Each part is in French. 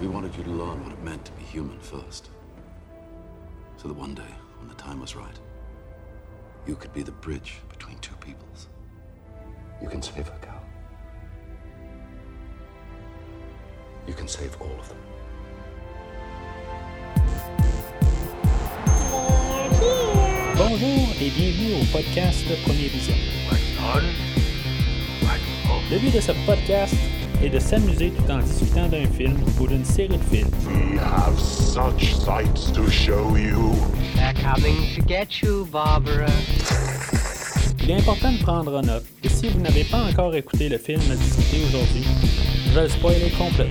We wanted you to learn what it meant to be human first. So that one day, when the time was right, you could be the bridge between two peoples. You can save her, Cal. You can save all of them. Bonjour et bienvenue au podcast Premier Vision. Le but de ce podcast est de s'amuser tout en discutant d'un film ou d'une série de films. We have such sights to show you. They're coming to get you, Barbara. Il est important de prendre en note que si vous n'avez pas encore écouté le film à discuter aujourd'hui, je vais le spoiler complet.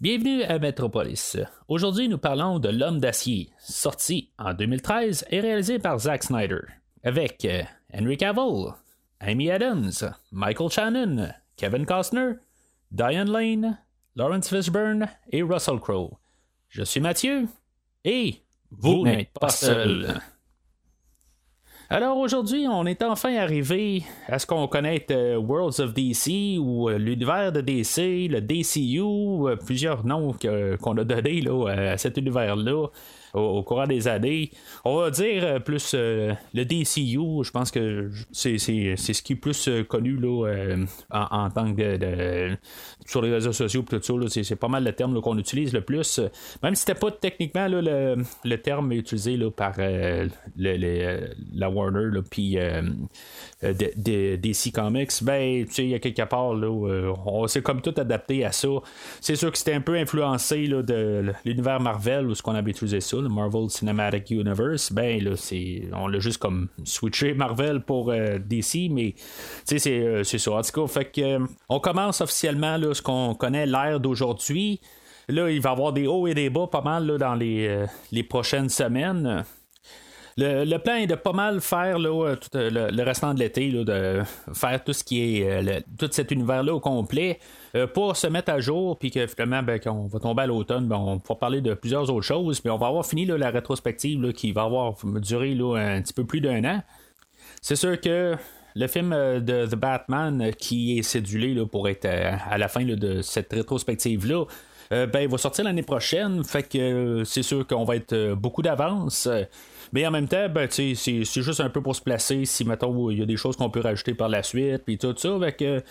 Bienvenue à Metropolis. Aujourd'hui, nous parlons de L'Homme d'acier, sorti en 2013 et réalisé par Zack Snyder, avec euh, Henry Cavill, Amy Adams, Michael Shannon, Kevin Costner, Diane Lane, Lawrence Fishburne et Russell Crowe. Je suis Mathieu et vous n'êtes pas seul. Alors aujourd'hui, on est enfin arrivé à ce qu'on connaît euh, Worlds of DC ou euh, l'univers de DC, le DCU, euh, plusieurs noms qu'on a donnés à cet univers-là au, au courant des années. On va dire euh, plus euh, le DCU, je pense que c'est, c'est, c'est ce qui est plus euh, connu là, en, en tant que sur les réseaux sociaux tout ça, là, c'est, c'est pas mal le terme qu'on utilise le plus. Même si c'était pas techniquement là, le, le terme utilisé par le- le- la Warner puis euh, euh, de- de- DC Comics, ben tu sais, il y a quelque part là, où, euh, on s'est comme tout adapté à ça. C'est sûr que c'était un peu influencé là, de l'univers Marvel ou ce qu'on avait utilisé ça, le Marvel Cinematic Universe. Ben là, c'est on l'a juste comme switché Marvel pour euh, DC, mais tu sais, c'est, euh, ça. En tout cas, fait que on commence officiellement là, ce qu'on connaît l'ère d'aujourd'hui. Là, il va y avoir des hauts et des bas pas mal là, dans les, les prochaines semaines. Le, plan est de pas mal faire euh, euh, le, restant de l'été, de faire tout ce qui est euh, tout cet univers-là au complet pour se mettre à jour, puis que finalement, ben, quand on va tomber à l'automne, ben, on va parler de plusieurs autres choses, puis on va avoir fini la rétrospective qui va avoir duré un petit peu plus d'un an. C'est sûr que le film de The Batman qui est cédulé pour être à la fin de cette rétrospective-là, ben, va sortir l'année prochaine. Fait que c'est sûr qu'on va être beaucoup d'avance. Euh, Mais en même temps, ben, c'est, juste un peu pour se placer si, mettons, il y a des choses qu'on peut rajouter par la suite, puis tout ça. Fait que,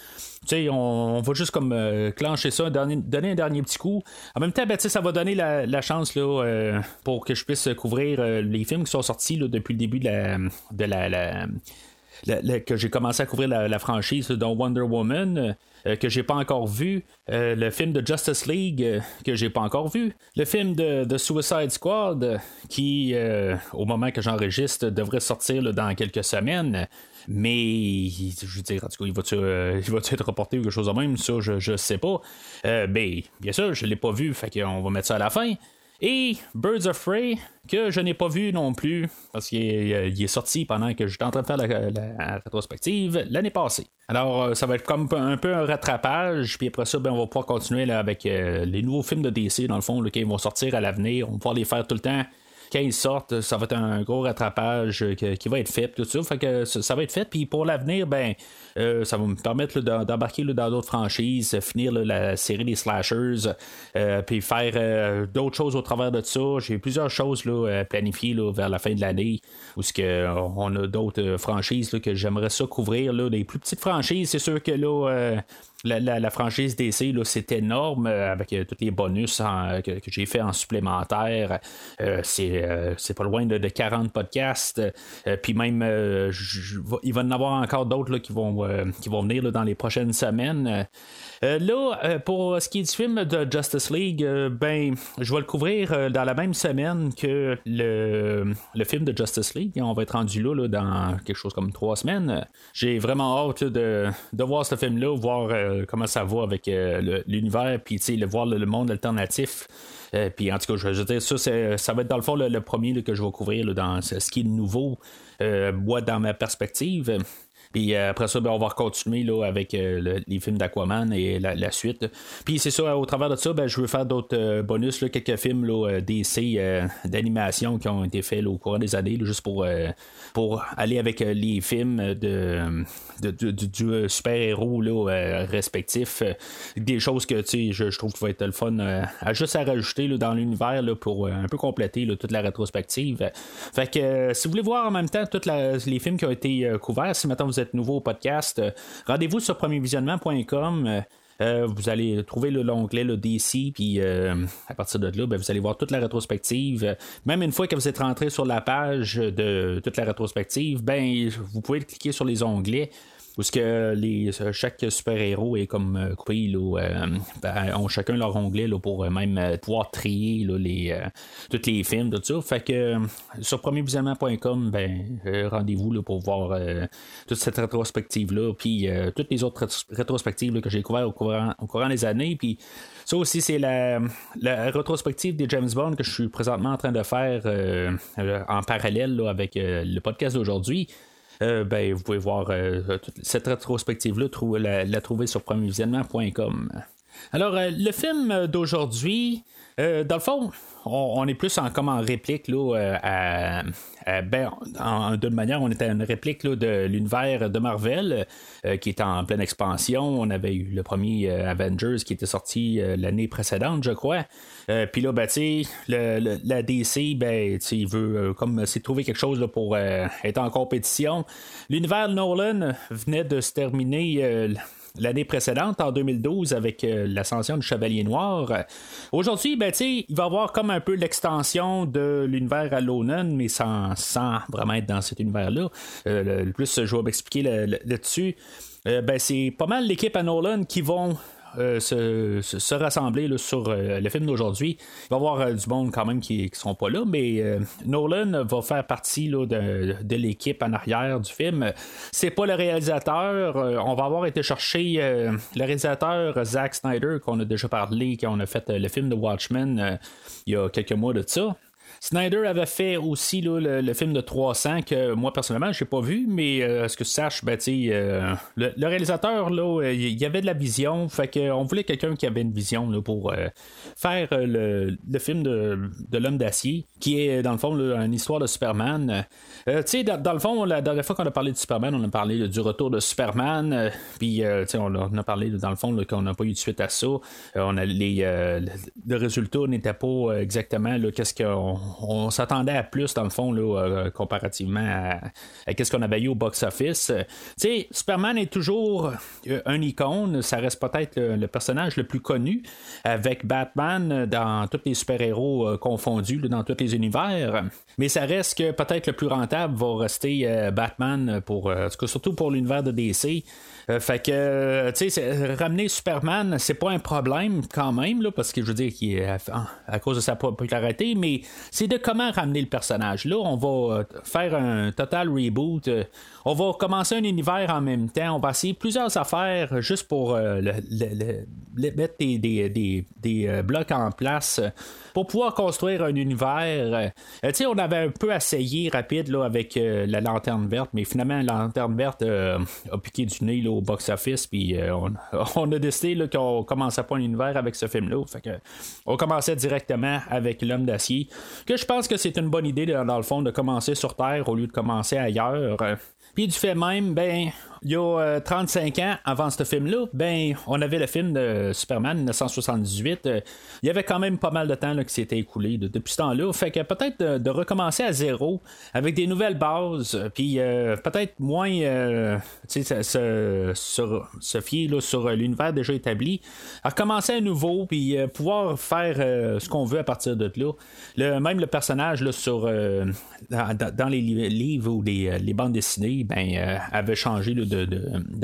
sais, on, on va juste comme euh, clencher ça, donner, donner un dernier petit coup. En même temps, ben, ça va donner la, chance là, euh, pour que je puisse couvrir euh, les films qui sont sortis depuis le début de la, de la, la- que j'ai commencé à couvrir la, la franchise, dont Wonder Woman, euh, que j'ai pas encore vu, le film de Justice League, que j'ai pas encore vu, le film de, de Suicide Squad, euh, qui, euh, au moment que j'enregistre, devrait sortir dans quelques semaines. Mais, je veux dire, en tout cas, euh, il va-tu être reporté ou quelque chose de même, ça, je, je sais pas. Ben, bien sûr, je l'ai pas vu, fait qu'on va mettre ça à la fin. Et Birds of Prey, que je n'ai pas vu non plus, parce qu'il est, euh, sorti pendant que j'étais en train de faire la, rétrospective l'année passée. Alors, euh, ça va être comme un peu un rattrapage, puis après ça, ben, on va pouvoir continuer avec euh, les nouveaux films de DC, dans le fond, là, qui vont sortir à l'avenir. On va pouvoir les faire tout le temps. Quand ils sortent, ça va être un gros rattrapage euh, qui va être fait, tout ça. Fait que ça, va être fait. Puis pour l'avenir, ben, euh, ça va me permettre d'embarquer dans d'autres franchises, finir la série des slashers, euh, puis faire d'autres choses au travers de ça. J'ai plusieurs choses là, planifiées vers la fin de l'année, où que, on a d'autres franchises que j'aimerais ça couvrir. Là, des plus petites franchises, c'est sûr que là. Euh, la, la- franchise DC, c'est énorme euh, avec euh, tous les bonus en- que, j'ai fait en supplémentaire. Euh, c'est, euh, pas loin de, de 40 podcasts. Euh, Puis même, euh, je- je- il va y en avoir encore d'autres qui, vont, euh, qui vont venir là, dans les prochaines semaines. Euh, là, euh, pour ce qui est du film de Justice League, euh, ben, je vais le couvrir euh, dans la même semaine que le, le film de Justice League. On va être rendu là, dans quelque chose comme trois semaines. J'ai vraiment hâte de, de voir ce film-là, voir euh, comment ça va avec euh, l'univers, puis le- voir le, monde alternatif. Euh, puis en tout cas, je, je dire, ça, ça va être dans le fond le, premier que je vais couvrir dans ce, qui est nouveau, moi, dans ma perspective. Puis après ça, ben, on va continuer là, avec les films d'Aquaman et la, suite. Puis c'est ça, au travers de ça, ben, je veux faire d'autres bonus, là, quelques films là, d'animation qui ont été faits au cours des années, juste pour, pour aller avec les films de, du super-héros respectif. des choses que je, je trouve qu'il va être le fun à juste à rajouter dans l'univers pour un peu compléter toute la rétrospective. Fait que si vous voulez voir en même temps tous les films qui ont été couverts, si maintenant vous êtes nouveau au podcast, rendez-vous sur premiervisionnement.com. Euh, vous allez trouver l'onglet le DC, puis euh, à partir de là, ben, vous allez voir toute la rétrospective. Même une fois que vous êtes rentré sur la page de toute la rétrospective, ben, vous pouvez cliquer sur les onglets où ce que les, chaque super-héros est comme euh, coupé, euh, ben, ont chacun leur onglet pour euh, même pouvoir trier les, tous les films, tout ça. Fait que sur premiervisionnement.com, ben, rendez-vous pour voir toute cette rétrospective-là, puis toutes les autres rétrospectives que j'ai couvertes au courant, des années. Puis ça aussi, c'est la, la, rétrospective des James Bond que je suis présentement en train de faire en parallèle avec le podcast d'aujourd'hui. Euh, ben, vous pouvez voir euh, cette rétrospective-là, la, la, trouver sur premiervisionnement.com. Alors, euh, le film d'aujourd'hui, dans le fond, on, est plus en, comme en réplique là, à, ben, de manière, on était à une réplique de l'univers de Marvel qui est en pleine expansion. On avait eu le premier Avengers qui était sorti l'année précédente, je crois. Euh, puis là, ben, le, la DC, ben, il veut euh, comme c'est trouver quelque chose là, pour euh, être en compétition. L'univers Nolan venait de se terminer l'année précédente, en 2012, avec l'ascension du Chevalier Noir. Aujourd'hui, ben, il va y avoir comme un peu l'extension de l'univers à Nolan, mais sans, vraiment être dans cet univers-là. le plus, je vais m'expliquer là-dessus. ben, c'est pas mal l'équipe à Nolan qui vont euh, se, rassembler sur euh, le film d'aujourd'hui. Il va y avoir euh, du monde quand même qui ne seront pas là, mais Nolan va faire partie de, l'équipe en arrière du film. C'est pas le réalisateur. on va avoir été chercher le réalisateur Zack Snyder, qu'on a déjà parlé, quand on a fait le film de Watchmen il y a quelques mois de ça. Snyder avait fait aussi le, film de 300 que moi personnellement je n'ai pas vu, mais euh, ce que je sache, ben, euh, le, réalisateur euh, il y avait de la vision, fait voulait quelqu'un qui avait une vision pour faire le, film de, l'homme d'acier, qui est dans le fond une histoire de Superman. Dans, le fond, la dernière fois qu'on a parlé de Superman, on a parlé du retour de Superman, puis on, a parlé dans le fond qu'on n'a pas eu de suite à ça. les, le résultat n'était pas exactement qu'est-ce qu'on on s'attendait à plus, dans le fond, euh, comparativement à, ce qu'on avait eu au box-office. Tu Superman est toujours euh, un icône, ça reste peut-être le, personnage le plus connu, avec Batman dans tous les super-héros euh, confondus, dans tous les univers. Mais ça reste peut-être le plus rentable va rester Batman, pour, surtout pour l'univers de DC. Euh, fait que, euh, tu sais, ramener Superman, c'est pas un problème quand même, là, parce que je veux dire qu'il est à, cause de sa popularité, mais c'est de comment ramener le personnage. Là, on va euh, faire un total reboot. On va commencer un univers en même temps. On va essayer plusieurs affaires juste pour le, mettre des, des, des, blocs en place pour pouvoir construire un univers. tu sais, on avait un peu essayé rapide là, avec la lanterne verte, mais finalement, la lanterne verte a piqué du nez là, au box-office, puis euh, on, a décidé qu'on commençait pas un univers avec ce film-là. Fait que, on commençait directement avec L'Homme d'acier, que je pense que c'est une bonne idée, dans le fond, de commencer sur Terre au lieu de commencer ailleurs. Puis du fait même, ben, il y a 35 euh, ans, avant ce film-là, ben, on avait le film de Superman 1978. Euh, il y avait quand même pas mal de temps là, qui s'était écoulé depuis ce temps-là. Fait que peut-être de, recommencer à zéro avec des nouvelles bases, puis euh, peut-être moins se, se, fier sur l'univers déjà établi. recommencer à nouveau, puis pouvoir faire ce qu'on veut à partir de là. Le, même le personnage là, sur, dans, les livres ou les, les bandes dessinées ben, avait changé de,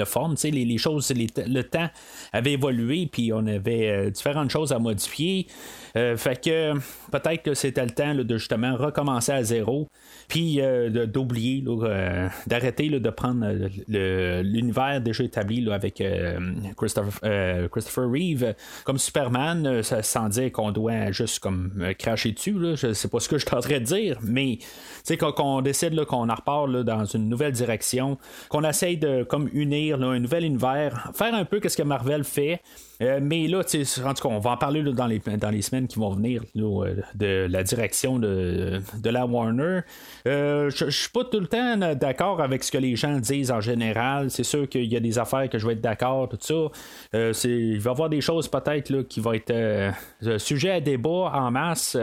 forme. Les, les choses, le temps avait évolué, puis on avait euh, différentes choses à modifier. Euh, fait que peut-être que c'était le temps de justement recommencer à zéro, puis euh, d'oublier, d'arrêter de prendre l'univers déjà établi avec Christopher, Christopher, Reeve comme Superman, sans dire qu'on doit juste comme cracher dessus. Là, je sais pas ce que je train de dire, mais qu'on décide qu'on en repart dans une nouvelle direction qu'on essaye de comme unir un nouvel univers, faire un peu ce que Marvel fait. Euh, mais là, en tout cas, on va en parler dans, les, semaines qui vont venir euh, de la direction de, la Warner. Euh, je suis pas tout le temps d'accord avec ce que les gens disent en général. C'est sûr qu'il y a des affaires que je vais être d'accord, tout ça. il va y avoir des choses peut-être qui vont être sujet à débat en masse.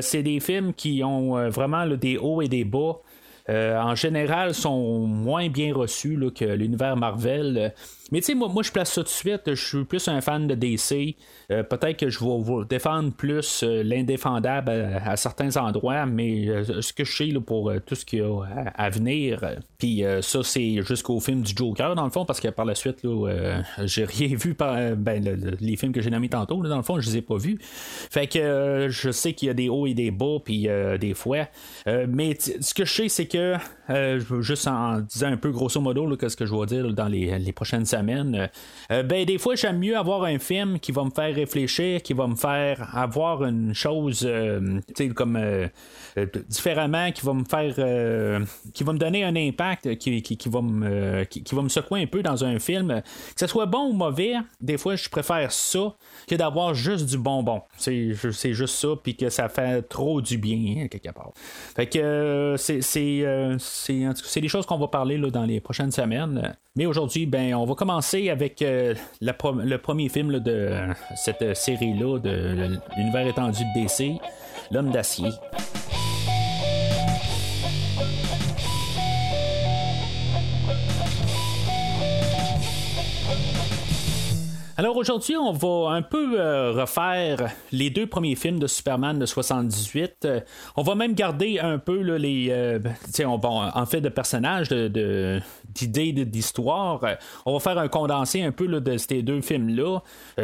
c'est des films qui ont vraiment des hauts et des bas. en général, sont moins bien reçus que l'univers Marvel. Mais tu sais, moi, moi, je place ça tout de suite. Je suis plus un fan de DC. Euh, peut-être que je vais vous défendre plus euh, l'indéfendable à, certains endroits, mais euh, ce que je sais là, pour tout ce qu'il y a à, venir, puis ça, c'est jusqu'au film du Joker, dans le fond, parce que par la suite, là, j'ai rien vu ben, les films que j'ai nommés tantôt, dans le fond, je les ai pas vus. Fait que je sais qu'il y a des hauts et des bas, puis des fois. mais ce que je sais, c'est que, juste en disant un peu grosso modo, qu'est-ce que je vais dire dans les, les prochaines semaines, euh, ben, des fois, j'aime mieux avoir un film qui va me faire réfléchir, qui va me faire avoir une chose, euh, comme euh, différemment, qui va me faire, qui va me donner un impact, qui, va me, qui, va me secouer un peu dans un film. Que ce soit bon ou mauvais, des fois, je préfère ça que d'avoir juste du bonbon. C'est, juste ça, puis que ça fait trop du bien, hein, quelque part. Fait que c'est, c'est, des choses qu'on va parler dans les prochaines semaines. Mais aujourd'hui, ben, on va commencer avec euh, le premier film de cette série-là, de l'univers étendu de DC, L'homme d'acier. Alors aujourd'hui, on va un peu euh, refaire les deux premiers films de Superman de 78. Euh, on va même garder un peu les, euh, on, en fait, de personnages, de, d'idées, d'histoire. On va faire un condensé un peu de ces deux films-là.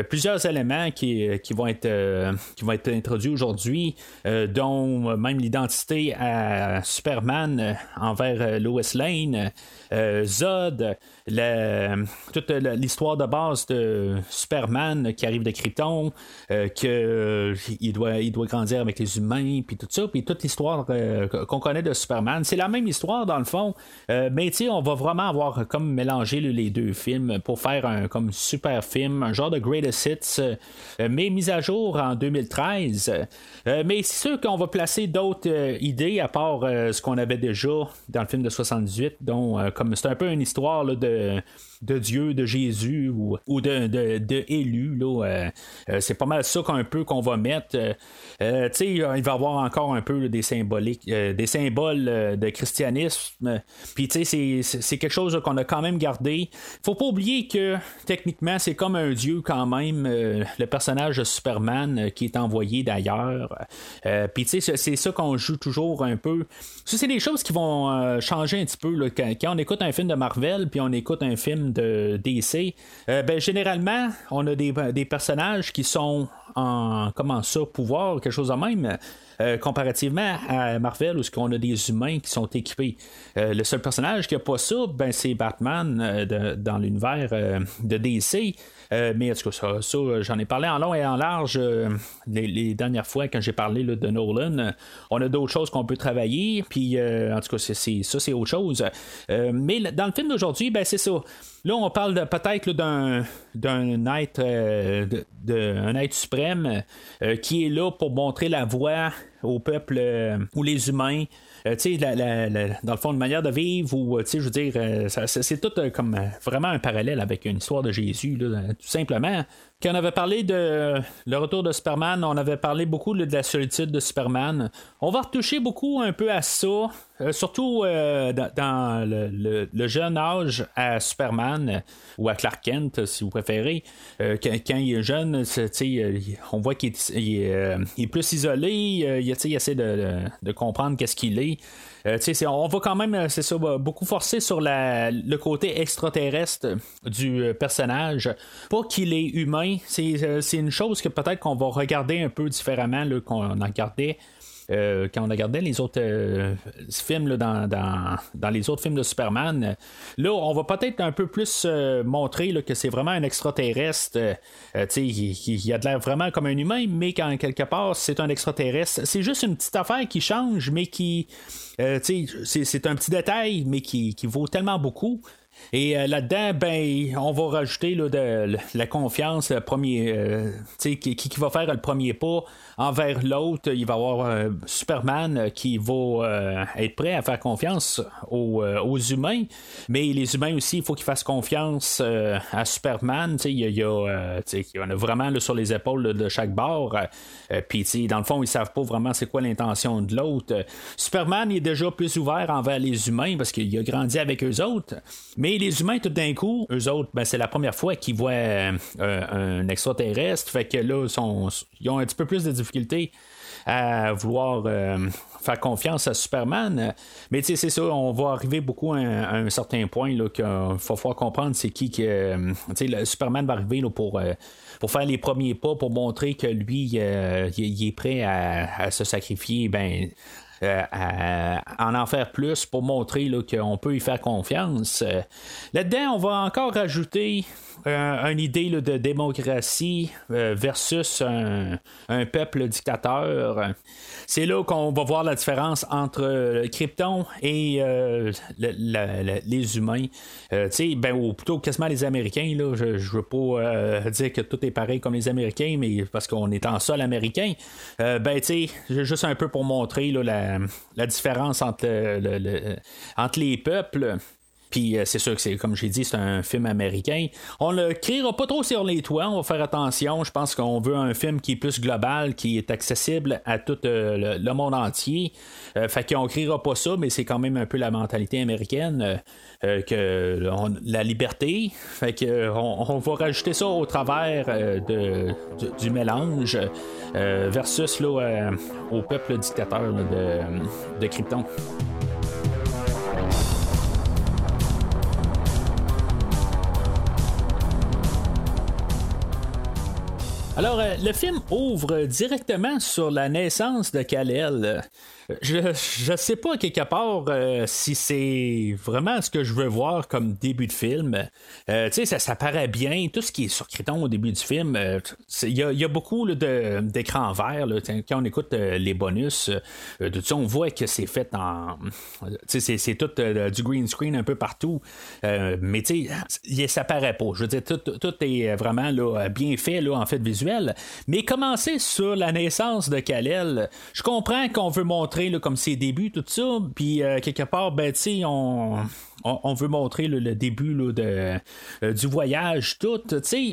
plusieurs éléments qui, vont être qui vont être introduits aujourd'hui, dont même l'identité à Superman envers Lois Lane, Zod, toute l'histoire de base de Superman qui arrive de Krypton, euh, qu'il euh, doit, il doit grandir avec les humains, puis tout ça, puis toute l'histoire euh, qu'on connaît de Superman. C'est la même histoire dans le fond, mais on va vraiment avoir comme mélangé les deux films pour faire un comme super film, un genre de greatest hits, mais mis à jour en 2013. mais c'est sûr qu'on va placer d'autres idées à part ce qu'on avait déjà dans le film de 78, dont comme c'est un peu une histoire de de Dieu, de Jésus ou, ou de, de, de. Là, euh, euh, c'est pas mal ça qu'un peu qu'on va mettre. Euh, il va y avoir encore un peu des symboliques, des symboles de christianisme. Puis c'est, c'est quelque chose qu'on a quand même gardé. Faut pas oublier que techniquement c'est comme un dieu quand même, le personnage de Superman qui est envoyé d'ailleurs. Puis c'est ça qu'on joue toujours un peu. Ça, c'est des choses qui vont changer un petit peu quand, on écoute un film de Marvel puis on écoute un film de DC, euh, ben, généralement, on a des, personnages qui sont en comment ça, pouvoir, quelque chose de même. Euh, comparativement à Marvel où on a des humains qui sont équipés. Euh, le seul personnage qui n'a pas ça, ben, c'est Batman dans l'univers de DC. Mais en tout cas, ça, j'en ai parlé en long et en large les, dernières fois quand j'ai parlé de Nolan. on a d'autres choses qu'on peut travailler, puis en tout cas, ça, c'est autre chose. mais dans le film d'aujourd'hui, ben, c'est ça. Là, on parle peut-être d'un, d'un être, euh, de, être suprême euh, qui est là pour montrer la voie au peuple euh, ou les humains. tu sais, dans le fond, une manière de vivre, ou, sais, je veux dire, c'est tout comme vraiment un parallèle avec une histoire de Jésus, tout simplement. Quand on avait parlé de le retour de Superman, on avait parlé beaucoup de la solitude de Superman. On va retoucher beaucoup un peu à ça, euh, surtout euh, dans, le, jeune âge à Superman ou à Clark Kent, si vous préférez. Euh, quand, il est jeune, on voit qu'il est, plus isolé, il, essaie de, comprendre qu'est-ce qu'il est. Euh, on va quand même, euh, c'est ça, beaucoup forcer sur le côté extraterrestre du euh, personnage. Pas qu'il est humain, c'est une chose que peut-être qu'on va regarder un peu différemment qu'on en regardait euh, quand on regardait les autres euh, films dans, dans, les autres films de Superman, là, on va peut-être un peu plus montrer que c'est vraiment un extraterrestre. il, y a de l'air vraiment comme un humain, mais quand quelque part c'est un extraterrestre, c'est juste une petite affaire qui change, mais qui. c'est un petit détail, mais qui, qui vaut tellement beaucoup. Et euh, là-dedans, ben, on va rajouter la confiance, le premier, euh, qui, qui, va faire le premier pas envers l'autre. Il va y avoir euh, Superman qui va être prêt à faire confiance aux, humains, mais les humains aussi, il faut qu'ils fassent confiance à Superman. Il y, y, en a vraiment sur les épaules de chaque bord. Puis, dans le fond, ils savent pas vraiment c'est quoi l'intention de l'autre. Superman est déjà plus ouvert envers les humains parce qu'il a grandi avec eux autres. Mais les humains, tout d'un coup, eux autres, ben, c'est la première fois qu'ils voient euh, un extraterrestre. Fait que là, ils ont un petit peu plus de difficultés à vouloir euh, faire confiance à Superman. Mais c'est ça, on va arriver beaucoup à un, certain point qu'il va falloir comprendre c'est qui que. le Superman va arriver là, pour, euh, pour faire les premiers pas, pour montrer que lui, il est prêt à, à se sacrifier. Ben, euh, en en faire plus pour montrer qu'on peut y faire confiance. Euh, là-dedans, on va encore rajouter euh, une idée de démocratie versus un, peuple dictateur. C'est là qu'on va voir la différence entre Krypton et les humains. ben, ou plutôt quasiment les Américains. Là, je ne veux pas dire que tout est pareil comme les Américains, mais parce qu'on est en sol américain. ben, tu sais, juste un peu pour montrer la, la, différence entre les peuples. Puis euh, c'est sûr que c'est, comme j'ai dit, c'est un film américain. On ne criera pas trop sur les toits, on va faire attention. Je pense qu'on veut un film qui est plus global, qui est accessible à tout euh, le, monde entier. Euh, fait qu'on criera pas ça, mais c'est quand même un peu la mentalité américaine. que la liberté. Fait que on, va rajouter ça au travers du mélange versus là, au peuple dictateur de, de Krypton. Alors, euh, le film ouvre directement sur la naissance de Kal-El je, je sais pas quelque part euh, si c'est vraiment ce que je veux voir comme début de film. Euh, tu sais, ça, ça paraît bien. Tout ce qui est sur Criton au début du film, il y, a beaucoup d'écrans verts. quand on écoute les bonus, de on voit que c'est fait en. Tu sais, c'est tout du green screen un peu partout. mais tu sais, ça paraît pas. Je veux dire, tout, tout est vraiment bien fait en fait Mais commencer sur la naissance de Kalel, je comprends qu'on veut montrer comme ses débuts, tout ça. Puis euh, quelque part, ben, tu on, on, veut montrer le début de, euh, du voyage, tout,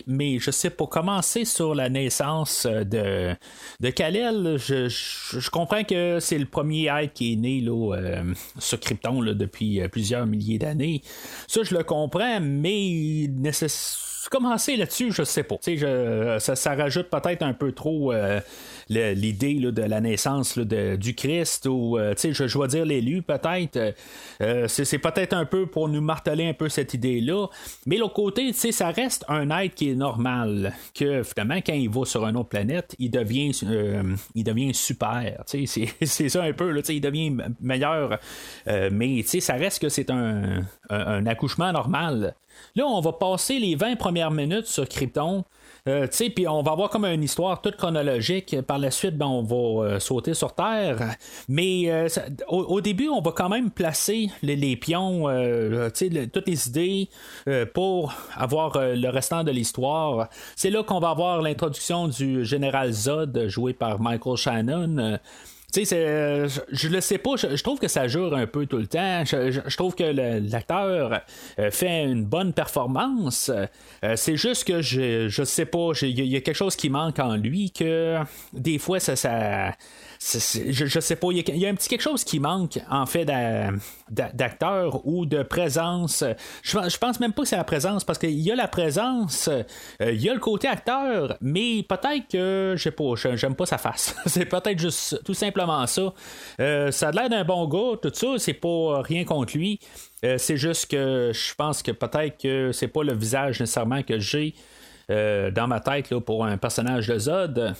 mais je sais pas commencer sur la naissance euh, de, de Kalel. Je, comprends que c'est le premier être qui est né là, sur Krypton depuis plusieurs milliers d'années. Ça, je le comprends, mais nécessaire commencer là-dessus, je sais pas. Je, ça, ça, rajoute peut-être un peu trop euh, l'idée de la naissance de, du Christ ou euh, je, je dire l'élu peut-être. Euh, c'est peut-être un peu pour nous marteler un peu cette idée-là. Mais l'autre côté, ça reste un être qui est normal. Que finalement, quand il va sur une autre planète, il devient, il devient super. C'est ça un peu. Là, il devient meilleur. mais ça reste que c'est un, un accouchement normal. Là, on va passer les 20 premières minutes sur Krypton. Euh, puis on va avoir comme une histoire toute chronologique. Par la suite, ben, on va euh, sauter sur Terre. Mais euh, au, début, on va quand même placer les, pions, toutes les idées pour avoir le restant de l'histoire. C'est là qu'on va avoir l'introduction du général Zod, joué par Michael Shannon. Tu sais, euh, je, le sais pas, je, trouve que ça jure un peu tout le temps. Je, trouve que l'acteur euh, fait une bonne performance. Euh, c'est juste que je, je sais pas, il y, a quelque chose qui manque en lui que des fois ça, ça je, sais pas, il y, a un petit quelque chose qui manque en fait d'acteur ou de présence. Je, pense même pas que c'est la présence parce qu'il y a la présence, euh, il y a le côté acteur, mais peut-être que je sais pas, j'aime pas sa face. c'est peut-être juste tout simplement ça. Euh, ça a l'air d'un bon gars, tout ça, c'est pas rien contre lui. Euh, c'est juste que je pense que peut-être que c'est pas le visage nécessairement que j'ai dans ma tête pour un personnage de Zod.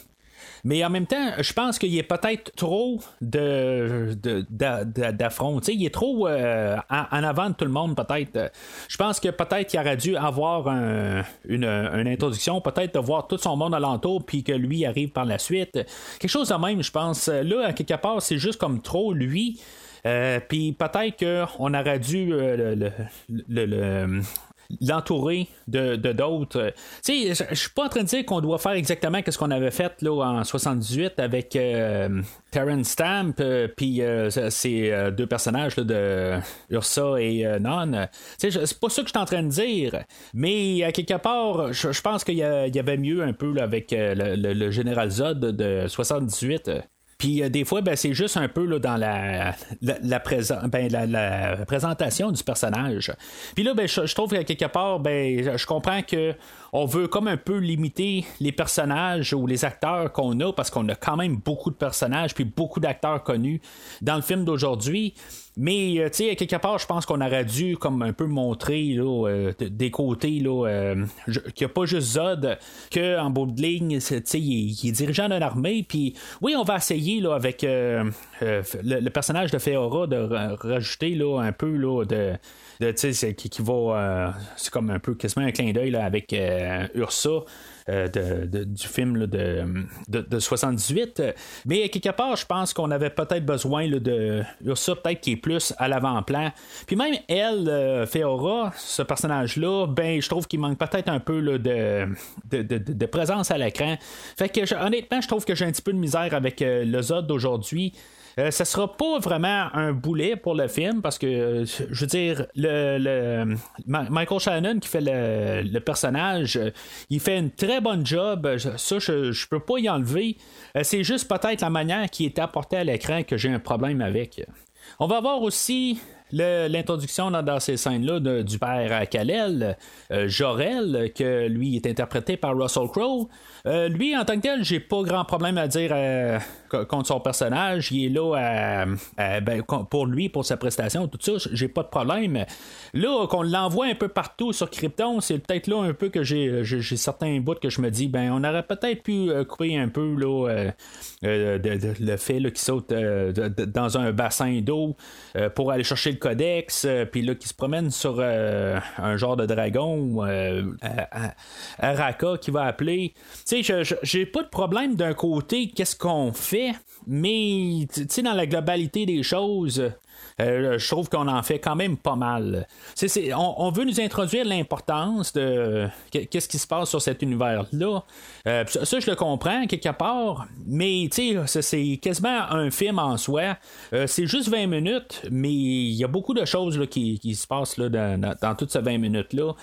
Mais en même temps, je pense qu'il y a peut-être trop de, d'affront. il est trop euh, en, avant de tout le monde, peut-être. Je pense que peut-être qu'il aurait dû avoir une, introduction, peut-être de voir tout son monde alentour, puis que lui arrive par la suite. Quelque chose de même, je pense. Là, à quelque part, c'est juste comme trop lui. Euh, puis peut-être qu'on aurait dû euh, le, l'entourer de, d'autres. Tu sais, je suis pas en train de dire qu'on doit faire exactement ce qu'on avait fait là, en 78 avec euh, Terrence Stamp, euh, puis euh, ces deux personnages de Ursa et Non. Tu sais, c'est pas ça que je suis en train de dire, mais à quelque part, je, pense qu'il y, avait mieux un peu avec le, le, Général Zod de 78. Puis euh, des fois, ben, c'est juste un peu là, dans la, la, ben, la, présentation du personnage. Puis là, ben, je, trouve que quelque part, ben, je comprends que on veut comme un peu limiter les personnages ou les acteurs qu'on a parce qu'on a quand même beaucoup de personnages puis beaucoup d'acteurs connus dans le film d'aujourd'hui. Mais, euh, tu sais, quelque part, je pense qu'on aurait dû comme un peu montrer là, euh, des côtés là, euh, qu'il n'y a pas juste Zod, qu'en bout de ligne, tu sais, il, est dirigeant d'une armée. Puis, oui, on va essayer là, avec le, personnage de Feora de rajouter là, un peu là, de qui, qui va. Euh, c'est comme un peu quasiment un clin d'œil avec euh, Ursa. Euh, de, du film de, de, 78. Mais quelque part, je pense qu'on avait peut-être besoin de Ursa, peut-être qui est plus à l'avant-plan. Puis même elle, Feora, ce personnage-là, ben je trouve qu'il manque peut-être un peu de, de, présence à l'écran. Fait que honnêtement, je trouve que j'ai un petit peu de misère avec le Zod d'aujourd'hui. Euh, ça sera pas vraiment un boulet pour le film parce que, euh, je veux dire, le, Michael Shannon qui fait le, personnage, euh, il fait une très bonne job. Ça, je, je peux pas y enlever. c'est juste peut-être la manière qui est apportée à l'écran que j'ai un problème avec. On va voir aussi l'introduction dans, ces scènes-là du père Kalel, Jorel, que lui est interprété par Russell Crowe. lui, en tant que tel, j'ai pas grand problème à dire contre son personnage. Il est là ben, pour lui, pour sa prestation, tout ça. J'ai pas de problème. Là, qu'on l'envoie un peu partout sur Krypton, c'est peut-être là un peu que j'ai, certains bouts que je me dis, ben, on aurait peut-être pu euh, couper un peu là, euh, euh, le fait qu'il saute dans un bassin d'eau pour aller chercher le codex, puis là, qui se promène sur un genre de dragon, Araka qui va appeler. Tu sais, j'ai pas de problème d'un côté, qu'est-ce qu'on fait? Mais dans la globalité des choses, euh, je trouve qu'on en fait quand même pas mal. on, veut nous introduire l'importance de qu'est-ce qui se passe sur cet univers-là. Euh, ça, je le comprends quelque part, mais c'est quasiment un film en soi. Euh, c'est juste 20 minutes, mais il y a beaucoup de choses qui, se passent dans, toutes ces 20 minutes-là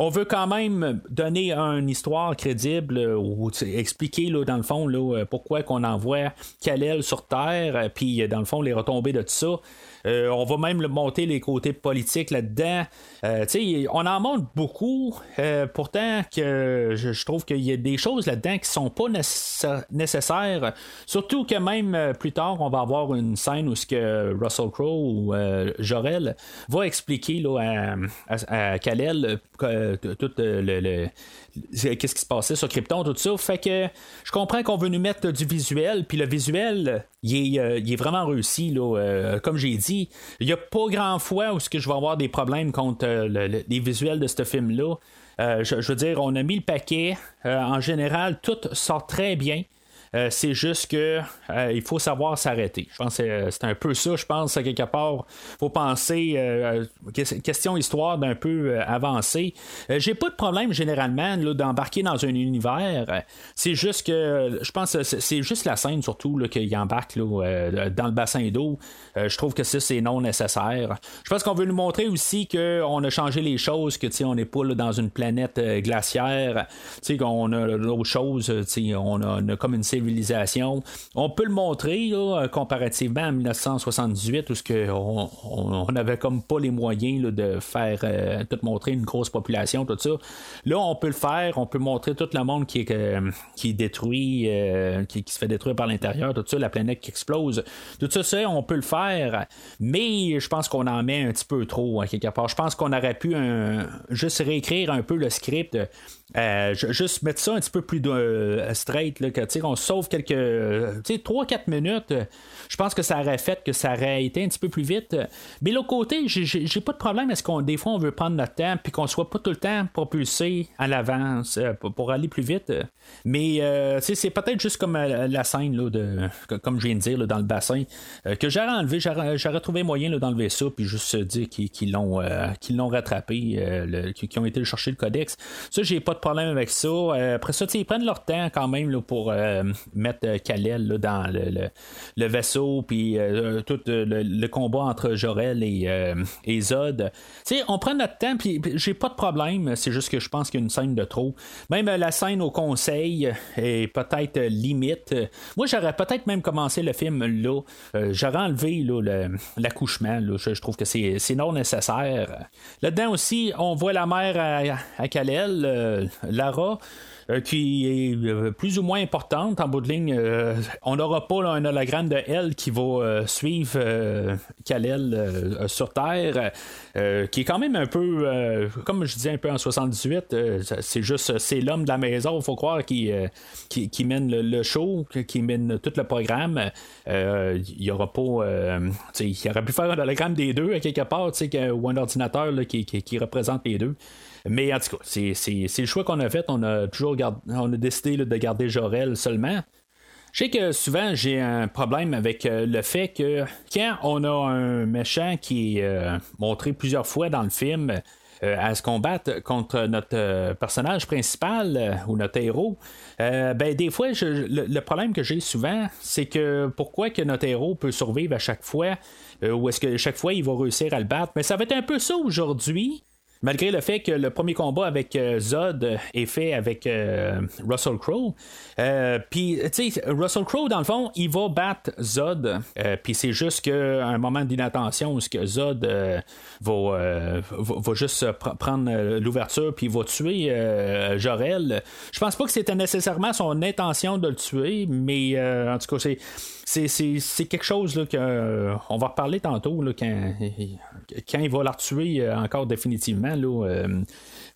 on veut quand même donner une histoire crédible ou expliquer là, dans le fond pourquoi qu'on envoie Kalel sur Terre, puis dans le fond les retombées de tout ça. Euh, on va même monter les côtés politiques là-dedans. Euh, on en montre beaucoup. Euh, pourtant, que je, trouve qu'il y a des choses là-dedans qui sont pas nécessaires. Surtout que même plus tard, on va avoir une scène où ce que Russell Crowe ou Jorel va expliquer là, à, à, Kalel tout le qu'est-ce qui se passait sur Krypton, tout ça? Fait que je comprends qu'on veut nous mettre du visuel, puis le visuel, il est, euh, vraiment réussi. Là, euh, comme j'ai dit, il n'y a pas grand fois où que je vais avoir des problèmes contre euh, les visuels de ce film-là. Je, veux dire, on a mis le paquet. en général, tout sort très bien. Euh, c'est juste que euh, il faut savoir s'arrêter. Je pense que c'est un peu ça, je pense, à quelque part. faut penser euh, question histoire d'un peu avancé. J'ai pas de problème généralement d'embarquer dans un univers. C'est juste que je pense c'est juste la scène surtout qu'il embarque là, dans le bassin d'eau. je trouve que ça, c'est non nécessaire. Je pense qu'on veut nous montrer aussi qu'on a changé les choses, que on n'est pas dans une planète glaciaire, qu'on a d'autres choses, on a, on a comme une On peut le montrer comparativement à 1978 où on, on, avait comme pas les moyens de faire euh, tout montrer une grosse population, tout ça. Là, on peut le faire, on peut montrer tout le monde qui est, euh, détruit, euh, qui, se fait détruire par l'intérieur, tout ça, la planète qui explose. Tout ça, ça on peut le faire, mais je pense qu'on en met un petit peu trop, quelque part. Je pense qu'on aurait pu juste réécrire un peu le script. Juste mettre ça un petit peu plus straight, là, que, on sauve quelques. Tu sais, 3-4 minutes. Je pense que ça aurait fait que ça aurait été un petit peu plus vite. Mais l'autre côté, j'ai pas de problème. Est-ce qu'on des fois on veut prendre notre temps puis qu'on soit pas tout le temps propulsé à l'avance pour, aller plus vite. Mais c'est peut-être juste comme la scène là, de, comme je viens de dire dans le bassin que j'aurais enlevé. J'aurais trouvé moyen d'enlever ça puis juste dire qu'ils l'ont qu'ils rattrapé, qui ont été chercher le codex. Ça, j'ai pas problème avec ça. après ça, ils prennent leur temps quand même là, pour mettre Kalel dans le, vaisseau, puis euh, tout euh, le, combat entre Jorel et, euh, et Zod. on prend notre temps, puis j'ai pas de problème, c'est juste que je pense qu'il y a une scène de trop. Même la scène au conseil est peut-être limite. Moi, j'aurais peut-être même commencé le film là. j'aurais enlevé l'accouchement. Je, trouve que c'est non nécessaire. Là-dedans aussi, on voit la mère à, à Kalel, Lara. Euh, qui est euh, plus ou moins importante en bout de ligne. Euh, on n'aura pas un hologramme de elle qui va suivre Kalel sur Terre, qui est quand même un peu, comme je disais un peu en 78, c'est juste, c'est l'homme de la maison, il faut croire, qui, qui, mène le, show, qui mène tout le programme. Il y aura pas, il aurait pu faire un hologramme des deux à quelque part, ou un ordinateur qui représente les deux. Mais en tout cas, c'est, le choix qu'on a fait. On a toujours on a décidé de garder Jorel seulement. Je sais que souvent j'ai un problème avec euh, le fait que quand on a un méchant qui est euh, montré plusieurs fois dans le film euh, à se combattre contre notre personnage principal ou notre héros, ben des fois le, problème que j'ai souvent c'est que pourquoi que notre héros peut survivre à chaque fois ou est-ce que chaque fois il va réussir à le battre, mais ça va être un peu ça aujourd'hui. Malgré le fait que le premier combat avec euh, Zod est fait avec euh, Russell Crowe, euh, puis tu sais, Russell Crowe dans le fond, il va battre Zod, puis c'est juste qu'un moment d'inattention où Zod va, va, juste prendre l'ouverture puis va tuer Jorel. Je pense pas que c'était nécessairement son intention de le tuer, mais en tout cas c'est c'est quelque chose là, que, on va reparler tantôt là, quand, quand il va la tuer encore définitivement. Là,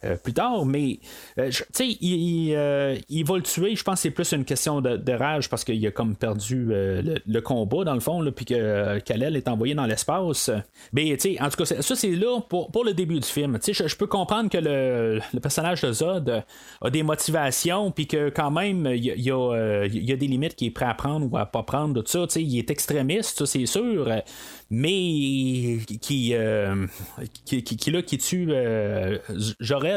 euh, euh, plus tard, mais euh, tu sais, il, va le tuer. Je pense que c'est plus une question de, rage parce qu'il a comme perdu le, combat dans le fond, puis que Kalel est envoyé dans l'espace. Mais tu sais, en tout cas, ça c'est là pour, le début du film. Tu sais, je, peux comprendre que le, personnage de Zod a des motivations, puis que quand même, il y, a, des limites qu'il est prêt à prendre ou à pas prendre, tout ça. Tu sais, il est extrémiste, ça c'est sûr mais qui, euh, qui, qui, là, qui tue euh, Jorel,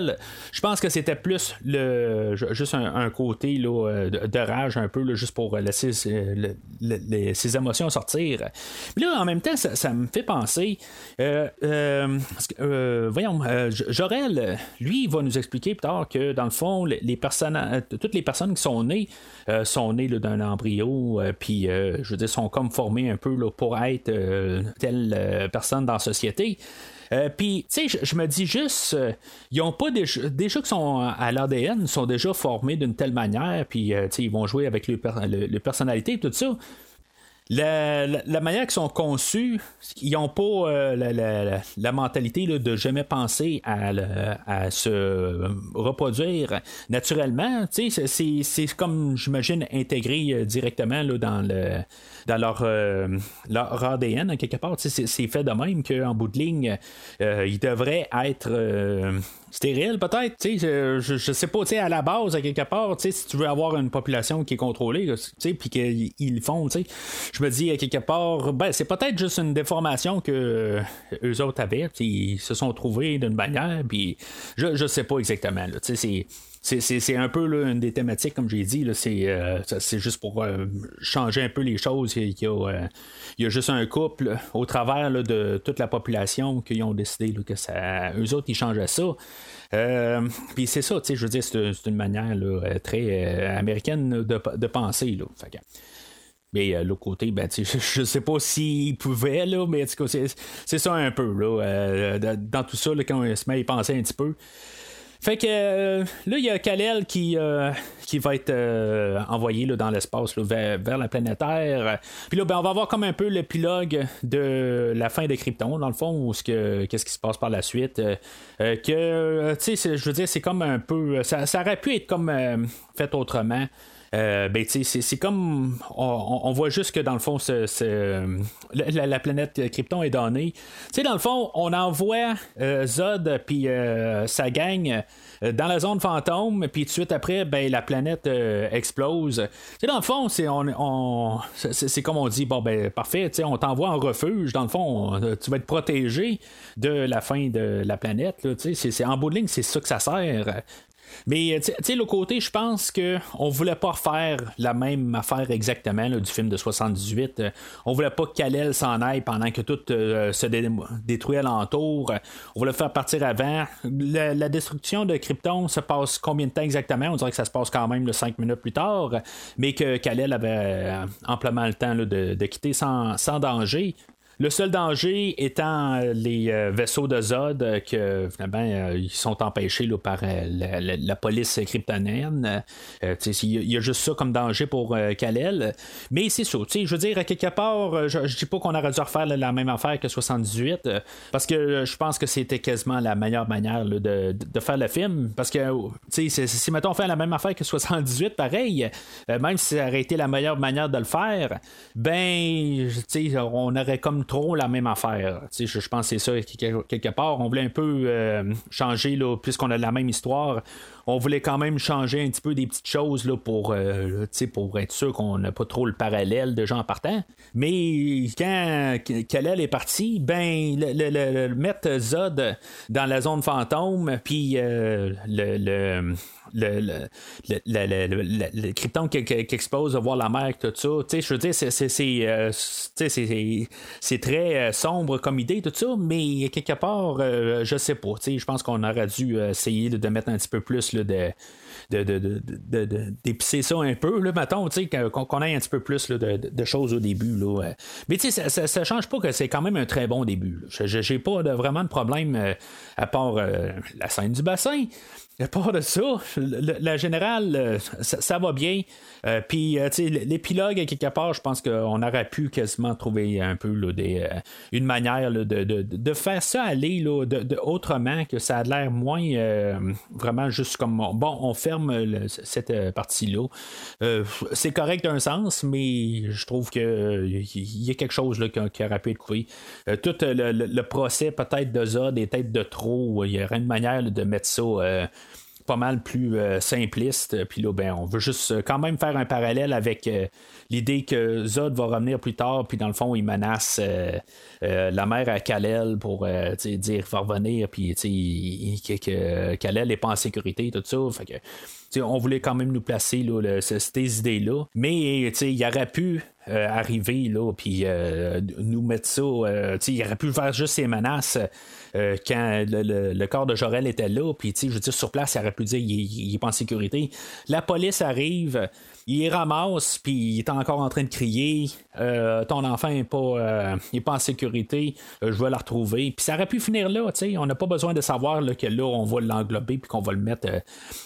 je pense que c'était plus le juste un, côté euh, de, rage un peu, juste pour laisser ses émotions sortir. Mais là, en même temps, ça, me fait penser. voyons, Jorel, lui, il va nous expliquer plus tard que dans le fond, les personnes, toutes les personnes qui sont nées sont nées d'un embryo, puis je veux dire, sont comme formées un peu pour être telle euh, personne dans la société. Euh, puis, tu sais, je me dis juste, euh, ils ont pas déjà, déjà qui sont à l'ADN, sont déjà formés d'une telle manière, puis, tu sais, ils vont jouer avec les, personnalité personnalités, tout ça. La, manière qu'ils sont conçus, ils n'ont pas la, mentalité de jamais penser à, à se reproduire naturellement. C'est comme, j'imagine, intégré directement là, dans le dans leur, euh, leur ADN, quelque part. C'est, fait de même qu'en bout de ligne, euh, ils devraient être euh, stériles, peut-être. Je, je, sais pas, à la base, à quelque part, si tu veux avoir une population qui est contrôlée, puis qu'ils le font, je me dis, à quelque part, ben, c'est peut-être juste une déformation que eux autres avaient. Ils se sont trouvés d'une manière, puis je, je sais pas exactement. C'est c'est un peu une des thématiques, comme j'ai dit. Euh, c'est juste pour euh, changer un peu les choses. Il y, a, euh, juste un couple au travers de toute la population qui ont décidé que ça. Eux autres, ils changeaient ça. Puis c'est ça, je veux dire, c'est une manière très américaine de, penser. Mais l'autre côté, ben, je ne sais pas s'ils pouvaient, mais c'est ça un peu. Là, dans tout ça, quand on se met à y penser un petit peu. Fait que euh, là, il y a Kalel qui, euh, qui va être euh, envoyé là, dans l'espace vers, la planète Terre. Puis là, ben, on va voir comme un peu l'épilogue de la fin de Krypton, dans le fond, ou ce que, qu'est-ce qui se passe par la suite. que, tu sais, je veux dire, c'est comme un peu. Ça, ça, aurait pu être comme fait autrement. Ben, c'est comme. On, voit juste que dans le fond, la, planète Krypton est donnée. sais dans le fond, on envoie Zod puis sa gang dans la zone fantôme, puis tout de suite après, ben, la planète explose. dans le fond, c'est on, comme on dit, bon, ben, parfait, on t'envoie en refuge. Dans le fond, tu vas être protégé de la fin de la planète. C'est, en bout de ligne, c'est ça que ça sert. Mais tu sais, le côté, je pense qu'on voulait pas refaire la même affaire exactement du film de 78. on voulait pas que Kalel s'en aille pendant que tout euh, se détruit alentour. On voulait faire partir avant. La, destruction de Krypton se passe combien de temps exactement? On dirait que ça se passe quand même 5 minutes plus tard, mais que Kalel avait euh, amplement le temps de, quitter sans danger. Le seul danger étant euh, les euh, vaisseaux de Zod euh, que ils sont empêchés par la, police kryptonienne. Il y, a juste ça comme danger pour Kalel. Mais c'est ça. Je veux dire, à quelque part, je, dis pas qu'on aurait dû refaire la même affaire que 78 parce que je pense que c'était quasiment la meilleure manière de, faire le film. Parce que si, si mettons on fait la même affaire que 78, pareil, même si ça aurait été la meilleure manière de le faire, ben on aurait comme trop la même affaire. Je, je pense que c'est ça quelque part. On voulait un peu euh, changer, puisqu'on a la même histoire. On voulait quand même changer un petit peu des petites choses pour, euh, être sûr qu'on n'a pas trop le parallèle de gens partant. Mais quand Kalel est parti, ben le, mettre Zod dans la zone fantôme, puis euh, le le, le, Krypton qui, expose à voir la mer, tout ça. Je veux dire, c'est, très euh, sombre comme idée, tout ça, mais quelque part, euh, je sais pas. Je pense qu'on aurait dû essayer de mettre un petit peu plus d'épicer ça un peu, là, mettons, qu'on ait un petit peu plus de, choses au début. Mais sais, ça, ça, change pas que c'est quand même un très bon début. J'ai pas vraiment de problème euh, à part la scène du bassin. À part de ça, la générale, euh, ça, va bien. Euh, puis, euh, l'épilogue, quelque part, je pense qu'on aurait pu quasiment trouver un peu des, une manière de, faire ça aller de, autrement, que ça a l'air moins vraiment juste comme bon, on ferme cette partie-là. c'est correct d'un sens, mais je trouve qu'il y a quelque chose là, qui, aurait pu être coupé. tout le, procès, peut-être de Zod, est peut-être de trop. Il y aurait une manière de mettre ça pas mal plus euh, simpliste. Puis là, ben, on veut juste euh, quand même faire un parallèle avec euh, l'idée que Zod va revenir plus tard, puis dans le fond, il menace la mère à Kalel pour dire va revenir, puis que, Kalel n'est pas en sécurité, tout ça. Que, on voulait quand même nous placer là, ces idées-là. Mais il aurait pu arriver là, puis nous mettre ça. il aurait pu faire juste ces menaces euh, quand le, corps de Jorel était là, puis je veux dire, sur place, il aurait pu dire il, n'est pas en sécurité. La police arrive, il ramasse, puis il est encore en train de crier euh, Ton enfant n'est pas, euh, pas en sécurité, je vais la retrouver. Puis ça aurait pu finir là, on n'a pas besoin de savoir que là, on va l'englober, puis qu'on va le mettre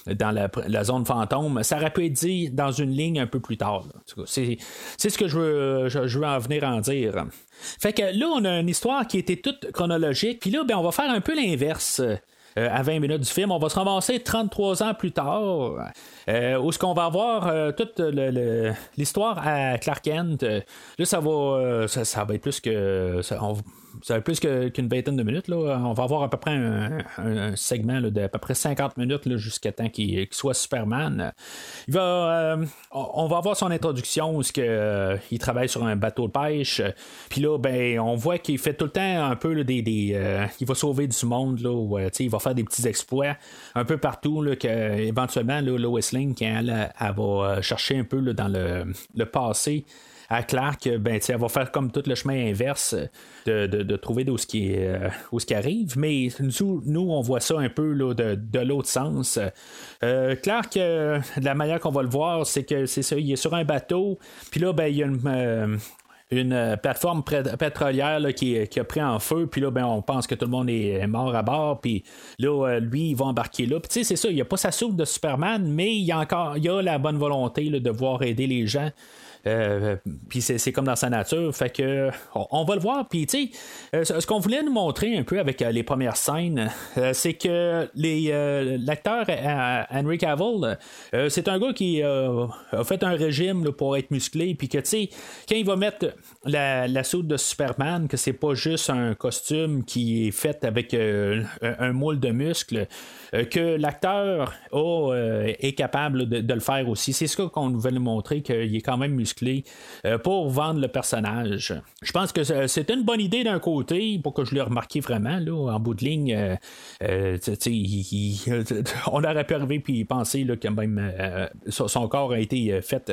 dans la, zone fantôme. Ça aurait pu être dit dans une ligne un peu plus tard. C'est, ce que je veux, je, veux en venir en dire. Fait que là, on a une histoire qui était toute chronologique. Puis là, ben, on va faire un peu l'inverse. Euh, à 20 minutes du film. On va se ramasser 33 ans plus tard, euh, où ce qu'on va avoir euh, toute l'histoire à Clark Kent. là, ça va, ça, va être plus que. Va plus qu'une vingtaine de minutes. On va avoir à peu près un, segment de à peu près 50 minutes jusqu'à temps qu'il soit Superman. Euh, on va avoir son introduction où euh, il travaille sur un bateau de pêche. Puis là, ben, on voit qu'il fait tout le temps un peu des. euh, il va sauver du monde. Là, il va faire des petits exploits un peu partout. Là, que, éventuellement, là, Lois elle, va chercher un peu dans le passé à Clark, ben, elle va faire comme tout le chemin inverse de, trouver d'où ce qui euh, ce qui arrive. Mais nous, nous, on voit ça un peu là, de, l'autre sens. Euh, Clark, euh, la manière qu'on va le voir, c'est que c'est ça, il est sur un bateau, puis là, ben, il y a une, une plateforme pétrolière qui, qui, a pris en feu, puis là, ben, on pense que tout le monde est mort à bord, puis là, lui, il va embarquer là. Puis tu sais, c'est ça, il n'y a pas sa soupe de Superman, mais il y a encore il y a la bonne volonté de voir aider les gens. Euh, puis c'est comme dans sa nature. Fait que on, va le voir. Puis tu sais, euh, ce qu'on voulait nous montrer un peu avec euh, les premières scènes, c'est que l'acteur Henry Cavill, c'est un gars qui a fait un régime pour être musclé. Puis que tu sais, quand il va mettre la, la soude de Superman, que c'est pas juste un costume qui est fait avec un, moule de muscles, que l'acteur est capable de, le faire aussi. C'est ce qu'on voulait nous montrer, qu'il est quand même musclé euh, pour vendre le personnage. Je pense que c'est une bonne idée d'un côté, pour que je l'ai remarqué vraiment, là, en bout de ligne. Euh, euh, on aurait pu arriver puis penser là, que même son corps a été fait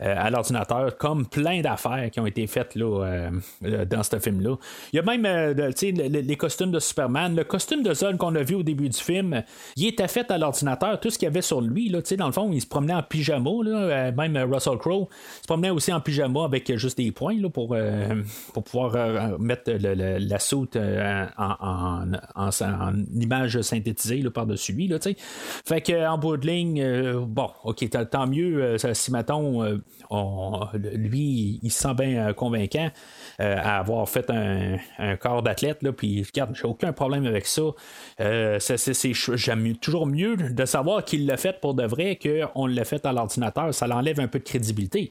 à l'ordinateur, comme plein d'affaires qui ont été faites là, dans ce film-là. Il y a même les, costumes de Superman. Le costume de Zod qu'on a vu au début du film, il était fait à l'ordinateur. Tout ce qu'il y avait sur lui, là, dans le fond, il se promenait en pyjama. Là, même Russell Crowe promenait aussi en pyjama avec juste des points là, pour, euh, pour pouvoir euh, mettre la soute euh, en, en, image synthétisée par-dessus lui. Là, fait qu'en bout de ligne, bon, ok, tant mieux si mettons lui, il se sent bien convaincant à avoir fait un, corps d'athlète, puis regarde, j'ai aucun problème avec ça. c'est, j'aime toujours mieux de savoir qu'il l'a fait pour de vrai qu'on l'a fait à l'ordinateur. Ça l'enlève un peu de crédibilité.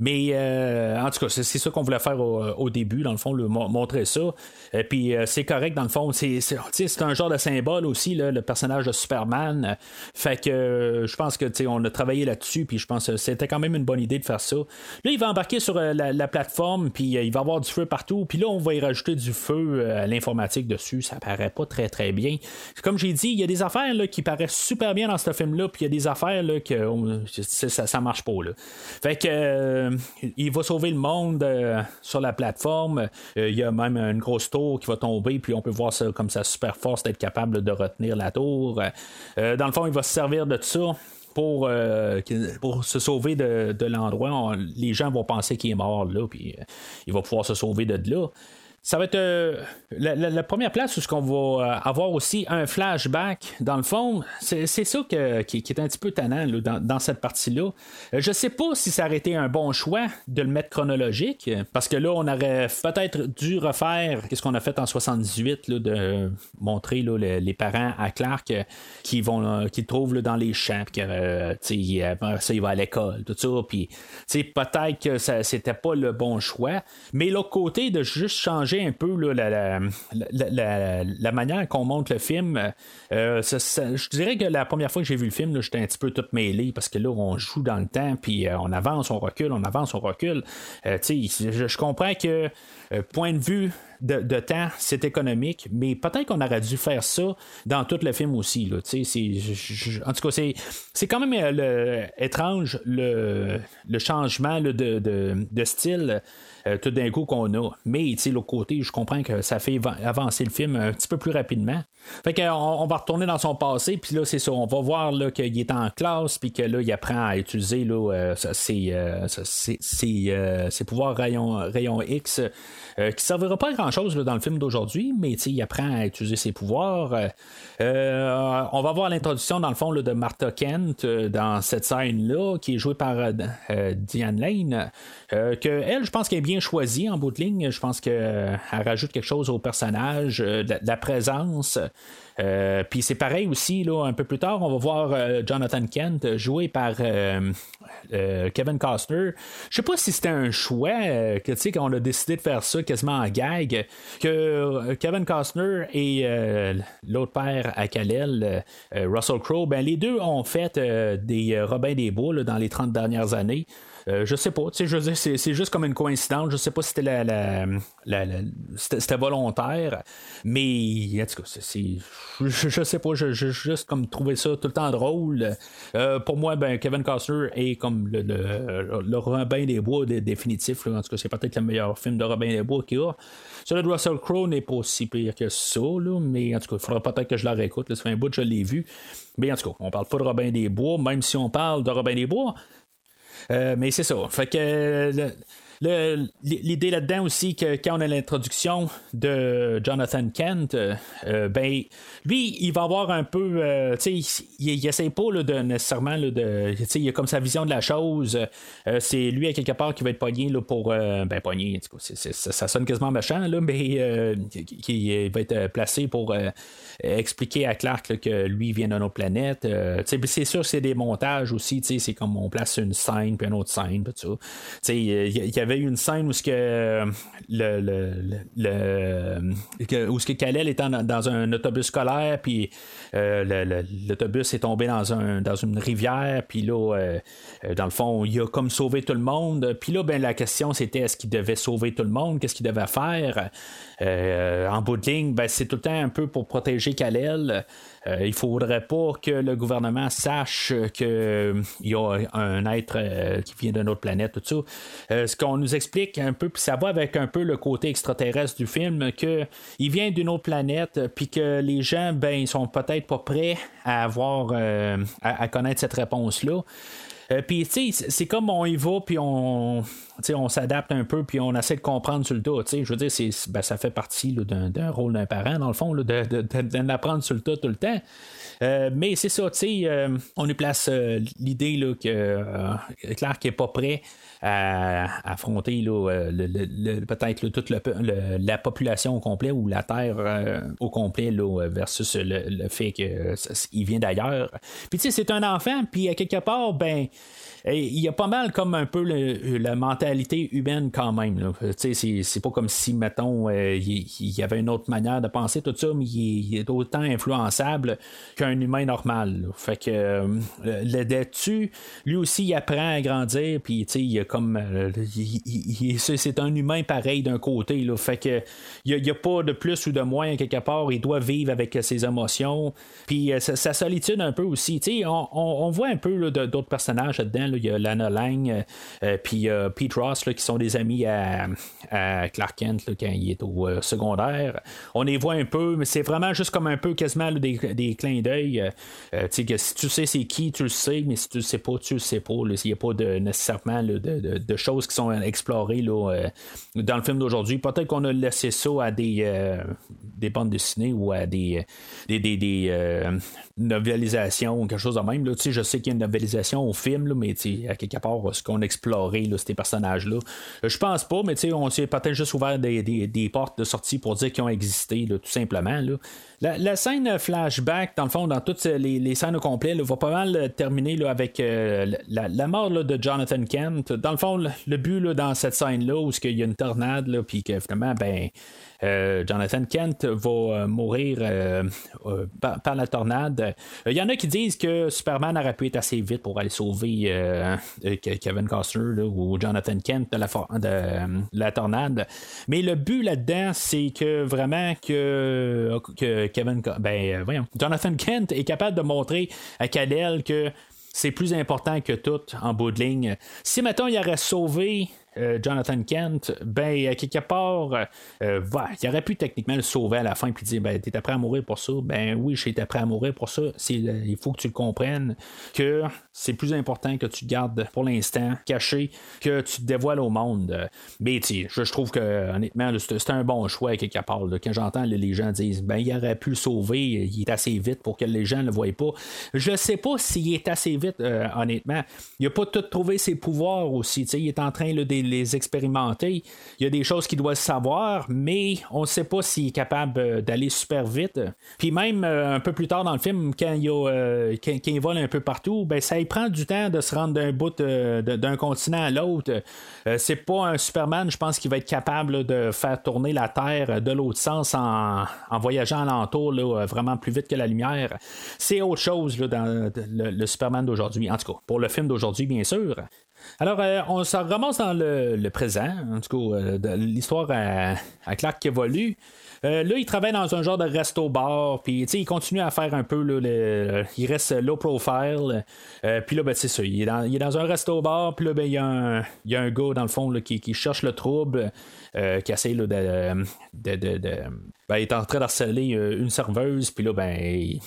Mais euh, en tout cas, c'est ça qu'on voulait faire au, début, dans le fond, le, montrer ça. Et euh, puis euh, c'est correct, dans le fond. C'est un genre de symbole aussi, le personnage de Superman. Fait que je pense que on a travaillé là-dessus, puis je pense que c'était quand même une bonne idée de faire ça. Là, il va embarquer sur la, plateforme, puis il va avoir du feu partout. Puis là, on va y rajouter du feu à l'informatique dessus. Ça paraît pas très très bien. Comme j'ai dit, il y a des affaires là, qui paraissent super bien dans ce film-là, puis il y a des affaires là, que ça, ça marche pas. Là. Fait que euh, il va sauver le monde euh, sur la plateforme. Euh, il y a même une grosse tour qui va tomber, puis on peut voir ça comme sa super force d'être capable de retenir la tour. dans le fond, il va se servir de ça pour, pour se sauver de, l'endroit. les gens vont penser qu'il est mort là, puis il va pouvoir se sauver de là. Ça va être euh, la, première place où ce qu'on va euh, avoir aussi un flashback. Dans le fond, c'est ça qui, est un petit peu tannant dans, cette partie-là. Euh, je sais pas si ça aurait été un bon choix de le mettre chronologique, parce que là, on aurait peut-être dû refaire ce qu'on a fait en 78, de montrer les, parents à Clark qui vont qui trouvent dans les champs, puis ça, il va à l'école, tout ça. Puis peut-être que c'était pas le bon choix. Mais l'autre côté, de juste changer un peu la, la, manière qu'on monte le film. Euh, je dirais que la première fois que j'ai vu le film, j'étais un petit peu tout mêlé parce que là, on joue dans le temps, puis euh, on avance, on recule, on avance, on recule. Euh, je, comprends que, point de vue de, temps, c'est économique, mais peut-être qu'on aurait dû faire ça dans tout le film aussi. Là, en tout cas, c'est, quand même étrange le, le changement de, style euh, tout d'un coup qu'on a. Mais l'autre côté, je comprends que ça fait avancer le film un petit peu plus rapidement. Fait qu'on on va retourner dans son passé, puis là, c'est ça. On va voir qu'il est en classe, puis que là, il apprend à utiliser là, euh, ses, euh, pouvoirs rayon, rayon X, qui servira pas à grand chose dans le film d'aujourd'hui, mais il apprend à utiliser ses pouvoirs. on va voir l'introduction, dans le fond, de Martha Kent dans cette scène-là, qui est jouée par Diane Lane. que elle, je pense qu'elle est bien choisie en bout de ligne. Je pense qu'elle rajoute quelque chose au personnage, de la présence. Euh, puis c'est pareil aussi, là, un peu plus tard, on va voir euh, Jonathan Kent joué par euh, Kevin Costner. Je sais pas si c'était un choix, que tu sais, qu'on a décidé de faire ça quasiment en gag, que Kevin Costner et l'autre père à Kalel, Russell Crowe, ben les deux ont fait des Robins des Bois dans les 30 dernières années. Euh, je sais pas, je c'est, juste comme une coïncidence. Je sais pas si c'était la, la, c'était, volontaire, mais en tout cas, c'est, je, sais pas, je, juste comme trouvé ça tout le temps drôle. Euh, pour moi, ben Kevin Costner est comme le, le, Robin des Bois définitif. En tout cas, c'est peut-être le meilleur film de Robin des Bois qu'il y a. Celui de Russell Crowe n'est pas aussi pire que ça, mais en tout cas, il faudra peut-être que je la réécoute. Ça fait un bout je l'ai vu. Mais en tout cas, on parle pas de Robin des Bois, même si on parle de Robin des Bois. Euh, mais c'est ça. Fait que l'idée là-dedans aussi que quand on a l'introduction de Jonathan Kent, ben lui, il va avoir un peu, tu sais, il, il, essaie pas de nécessairement de, tu sais, il a comme sa vision de la chose. c'est lui à quelque part qui va être pogné là, pour, ben pogné, ça, sonne quasiment méchant là, mais qui, va être placé pour expliquer à Clark que lui vient d'une autre planète. c'est sûr, c'est des montages aussi, c'est comme on place une scène puis une autre scène, tout ça. Il y avait une scène où ce que le, le, le, où ce que Kalel est dans un autobus scolaire, puis euh, l'autobus est tombé dans, un, dans une rivière, puis là, euh, euh, dans le fond, il a comme sauvé tout le monde. Puis là, ben, la question c'était est-ce qu'il devait sauver tout le monde, qu'est-ce qu'il devait faire? en bout de ligne, ben, c'est tout le temps un peu pour protéger Kalel. Euh, il faudrait pas que le gouvernement sache qu'il euh, y a un être euh, qui vient d'une autre planète, tout ça. ce qu'on nous explique un peu, puis ça va avec un peu le côté extraterrestre du film, qu'il vient d'une autre planète, puis que les gens, ben, ils sont peut-être pas prêts à avoir, à, connaître cette réponse-là. Puis, tu sais, c'est comme on y va, puis on, on s'adapte un peu, puis on essaie de comprendre sur le tas. Je veux dire, ben, ça fait partie d'un, rôle d'un parent, dans le fond, là, de, sur le tas tout le temps. Euh, mais c'est ça, tu sais, euh, on nous place euh, l'idée là, que Clark n'est pas prêt à, affronter peut-être toute la population au complet ou la Terre au complet là, versus le, fait qu'il vient d'ailleurs. Puis tu sais, c'est un enfant, puis à quelque part, ben il y a pas mal comme un peu la mentalité humaine quand même. C'est, c'est pas comme si, mettons, euh, il, y avait une autre manière de penser, tout ça, mais il, est autant influençable qu'un humain normal. Fait que euh, le dessus, lui aussi, il apprend à grandir, puis il a comme. Euh, c'est un humain pareil d'un côté. Là, fait que il n'y a, pas de plus ou de moins quelque part. Il doit vivre avec ses émotions. Puis sa, solitude un peu aussi. On, on, voit un peu d'autres personnages là-dedans il y a Lana Lang, euh, euh, puis Pete Ross, qui sont des amis à, Clark Kent quand il est au euh, secondaire. On les voit un peu, mais c'est vraiment juste comme un peu quasiment des, clins d'œil. si tu sais c'est qui, tu le sais, mais si tu le sais pas, tu le sais pas. Il n'y a pas de, nécessairement de, choses qui sont explorées là, dans le film d'aujourd'hui. Peut-être qu'on a laissé ça à des, des bandes dessinées ou à des, des, des, novelisations ou quelque chose de même. Je sais qu'il y a une novelisation au film, là, mais à quelque part, ce qu'on a exploré, là, ces personnages-là. Euh, je pense pas, mais on s'est peut-être juste ouvert des, portes de sortie pour dire qu'ils ont existé, tout simplement. La, scène flashback, dans le fond, dans toutes les, scènes au complet, va pas mal terminer avec euh, la, mort de Jonathan Kent. Le fond, le, but dans cette scène-là, où il y a une tornade, puis que finalement, ben, euh, Jonathan Kent va euh, mourir euh, par, la tornade. Il y en a qui disent que Superman aurait pu être assez vite pour aller sauver Kevin Costner ou Jonathan Kent de la, de, la tornade. Mais le but là-dedans, c'est que vraiment que, Kevin, ben, Jonathan Kent est capable de montrer à Cadell que c'est plus important que tout en bout de ligne. Si, maintenant il aurait sauvé Jonathan Kent, ben, à quelque part, euh, il aurait pu techniquement le sauver à la fin puis dire ben, T'es prêt à mourir pour ça Ben oui, j'étais prêt à mourir pour ça. il faut que tu le comprennes que c'est plus important que tu gardes pour l'instant caché que tu te dévoiles au monde. Mais je, je trouve que honnêtement, c'est un bon choix quelque part. Quand j'entends les gens dire ben, il aurait pu le sauver, il est assez vite pour que les gens ne le voient pas. Je sais pas s'il est assez vite, euh, honnêtement. Il n'a pas tout trouvé ses pouvoirs aussi. il est en train de les expérimenter. Il y a des choses qu'il doit savoir, mais on ne sait pas s'il est capable euh, d'aller super vite. Puis même euh, un peu plus tard dans le film, quand il, euh, vole un peu partout, ben, ça il prend du temps de se rendre d'un bout d'un continent à l'autre. c'est pas un Superman, je pense, qui va être capable de faire tourner la Terre de l'autre sens en, voyageant alentour là, vraiment plus vite que la lumière. C'est autre chose dans le Superman d'aujourd'hui. En tout cas, pour le film d'aujourd'hui, bien sûr. Alors, euh, on se ramasse dans le, présent, en tout cas, euh, l'histoire à, Clark qui évolue. Euh, là, il travaille dans un genre de resto-bar, puis il continue à faire un peu, le, il reste low profile. puis là, ben, c'est ça, il est, dans, un resto-bar, puis là, ben, il y, a un, y a un gars, dans le fond, qui, cherche le trouble, qui essaie de, ben, il est en train d'harceler une serveuse, puis là, ben,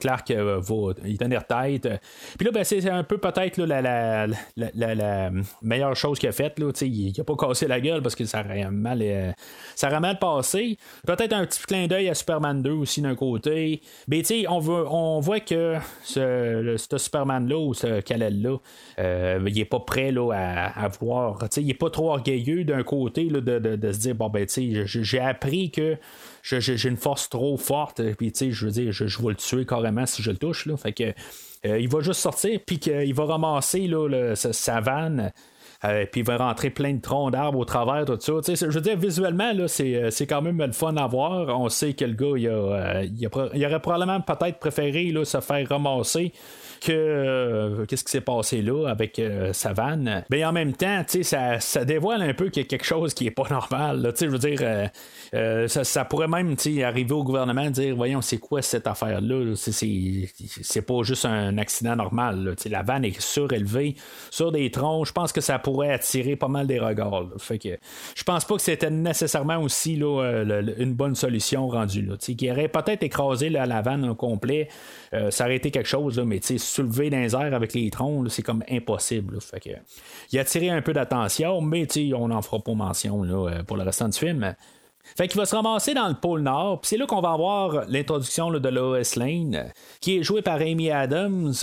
Clark va y tenir tête. Puis là, ben, c'est un peu peut-être la, meilleure chose qu'il a faite. Il n'a pas cassé la gueule parce que ça aurait mal, ça aurait mal passé. Peut-être un petit clin d'œil à Superman 2 aussi d'un côté. Mais tu on, on voit que ce, ce Superman-là ou ce Kal-El-là, il n'est pas prêt là, à, à vouloir. Il n'est pas trop orgueilleux d'un côté de, de, se dire bon ben j'ai appris que j'ai une force trop forte, puis tu sais, je veux dire, je, vais le tuer carrément si je le touche. Là. Fait que euh, il va juste sortir, puis qu'il va ramasser là, sa vanne. Euh, puis il va rentrer plein de troncs d'arbres au travers, tout ça. je veux dire, visuellement, là, c'est, euh, c'est quand même le fun à voir. On sait que le gars, il, a, il, aurait probablement peut-être préféré là, se faire ramasser que euh, qu'est-ce qui s'est passé là avec euh, Savane. Mais en même temps, ça, ça dévoile un peu qu'il y a quelque chose qui est pas normal. Je veux dire, euh, ça, pourrait même arriver au gouvernement et dire voyons, c'est quoi cette affaire-là? C'est pas juste un accident normal. La vanne est surélevée sur des troncs. Je pense que ça pourrait attirer pas mal des regards. Fait que je pense pas que c'était nécessairement aussi là, une bonne solution rendue là. Qui aurait peut-être écrasé la vanne au complet. ça aurait été quelque chose, là, mais soulever dans les airs avec les troncs, c'est comme impossible. Fait que, il a attiré un peu d'attention, mais on n'en fera pas mention euh, pour le restant du film. Fait qu'il va se ramasser dans le pôle Nord, puis c'est là qu'on va avoir l'introduction de Lois Lane, qui est jouée par Amy Adams.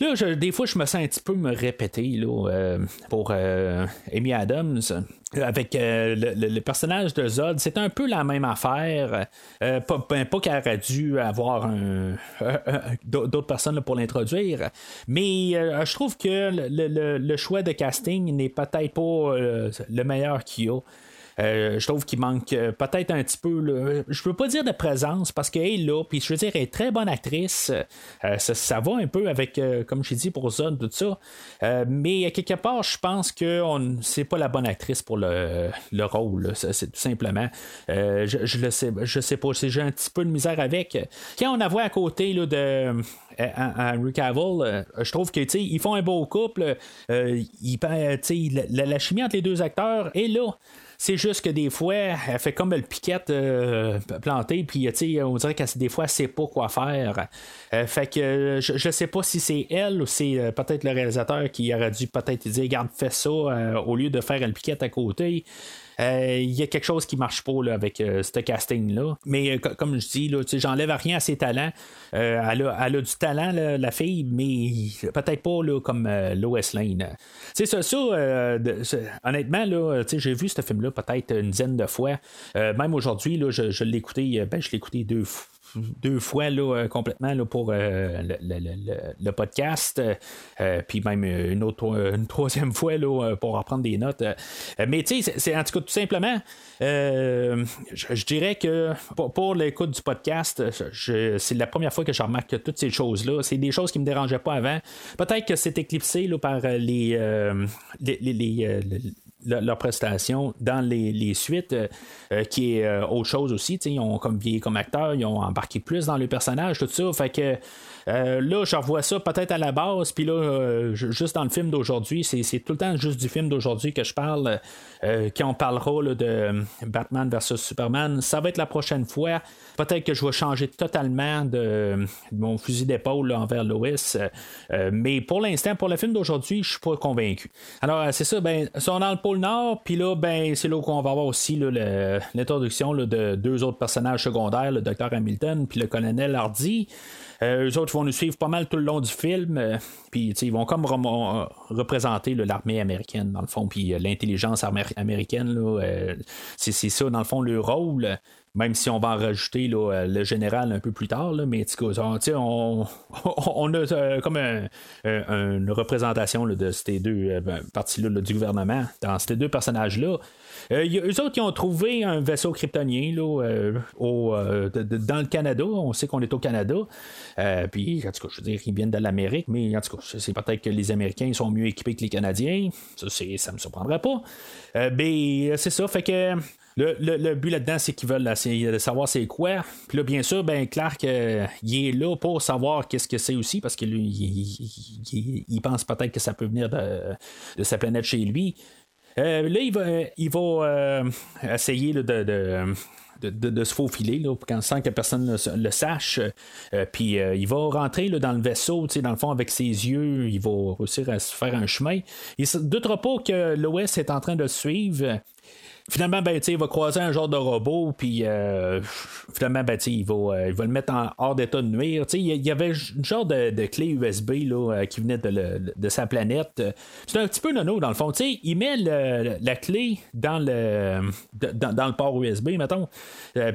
Là, des fois, je me sens un petit peu me répéter là, euh, pour euh, Amy Adams. Avec euh, le, personnage de Zod, c'est un peu la même affaire. pas, ben, pas qu'elle aurait dû avoir d'autres personnes pour l'introduire, mais je trouve que le, choix de casting n'est peut-être pas le meilleur qu'il y a. Euh, je trouve qu'il manque euh, peut-être un petit peu, là, je veux pas dire de présence parce qu'elle est là, puis je veux dire, elle est très bonne actrice. Euh, ça, va un peu avec, comme j'ai dit, pour Zone, tout ça. mais quelque part, je pense que c'est pas la bonne actrice pour le, rôle. C'est tout simplement. je, le sais, je sais pas. J'ai un petit peu de misère avec. Quand on la voit à côté de Henry Cavill, je trouve que ils font un beau couple. la, la, chimie entre les deux acteurs est là. C'est juste que des fois, elle fait comme le piquette euh, planté, puis on dirait que des fois, elle sait pas quoi faire. Euh, fait que je, je sais pas si c'est elle ou c'est euh, peut-être le réalisateur qui aurait dû peut-être dire, garde, fais ça au lieu de faire le piquette à côté. Euh, il y a quelque chose qui marche pas avec euh, ce casting-là. Mais euh, comme je dis, j'enlève rien à ses talents. Elle a, du talent, la fille, mais peut-être pas comme Lois Lane. C'est ça, ça honnêtement, j'ai vu ce film-là peut-être une dizaine de fois. même aujourd'hui, je l'ai écouté, ben, je l'ai écouté deux fois deux fois là, euh, complètement là, pour euh, le, podcast, euh, puis même une autre une troisième fois là, pour reprendre des notes. mais tu sais, en tout cas tout simplement, je, dirais que pour, l'écoute du podcast, c'est la première fois que je remarque toutes ces choses-là. C'est des choses qui me dérangeaient pas avant. Peut-être que c'est éclipsé par les, les leur prestation dans les, suites, euh, euh, qui est euh, autre chose aussi. Ils ont comme vieilli comme acteurs, ils ont embarqué plus dans le personnage, tout ça. Fait que là, je revois ça peut-être à la base, puis là, juste dans le film d'aujourd'hui, c'est tout le temps juste du film d'aujourd'hui que je parle. quand on parlera de Batman versus Superman, ça va être la prochaine fois. Peut-être que je vais changer totalement de, mon fusil d'épaule envers Lois. mais pour l'instant, pour le film d'aujourd'hui, je suis pas convaincu. Alors, c'est ça, ben, si on dans le pôle Nord, puis là, ben, c'est là qu'on va avoir aussi l'introduction de deux autres personnages secondaires, le docteur Hamilton puis le colonel Hardy. Euh, eux autres vont nous suivre pas mal tout le long du film. Euh, puis ils vont comme représenter l'armée américaine, dans le fond, puis euh, l'intelligence américaine. c'est ça, dans le fond, le rôle. Même si on va en rajouter le général un peu plus tard, mais on, on, a comme une représentation de ces deux ben, parties-là du gouvernement dans ces deux personnages-là. Euh, eux autres, ils ont trouvé un vaisseau kryptonien là, euh, euh, dans le Canada. On sait qu'on est au Canada. puis, en tout cas, je veux dire, ils viennent de l'Amérique, mais en tout cas, c'est peut-être que les Américains sont mieux équipés que les Canadiens. Ça, ça me surprendrait pas. mais c'est ça, fait que. Le, but là-dedans, c'est qu'ils veulent de savoir c'est quoi. Puis là, bien sûr, ben Clark, il est là pour savoir qu'est-ce que c'est aussi, parce qu'il il, pense peut-être que ça peut venir de, de sa planète chez lui. là, il va, il va essayer de, de, se faufiler là, sans que personne le, sache. puis il va rentrer là, dans le vaisseau, dans le fond, avec ses yeux, il va réussir à se faire un chemin. Il ne doutera pas que l'OS est en train de le suivre. Finalement, ben, il va croiser un genre de robot, puis euh, finalement, ben, il, va, euh, il va le mettre en hors d'état de nuire. Il y avait une genre de, clé USB là, euh, qui venait de, de sa planète. C'est un petit peu nono, dans le fond. il met la clé dans le, dans, le port USB, mettons.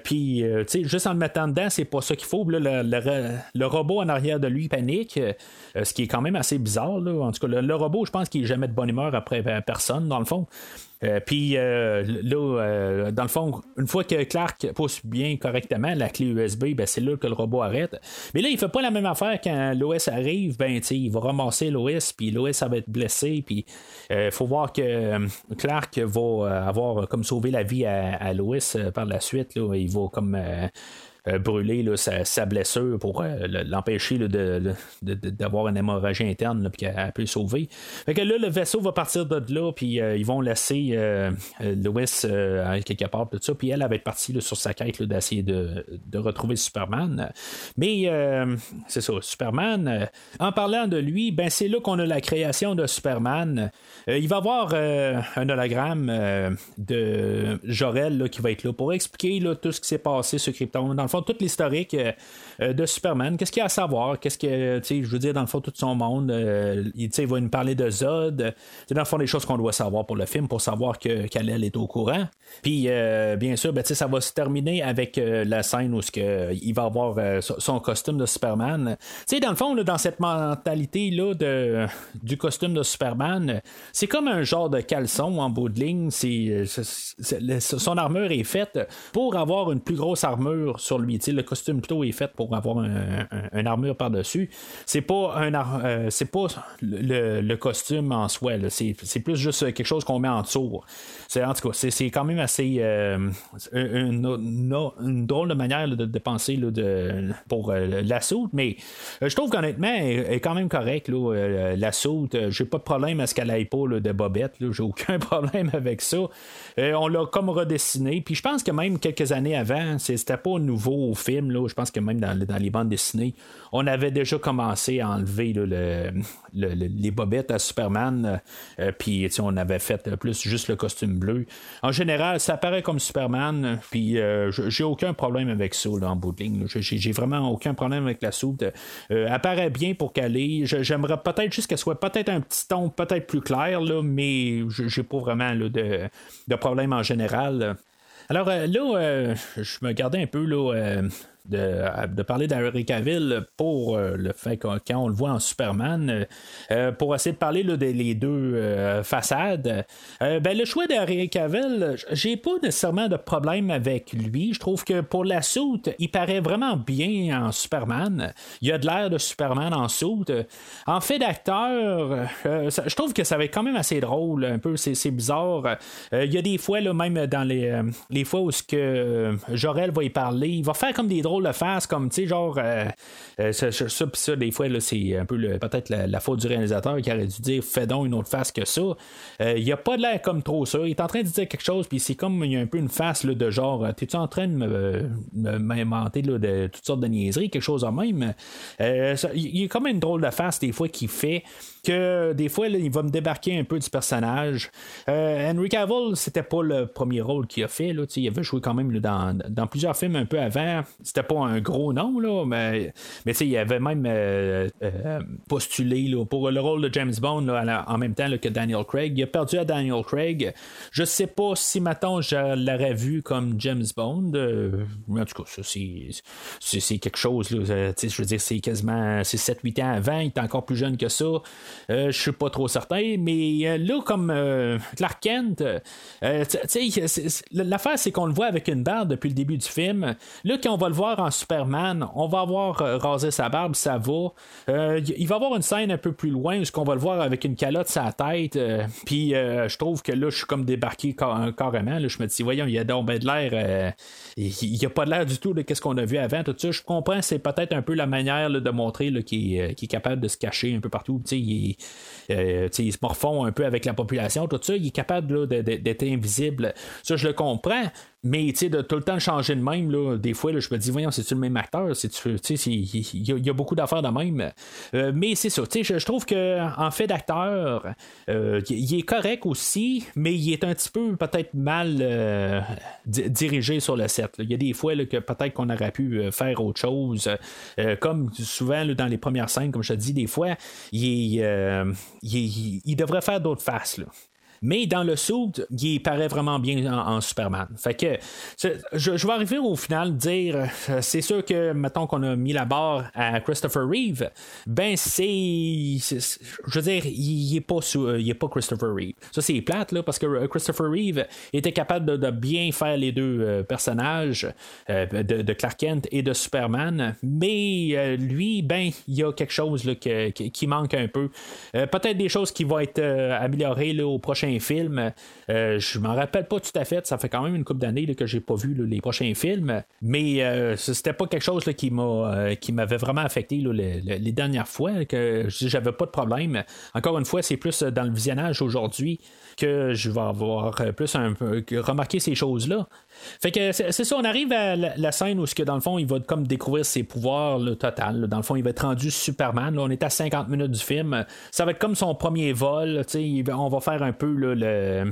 puis, juste en le mettant dedans, c'est pas ça qu'il faut. le, le, robot en arrière de lui panique, ce qui est quand même assez bizarre. Là. En tout cas, le, robot, je pense qu'il est jamais de bonne humeur après personne, dans le fond. Euh, puis euh, là, euh, dans le fond, une fois que Clark pousse bien correctement la clé USB, ben, c'est là que le robot arrête. Mais là, il fait pas la même affaire quand l'OS arrive. Ben, il va ramasser l'OS, puis l'OS va être blessé. Puis il faut voir que Clark va avoir comme sauvé la vie à, à l'OS par la suite. Là. Il va comme euh, brûler sa, blessure pour euh, l'empêcher d'avoir une hémorragie interne puis qu'elle peut sauver. Fait que là, le vaisseau va partir de là, puis euh, ils vont laisser Lois quelque part, tout ça, puis elle, va être partie sur sa quête d'essayer de, retrouver Superman. Mais c'est ça, Superman, en parlant de lui, ben c'est là qu'on a la création de Superman. il va avoir un hologramme de Jorel qui va être là pour expliquer tout ce qui s'est passé sur Krypton. Dans le fond, toute l'historique euh, euh, de Superman. Qu'est-ce qu'il y a à savoir? Qu'est-ce que, tu sais, je veux dire, dans le fond, tout son monde, euh, il, va nous parler de Zod. C'est dans le fond des choses qu'on doit savoir pour le film, pour savoir que Kal-El est au courant. Puis, bien sûr, ben, ça va se terminer avec la scène où il va avoir son costume de Superman. Tu sais, dans le fond, dans cette mentalité-là de, du costume de Superman, c'est comme un genre de caleçon en bout de ligne. Son armure est faite pour avoir une plus grosse armure sur lui. Le costume plutôt est fait pour avoir un, armure par-dessus. C'est pas un euh, pas le, costume en soi. C'est, plus juste quelque chose qu'on met en dessous. En tout cas, c'est, quand même assez euh, une, drôle de manière de, penser de, pour euh, la soute, mais je trouve qu'honnêtement, elle est quand même correcte. la soute, j'ai pas de problème à ce qu'elle aille pas de bobette. J'ai aucun problème avec ça. on l'a comme redessiné. Puis je pense que même quelques années avant, c'était pas nouveau au film. Là, je pense que même dans, les bandes dessinées, on avait déjà commencé à enlever le, les bobettes à Superman. Euh, puis on avait fait plus juste le costume bleu. En général, ça paraît comme Superman. Puis euh, j'ai aucun problème avec ça en bout de ligne. J'ai vraiment aucun problème avec la soupe. Euh, elle paraît bien pour caler. J'aimerais peut-être juste qu'elle soit peut-être un petit ton peut-être plus clair, là, mais j'ai pas vraiment de, de problème en général. Alors là, je me gardais un peu là, de, parler d'Henry Cavill pour euh, le fait que quand on le voit en Superman, euh, pour essayer de parler là, des deux euh, façades, ben, le choix d'Henry Cavill, j'ai pas nécessairement de problème avec lui. Je trouve que pour la soute, il paraît vraiment bien en Superman. Il a de l'air de Superman en soute. En fait d'acteur, je trouve que ça va être quand même assez drôle, un peu, c'est, bizarre. Il y a des fois, même dans les, les fois où Jorel va y parler, il va faire comme des drôles le face, comme, tu sais, genre, euh, euh, ça, ça, ça, des fois, c'est un peu peut-être la, faute du réalisateur qui aurait dû dire, fais donc une autre face que ça. Euh, il n'y a pas de l'air comme trop ça. Il est en train de dire quelque chose, puis c'est comme, il y a un peu une face là, de genre, t'es-tu en train de m'inventer de toutes sortes de niaiseries, quelque chose en même? il y a comme une drôle de face, des fois, qui fait que des fois, il va me débarquer un peu du personnage. Henry Cavill, c'était pas le premier rôle qu'il a fait. Là, il avait joué quand même dans, dans, plusieurs films un peu avant. C'était pas un gros nom, là, mais, mais il avait même euh, euh, postulé pour le rôle de James Bond en même temps que Daniel Craig. Il a perdu à Daniel Craig. Je sais pas si maintenant je l'aurais vu comme James Bond. Euh, en tout cas, c'est quelque chose. je veux dire, c'est quasiment 7-8 ans avant. Il est encore plus jeune que ça. Je suis pas trop certain. Mais là, comme Clark Kent, l'affaire, c'est qu'on le voit avec une barre depuis le début du film. Là, quand on va le voir en Superman, on va avoir rasé sa barbe, ça va. il va avoir une scène un peu plus loin où qu'on va le voir avec une calotte la tête. Puis je trouve que là, je suis comme débarqué carrément. je me dis, voyons, il y a donc ben de l'air. il n'y a pas de l'air du tout de ce qu'on a vu avant. Tout ça, je comprends, c'est peut-être un peu la manière de montrer qui, est capable de se cacher un peu partout. Il se morfond un peu avec la population, tout ça. Il est capable d'être invisible. Ça, je le comprends. Mais de tout le temps changer de même, là, des fois, je me dis, voyons, c'est-tu le même acteur? Il y, a beaucoup d'affaires de même. Euh, mais c'est ça, je, je trouve qu'en fait d'acteur, euh, il est correct aussi, mais il est un petit peu peut-être mal euh, dirigé sur le set. Il y a des fois que peut-être qu'on aurait pu faire autre chose. comme souvent dans les premières scènes, comme je te dis, des fois, il, il devrait faire d'autres faces. Mais dans le suit, il paraît vraiment bien en, Superman. Fait que je, vais arriver au final dire euh, c'est sûr que mettons qu'on a mis la barre à Christopher Reeve, ben c'est. Je veux dire, il n'est pas, est pas Christopher Reeve. Ça c'est plate là, parce que euh, Christopher Reeve était capable de, bien faire les deux euh, personnages de, Clark Kent et de Superman. Mais lui, ben, il y a quelque chose là, qui manque un peu. Peut-être des choses qui vont être améliorées au prochain film. Euh, je m'en rappelle pas tout à fait. Ça fait quand même une couple d'années que j'ai pas vu les prochains films. Mais euh, c'était pas quelque chose qui m'a euh, qui m'avait vraiment affecté les, dernières fois. Que j'avais pas de problème. Encore une fois, c'est plus dans le visionnage aujourd'hui que je vais avoir plus un peu remarqué ces choses-là. Fait que c'est ça, on arrive à la, scène où, que, dans le fond, il va comme découvrir ses pouvoirs le total. Dans le fond, il va être rendu Superman. on est à 50 minutes du film. Ça va être comme son premier vol. On va faire un peu le,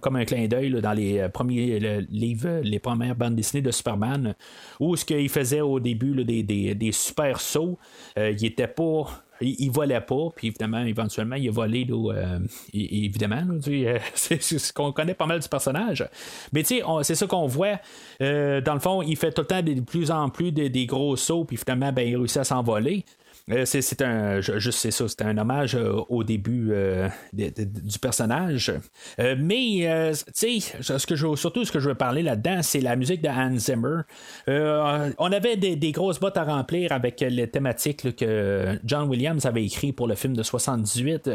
comme un clin d'œil dans les premiers livres, les premières bandes dessinées de Superman, où ce qu'il faisait au début des, super sauts. Euh, il était pas il, volait pas, puis évidemment, éventuellement, il a volé, euh, évidemment, euh, c'est ce qu'on connaît pas mal du personnage. Mais tu sais, c'est ça qu'on voit. Euh, dans le fond, il fait tout le temps de plus en plus des, gros sauts, puis finalement, ben, il réussit à s'envoler. Euh, c'est un, juste c'est ça, c'était un hommage euh, au début euh, du personnage. mais, tu sais, ce que je, surtout ce que je veux parler là-dedans, c'est la musique de Hans Zimmer. on avait des, grosses bottes à remplir avec les thématiques que John Williams avait écrit pour le film de 78.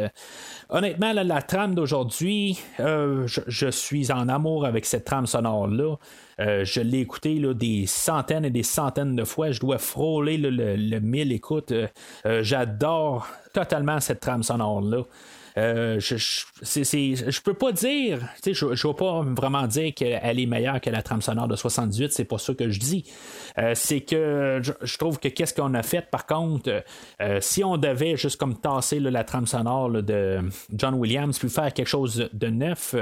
honnêtement, la trame d'aujourd'hui, je, je, suis en amour avec cette trame sonore-là. Euh, je l'ai écouté là, des centaines et des centaines de fois. Je dois frôler le, le, mille écoutes. Euh, euh, j'adore totalement cette trame sonore-là. Je, je, peux pas dire, je, je vais pas vraiment dire qu'elle est meilleure que la trame sonore de 78, c'est pas ça que je dis. C'est que je, trouve que qu'est-ce qu'on a fait par contre, si on devait juste comme tasser la trame sonore de John Williams puis faire quelque chose de neuf,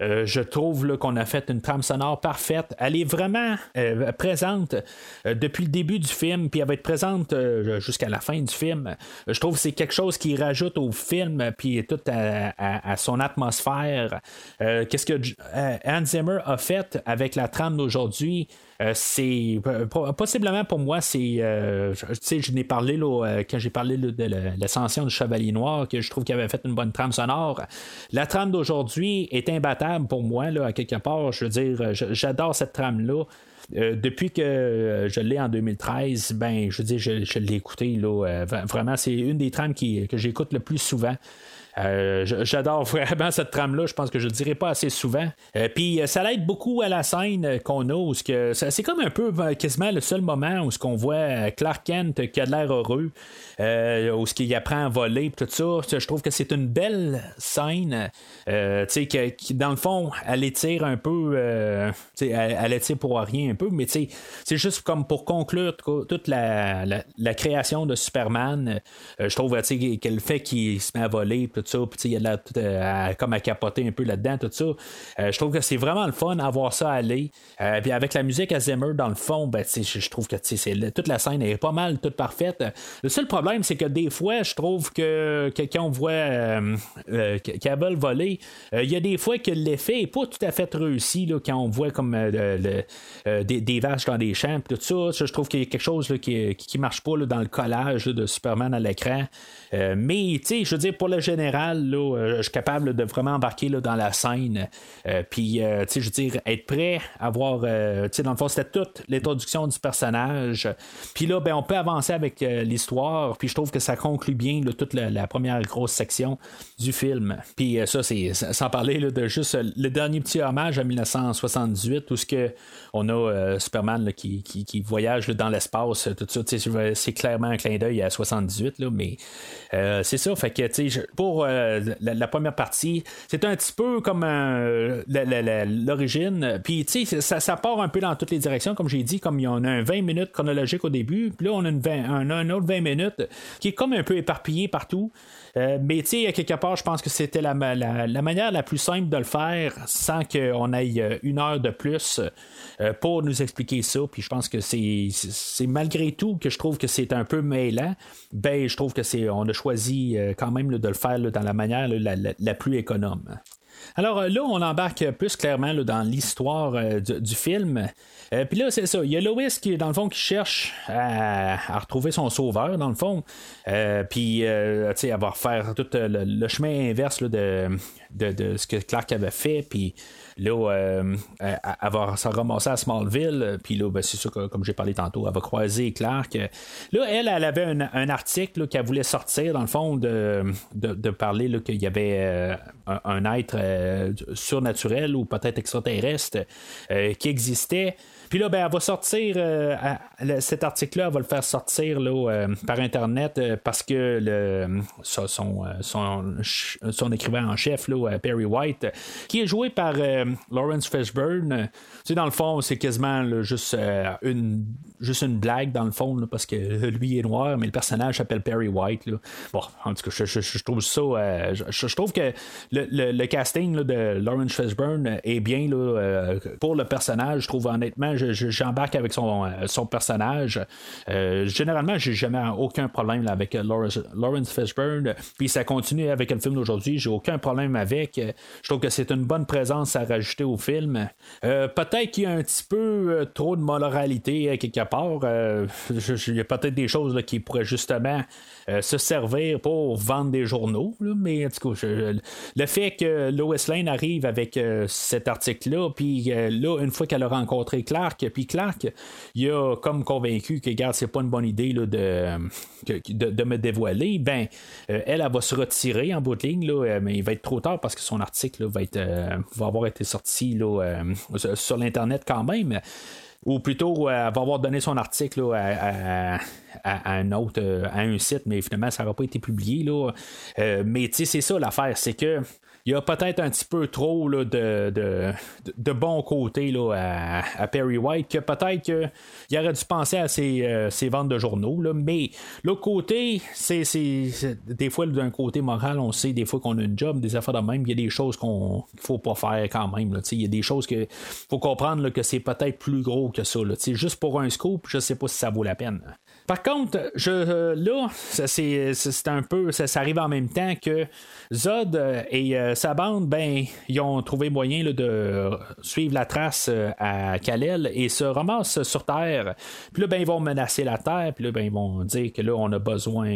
je trouve qu'on a fait une trame sonore parfaite. Elle est vraiment présente depuis le début du film, puis elle va être présente jusqu'à la fin du film. Je trouve que c'est quelque chose qui rajoute au film, puis tout à, son atmosphère. Euh, qu'est-ce que euh, Hans Zimmer a fait avec la trame d'aujourd'hui? Euh, c'est possiblement pour moi, c'est. sais je n'ai parlé là, quand j'ai parlé de l'ascension du Chevalier Noir, que je trouve qu'il avait fait une bonne trame sonore. La trame d'aujourd'hui est imbattable pour moi, là, à quelque part. Je veux dire, j'adore cette trame-là. depuis que je l'ai en 2013, ben, je veux dire, je, l'ai écouté. Là, vraiment, c'est une des trames qui, que j'écoute le plus souvent. Euh, j'adore vraiment cette trame-là. Je pense que je le dirai pas assez souvent. Euh, puis euh, ça l'aide beaucoup à la scène qu'on a. Où que, c'est comme un peu quasiment le seul moment où ce qu'on voit Clark Kent qui a l'air heureux, où ce qu'il apprend à voler, tout ça. Je trouve que c'est une belle scène. qui, dans le fond, elle étire un peu. elle, elle étire pour rien un peu, mais c'est juste comme pour conclure toute la, la, création de Superman. je trouve qu'elle fait qu'il se met à voler, tout ça, puis il y a de la, comme à capoter un peu là-dedans, tout ça. Euh, je trouve que c'est vraiment le fun à voir ça aller. Euh, puis avec la musique à Zimmer dans le fond, ben, je trouve que toute la scène est pas mal toute parfaite. Le seul problème, c'est que des fois, je trouve que, quand on voit euh, Cable voler, il y a des fois que l'effet est pas tout à fait réussi là, quand on voit comme des, des, vaches dans des champs, tout ça. Je trouve qu'il y a quelque chose qui, qui marche pas dans le collage de Superman à l'écran. mais, tu sais, je veux dire, pour le général, je suis capable de vraiment embarquer dans la scène. Puis, tu sais, je veux dire, être prêt à voir, tu sais, dans le fond, c'était toute l'introduction du personnage. Puis là, ben, on peut avancer avec l'histoire. Puis je trouve que ça conclut bien toute la, première grosse section du film. Puis ça, c'est sans parler de juste le dernier petit hommage à 1978 où ce que on a euh, Superman qui, voyage dans l'espace, tout ça. C'est clairement un clin d'œil à 78, là, mais euh, c'est ça. Fait que pour euh, la, première partie, c'est un petit peu comme l'origine. Puis ça, ça part un peu dans toutes les directions, comme j'ai dit, comme en a un 20 minutes chronologique au début, puis là on a une un, autre 20 minutes qui est comme un peu éparpillé partout. Mais tu sais, quelque part, je pense que c'était la, la, manière la plus simple de le faire sans qu'on aille une heure de plus euh, pour nous expliquer ça. Puis je pense que c'est malgré tout que je trouve que c'est un peu mêlant. Ben, je trouve que c'est on a choisi euh, quand même de le faire dans la manière la, plus économe. Alors euh, là, on embarque plus clairement dans l'histoire du, film. Puis là, c'est ça. Il y a Lois qui, dans le fond, qui cherche à, retrouver son sauveur, dans le fond. puis, tu sais, elle va refaire tout le, chemin inverse de, de, de, ce que Clark avait fait. Puis, Là, euh, elle, va se ramasser à Smallville, puis là, ben, c'est sûr que, comme j'ai parlé tantôt, elle va croiser Clark. Là, elle, elle avait un, article qu'elle voulait sortir, dans le fond, de, de, parler qu'il y avait euh, un, être euh, surnaturel ou peut-être extraterrestre qui existait. Puis là, ben, elle va sortir euh, cet article-là, elle va le faire sortir là, euh, par Internet euh, parce que le, son, son, écrivain en chef, là, Perry White, qui est joué par Lawrence Fishburne, tu sais, dans le fond, c'est quasiment juste, une, juste une blague, dans le fond, parce que lui est noir, mais le personnage s'appelle Perry White. Bon, en tout cas, je, trouve ça. Je, trouve que le, casting de Lawrence Fishburne est bien là, pour le personnage. Je trouve honnêtement, j'embarque avec son, euh, son personnage. Euh, généralement, j'ai jamais aucun problème avec euh, Lawrence, Fishburne. Puis ça continue avec le film d'aujourd'hui. J'ai aucun problème avec. Je trouve que c'est une bonne présence à rajouter au film. peut-être qu'il y a un petit peu trop de moralité quelque part. Il y a peut-être des choses qui pourraient justement se servir pour vendre des journaux. mais en tout cas, le fait que Lois Lane arrive avec cet article-là, puis là, une fois qu'elle a rencontré Clark, puis Clark, il a comme convaincu que, regarde, c'est pas une bonne idée là, de, de, me dévoiler. Ben, euh, elle, elle, va se retirer en bout de ligne, là, euh, mais il va être trop tard parce que son article va, être, euh, va avoir été sorti là, sur l'Internet quand même ou plutôt elle va avoir donné son article à, un autre à un site mais finalement ça n'aura pas été publié là. mais tu sais c'est ça l'affaire c'est que il y a peut-être un petit peu trop là, de, de, de, bon côté là, à, Perry White, que peut-être qu'il aurait dû penser à ses, euh, ventes de journaux. Là, mais l'autre côté, c'est, des fois d'un côté moral, on sait des fois qu'on a une job, des affaires de même, il y a des choses qu'on qu'il faut pas faire quand même. Là, il y a des choses que faut comprendre que c'est peut-être plus gros que ça. Là, juste pour un scoop, je sais pas si ça vaut la peine. Par contre, je, euh, là, c'est un peu. Ça, arrive en même temps que Zod euh, et euh, sa bande, ben, ils ont trouvé moyen de suivre la trace à Kalel et se ramassent sur Terre. Puis là, ben, ils vont menacer la Terre. Puis là, ben, ils vont dire que là, on a besoin,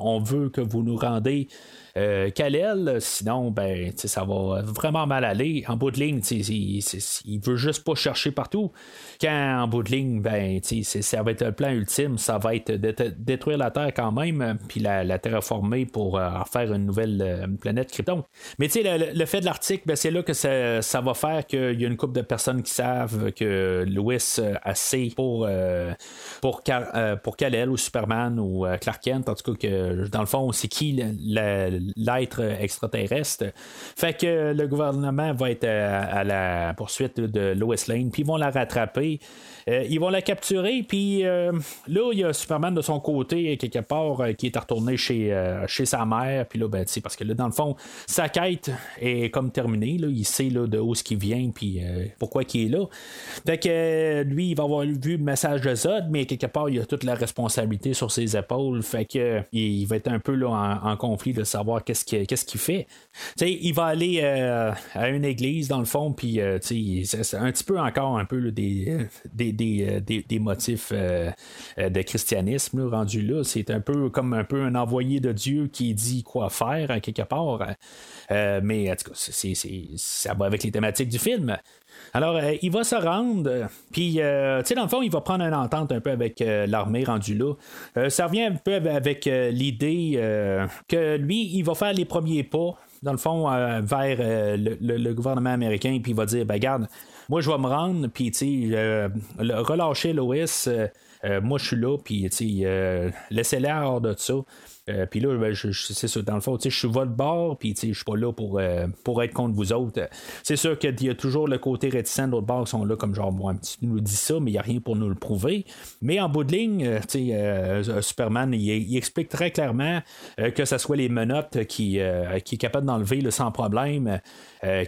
on veut que vous nous rendez euh, Kalel, sinon, ben, ça va vraiment mal aller. En bout de ligne, il, il, veut juste pas chercher partout. Quand en bout de ligne, ben, ça va être le plan ultime, ça va être de détruire la Terre quand même, puis la, la terraformer pour euh, faire une nouvelle euh, planète Krypton. Mais le, le, fait de l'article, ben, c'est là que ça, va faire qu'il y a une couple de personnes qui savent que Louis a assez pour, pour, pour Kal-El ou Superman ou Clark Kent, en tout cas, que dans le fond, c'est qui la l'être extraterrestre. Fait que le gouvernement va être à, la poursuite de Lois Lane, puis ils vont la rattraper. Euh, ils vont la capturer, puis euh, là, il y a Superman de son côté, quelque part, qui est retourné chez, chez sa mère, puis là, ben, parce que là, dans le fond, sa quête est comme terminée, là, il sait là, de où ce qui vient, puis pourquoi il est là. Fait que lui, il va avoir vu le message de Zod, mais quelque part, il a toute la responsabilité sur ses épaules, fait que il va être un peu là, en, conflit de savoir qu'est-ce qu'il qu'il fait. il va aller à une église, dans le fond, puis c'est un petit peu encore un peu des, des, des, motifs de christianisme rendu là. C'est un peu comme un peu un envoyé de Dieu qui dit quoi faire quelque part. mais en tout cas, ça va avec les thématiques du film. Alors, il va se rendre, puis, tu sais, dans le fond, il va prendre une entente un peu avec l'armée rendue là. ça revient un peu avec l'idée que lui, il va faire les premiers pas dans le fond, vers le, gouvernement américain, puis il va dire, ben garde, moi je vais me rendre, puis tu sais, relâcher Lois, moi je suis là, puis tu sais, laissez-la hors de ça. Euh, puis là, ben, c'est ça, dans le fond, je suis votre bord, puis je suis pas là pour, euh, pour être contre vous autres. C'est sûr qu'il y a toujours le côté réticent de l'autre qui sont là comme genre, moi, tu nous dis ça, mais il n'y a rien pour nous le prouver. Mais en bout de ligne, euh, Superman, il, explique très clairement que ce soit les menottes qui, qui est capable d'enlever sans problème.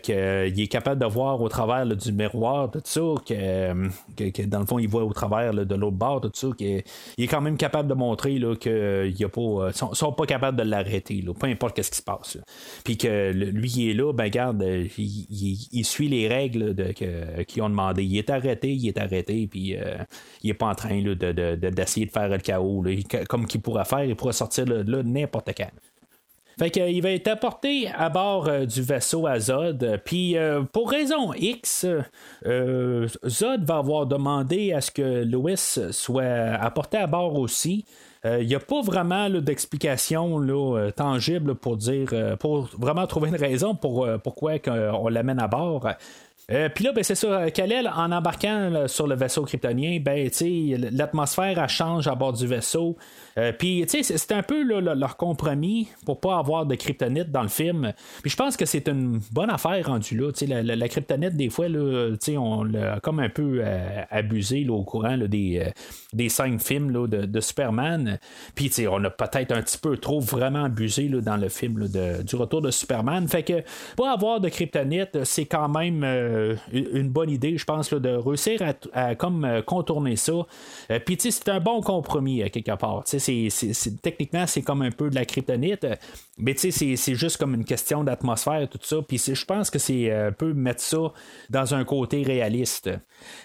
qu'il est capable de voir au travers du miroir, tout ça, que, dans le fond, il voit au travers de l'autre bord, tout ça, qu'il est quand même capable de montrer qu'il n'y a pas sont, sont pas capables de l'arrêter, peu importe ce qui se passe. Puis que lui, il est là, ben garde, euh, il, suit les règles de, qu'ils ont demandé. Il est arrêté, il est arrêté, puis euh, il est pas en train d'essayer de, faire le chaos. Comme qu'il pourrait faire, il pourrait sortir là, n'importe quand. Fait qu'il va être apporté à bord euh, du vaisseau à Zod. Puis pour raison X, Zod va avoir demandé à ce que Louis soit apporté à bord aussi. Il euh, n'y a pas vraiment d'explication euh, tangible pour dire, euh, pour vraiment trouver une raison pour pourquoi on l'amène à bord. Euh, puis là, ben, c'est ça, Kalel, en embarquant sur le vaisseau kryptonien, ben, l'atmosphère change à bord du vaisseau. Euh, puis c'est un peu leur compromis pour pas avoir de kryptonite dans le film. Puis je pense que c'est une bonne affaire rendue là. La, la, kryptonite, des fois, on l'a comme un peu euh, abusé au courant des, des cinq films de, Superman. Puis on a peut-être un petit peu trop vraiment abusé dans le film du retour de Superman. Fait que pas avoir de kryptonite, c'est quand même euh, une bonne idée, je pense, de réussir à, comme euh, contourner ça. Euh, puis, c'est un bon compromis, quelque part. techniquement, c'est comme un peu de la kryptonite, mais c'est juste comme une question d'atmosphère, tout ça. Puis, je pense que c'est un peu mettre ça dans un côté réaliste.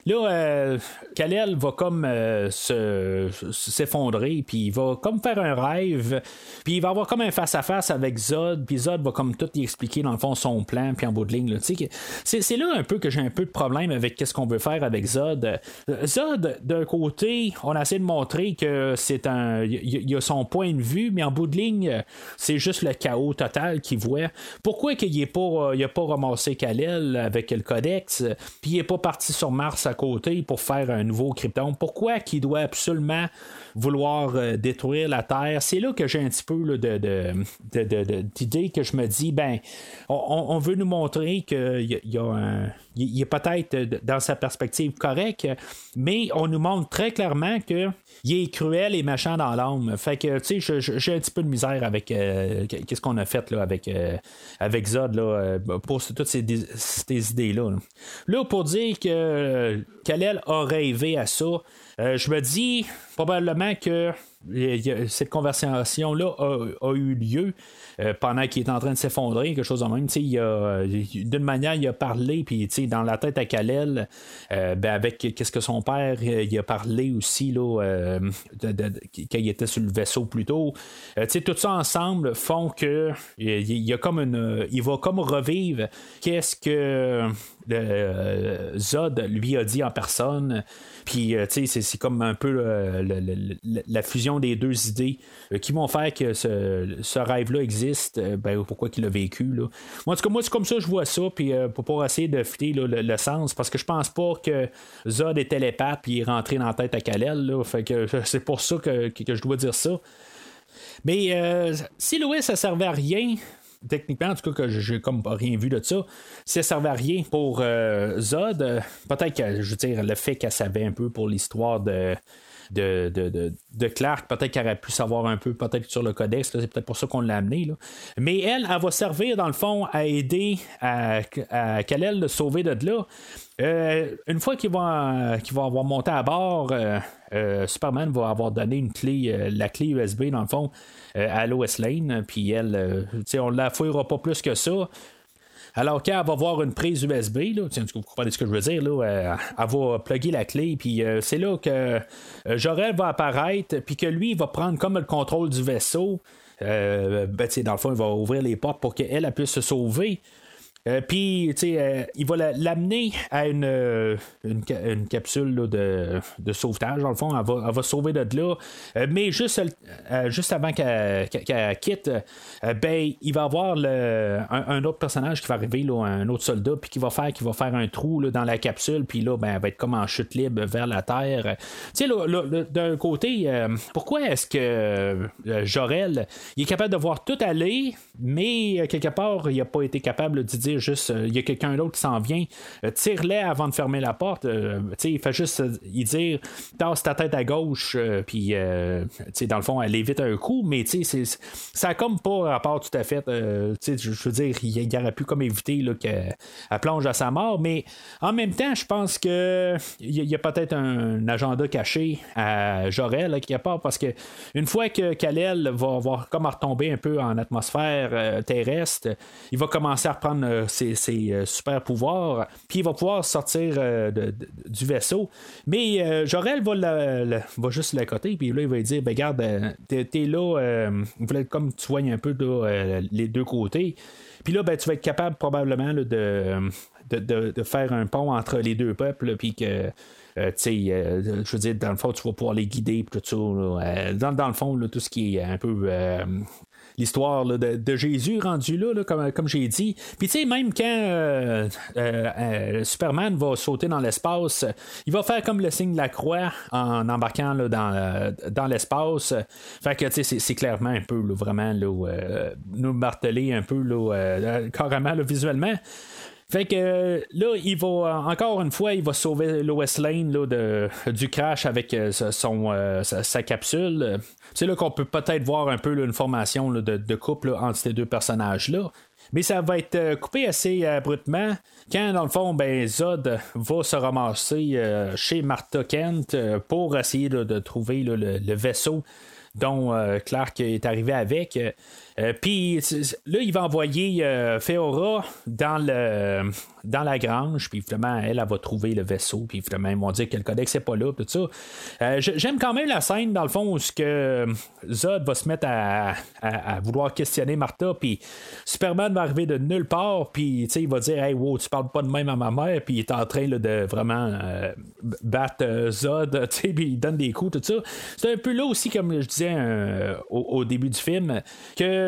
Là, Kalel va comme s'effondrer, puis il va comme faire un rêve, puis il va avoir comme un face-à-face avec Zod, puis Zod va comme tout y expliquer, dans le fond, son plan, puis en bout de ligne. C'est là un peu que j'ai un peu de problème avec qu'est-ce qu'on veut faire avec Zod. Zod, d'un côté, on a essayé de montrer que c'est un. Il y, a son point de vue, mais en bout de ligne, c'est juste le chaos total qu'il voit. Pourquoi qu'il n'a pas, a pas ramassé Kalel avec le codex, puis il n'est pas parti sur Mars à côté pour faire un nouveau Krypton? Pourquoi qu'il doit absolument vouloir euh, détruire la Terre? C'est là que j'ai un petit peu de, d'idée que je me dis, ben, on, veut nous montrer qu'il y a un il, est peut-être euh, dans sa perspective correct, mais on nous montre très clairement que il est cruel et méchant dans l'âme. Fait que, tu sais, j'ai un petit peu de misère avec euh, qu'est-ce qu'on a fait là, avec, avec Zod là, pour toutes ces, idées-là. Là. pour dire que Kalel a rêvé à ça, je me dis probablement que cette conversation-là a, eu lieu euh, pendant qu'il est en train de s'effondrer, quelque chose de même. D'une manière, il a parlé, puis dans la tête à Kalel, euh, ben, avec qu'est-ce que son père euh, il a parlé aussi quand il était sur le vaisseau plus tôt. tout ça ensemble font que il, y a comme une, il va comme revivre qu'est-ce que Zod lui a dit en personne. Puis, sais, c'est comme un peu la fusion des deux idées qui vont faire que ce rêve-là existe euh, ben, pourquoi qu'il a vécu. Moi, en tout moi, c'est comme ça je vois ça, puis euh, pour pas essayer de fitter le, sens, parce que je pense pas que Zod est télépathe puis est rentré dans la tête à Kalel. C'est pour ça que, je dois dire ça. Mais euh, si Louis, ça servait à rien, techniquement, en tout cas, que j'ai comme rien vu de ça, si ça servait à rien pour Zod, peut-être que, je veux dire, le fait qu'elle savait un peu pour l'histoire de de, de, de, Clark. Peut-être qu'elle aurait pu savoir un peu, peut-être sur le codex. C'est peut-être pour ça qu'on l'a amené. Là. Mais elle, elle va servir, dans le fond, à aider à, à Kalel le sauver de là. Euh, une fois qu'il va, avoir monté à bord, euh, euh, Superman va avoir donné une clé, la clé USB dans le fond à Lois Lane, puis elle, on ne la fouillera pas plus que ça. Alors qu'elle va voir une prise USB, là, vous comprenez ce que je veux dire, là, elle, va plugger la clé, puis c'est là que Jorel va apparaître, puis que lui, va prendre comme le contrôle du vaisseau. Ben, dans le fond, il va ouvrir les portes pour qu'elle puisse se sauver. Euh, puis, tu sais, euh, il va l'amener à une, euh, capsule de, sauvetage, dans le fond. Elle va, sauver de là. mais juste, juste avant qu'elle quitte, ben, il va y avoir un, autre personnage qui va arriver, un autre soldat, puis qui va faire, qui va faire un trou dans la capsule, puis là, ben, elle va être comme en chute libre vers la Terre. Tu sais, d'un côté, pourquoi est-ce que Jorel, il est capable de voir tout aller, mais quelque part, il n'a pas été capable de dire juste, euh, il y a quelqu'un d'autre qui s'en vient, euh, tire-les avant de fermer la porte. Euh, il fait juste il dire, tasse ta tête à gauche, puis dans le fond, elle évite un coup, mais ça comme pas rapport tout à fait. je veux dire, il, aurait pu comme éviter qu'elle plonge à sa mort, mais en même temps, je pense que il y a, peut-être un, agenda caché à Jorel qui part parce que une fois que Kalel va avoir comme retomber un peu en atmosphère terrestre, il va commencer à reprendre ses, euh, super pouvoirs, puis il va pouvoir sortir euh, du vaisseau. Mais euh, Jorel va, va juste le côté, puis là, il va dire ben, Regarde, t'es, es là, il comme tu soignes un peu les deux côtés. Puis là, ben, tu vas être capable probablement de, faire un pont entre les deux peuples, puis que. sais, je veux dire, dans le fond, tu vas pouvoir les guider, tout ça. dans, le fond, tout ce qui est un peu l'histoire de, Jésus rendu là, comme, j'ai dit. Puis tu sais, même quand euh, euh, euh, Superman va sauter dans l'espace, il va faire comme le signe de la croix en embarquant dans, l'espace. Fait que tu sais, c'est clairement un peu vraiment nous marteler un peu carrément visuellement. Fait que là, il va encore une fois, il va sauver Lois Lane de, du crash avec son, sa, capsule. C'est là qu'on peut peut-être voir un peu une formation de, couple entre ces deux personnages-là. Mais ça va être euh, coupé assez abruptement quand, dans le fond, ben, Zod va se ramasser euh, chez Martha Kent euh, pour essayer de trouver le, vaisseau dont Clark est arrivé avec. Euh, puis là, il va envoyer euh, Feora dans, le, dans la grange, puis évidemment, elle, elle va trouver le vaisseau, puis évidemment, ils vont dire que le codex n'est pas là, tout ça. Euh, j'aime quand même la scène, dans le fond, où que Zod va se mettre à, vouloir questionner Martha, puis Superman va arriver de nulle part, puis il va dire Hey, wow, tu parles pas de même à ma mère, puis il est en train de vraiment battre Zod, puis il donne des coups, tout ça. C'est un peu là aussi, comme je disais au, début du film, que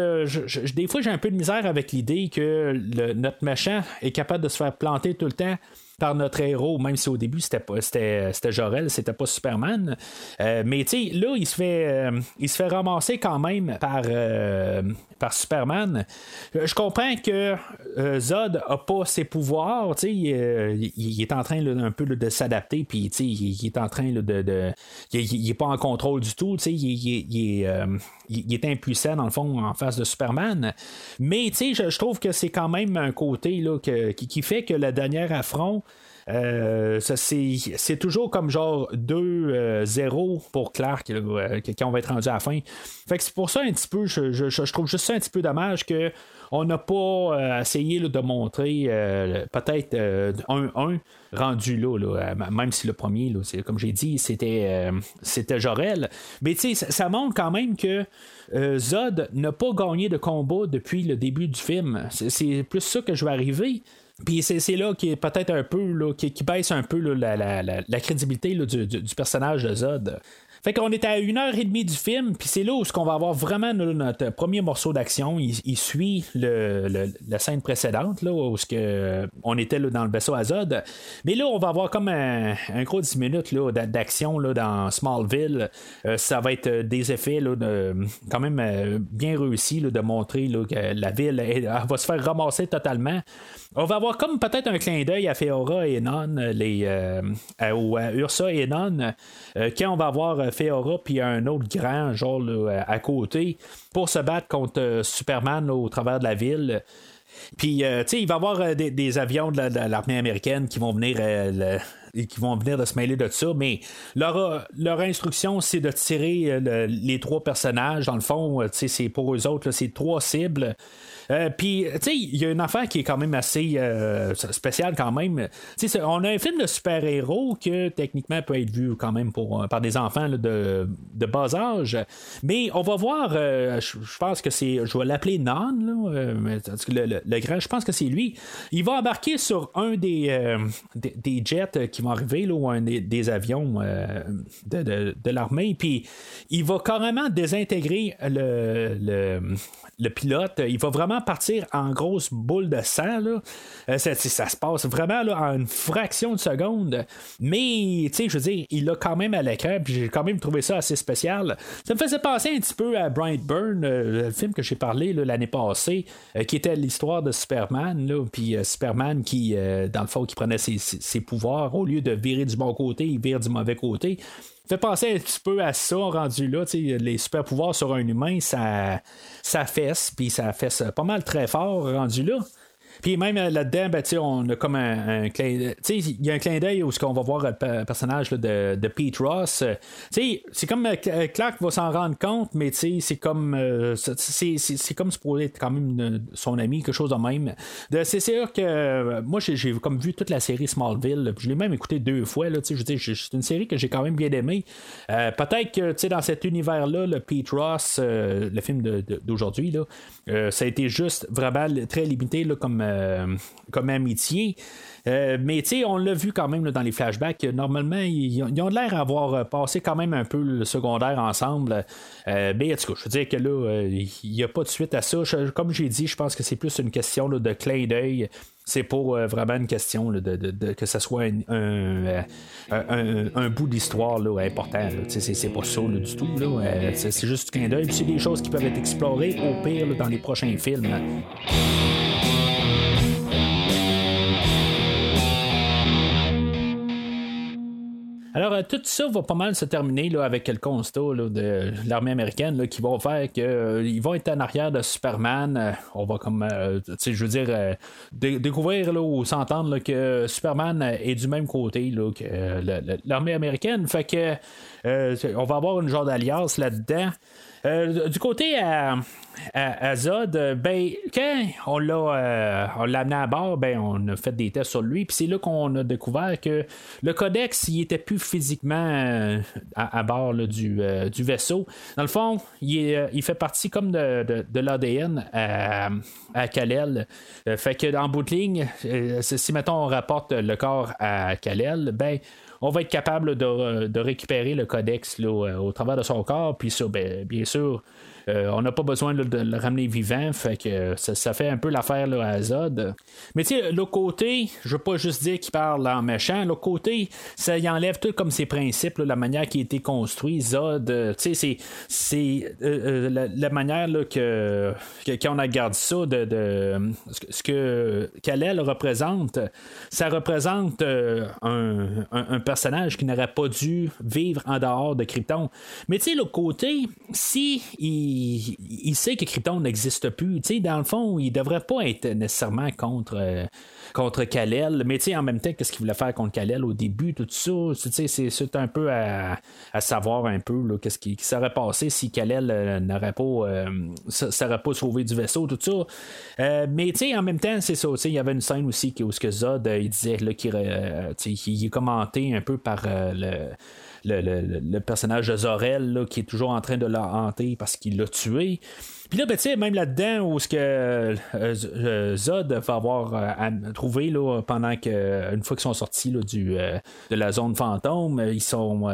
des fois, j'ai un peu de misère avec l'idée que notre méchant est capable de se faire planter tout le temps par notre héros, même si au début c'était pas c'était, c'était Jorel, c'était pas Superman. Euh, mais tu sais, là, il se fait euh, il se fait ramasser quand même par, euh, par Superman. Je comprends que Zod a pas ses pouvoirs, tu sais, il, est en train un peu de s'adapter, puis tu sais, il, est en train de, de il, est pas en contrôle du tout, tu sais, il, est impuissant dans le fond en face de Superman. Mais tu sais, je, trouve que c'est quand même un côté là, qui, fait que le dernier affront euh, c'est toujours comme genre 2-0 euh, pour Clark euh, quand on va être rendu à la fin. Fait que c'est pour ça un petit peu, je, trouve juste ça un petit peu dommage que on n'a pas essayé de montrer peut-être un 1 rendu là, même si le premier, comme j'ai dit, c'était Jorel. Mais tu ça montre quand même que Zod n'a pas gagné de combat depuis le début du film. C'est plus ça que je vais arriver. Puis c'est là qui est peut-être un peu, qui, baisse un peu la, crédibilité du, personnage de Zod. Fait qu'on est à une heure et demie du film, puis c'est là où on va avoir vraiment notre premier morceau d'action. Il, suit le, la scène précédente, là, où que on était dans le vaisseau Azod. Mais là, on va avoir comme un, gros 10 minutes là, d'action là, dans Smallville. Euh, ça va être des effets là, de, quand même euh, bien réussis de montrer là, que la ville va se faire ramasser totalement. On va avoir comme peut-être un clin d'œil à Feora et Non, les, euh, ou à Ursa et Non, quand on va avoir Feora, puis un autre grand, genre, à côté, pour se battre contre Superman au travers de la ville. Puis, tu sais, il va y avoir des, avions de l'armée américaine qui vont venir qui vont venir de se mêler de ça, mais leur, leur instruction, c'est de tirer les trois personnages. Dans le fond, c'est pour eux autres, c'est trois cibles. Euh, puis, tu sais, il y a une affaire qui est quand même assez euh, spéciale quand même. on a un film de super-héros que techniquement peut être vu quand même euh, par des enfants de, de, bas âge. Mais on va voir, je pense que c'est, je vais l'appeler Non, le, le, grand, je pense que c'est lui. Il va embarquer sur un des, jets qui vont arriver, là, ou un des, avions de, de, l'armée. Puis, il va carrément désintégrer le, le, le pilote. Il va vraiment partir en grosse boule de sang. Là. Euh, ça, se passe vraiment en une fraction de seconde. Mais, tu sais, je veux dire, il l'a quand même à l'écran, puis j'ai quand même trouvé ça assez spécial. Ça me faisait penser un petit peu à Brian Byrne, euh, le film que j'ai parlé l'année passée, euh, qui était l'histoire de Superman, là, puis Superman qui, dans le fond, qui prenait ses, ses, pouvoirs, au lieu de virer du bon côté, il vire du mauvais côté fait penser un petit peu à ça rendu là. Les super pouvoirs sur un humain, ça, ça fesse, puis ça fesse pas mal très fort rendu là. Puis même euh, là-dedans, ben, on a comme un, clin Il y a un clin d'œil où ce qu'on va voir le personnage de, de, Pete Ross. Euh, c'est comme euh, Clark va s'en rendre compte, mais c'est comme c'est comme pourrait être quand même son ami, quelque chose de même. C'est sûr que moi j'ai comme vu toute la série Smallville. Je l'ai même écouté deux fois. C'est une série que j'ai quand même bien aimée. Peut-être que dans cet univers-là, le Pete Ross, le film d'aujourd'hui, ça a été juste vraiment très limité là, comme euh, comme amitié. Euh, mais tu sais, on l'a vu quand même dans les flashbacks. Normalement, ils, ont l'air d'avoir euh, passé quand même un peu le secondaire ensemble. mais en tout cas, je veux dire que là, il n'y a pas de suite à ça. comme j'ai dit, je pense que c'est plus une question de clin d'œil. C'est pas vraiment une question de, que ce soit un, un, bout d'histoire important. C'est pas ça du tout. c'est juste un clin d'œil. c'est des choses qui peuvent être explorées au pire dans les prochains films. Alors, euh, tout ça va pas mal se terminer avec le constat de l'armée américaine qui va faire qu'ils euh, vont être en arrière de Superman. Euh, on va comme, je veux dire, découvrir ou s'entendre que Superman est du même côté que l'armée américaine. Fait que on va avoir une genre d'alliance là-dedans. Du côté Zod, ben, quand on l'a, euh, amené à bord, ben, on a fait des tests sur lui, puis c'est là qu'on a découvert que le codex, il était plus physiquement euh, à, bord du, vaisseau. Dans le fond, il, fait partie comme de, l'ADN à, à Kalel. fait que dans bout de ligne, si mettons on rapporte le corps à Kalel, ben on va être capable de, récupérer le codex au travers de son corps, puis ça, ben, bien sûr, euh, on n'a pas besoin de le ramener vivant, fait que ça, fait un peu l'affaire à Zod. Mais tu sais, l'autre côté, je veux pas juste dire qu'il parle en méchant, l'autre côté, ça y enlève tout comme ses principes, la manière qui a été construit. Zod, euh, tu sais, c'est euh, la, manière que, qu'on a gardé ça de, ce que Kalel représente, ça représente un, personnage qui n'aurait pas dû vivre en dehors de Krypton. Mais tu sais, l'autre côté, si il il, sait que Krypton n'existe plus. dans le fond, il devrait pas être nécessairement contre, euh, contre Kalel. Mais en même temps, qu'est-ce qu'il voulait faire contre Kalel au début, tout ça? C'est un peu à, savoir un peu qu'est-ce qui, serait passé si Kalel euh, n'aurait pas, euh, pas sauvé du vaisseau, tout ça. mais en même temps, c'est ça. Il y avait une scène aussi où Zod il disait qu'il est commenté un peu par le le, personnage de Zorel qui est toujours en train de la hanter parce qu'il l'a tué. Puis là, ben, même là-dedans, où ce que euh, euh, Zod va avoir euh, trouvé là, pendant que une fois qu'ils sont sortis là, du, de la zone fantôme, ils sont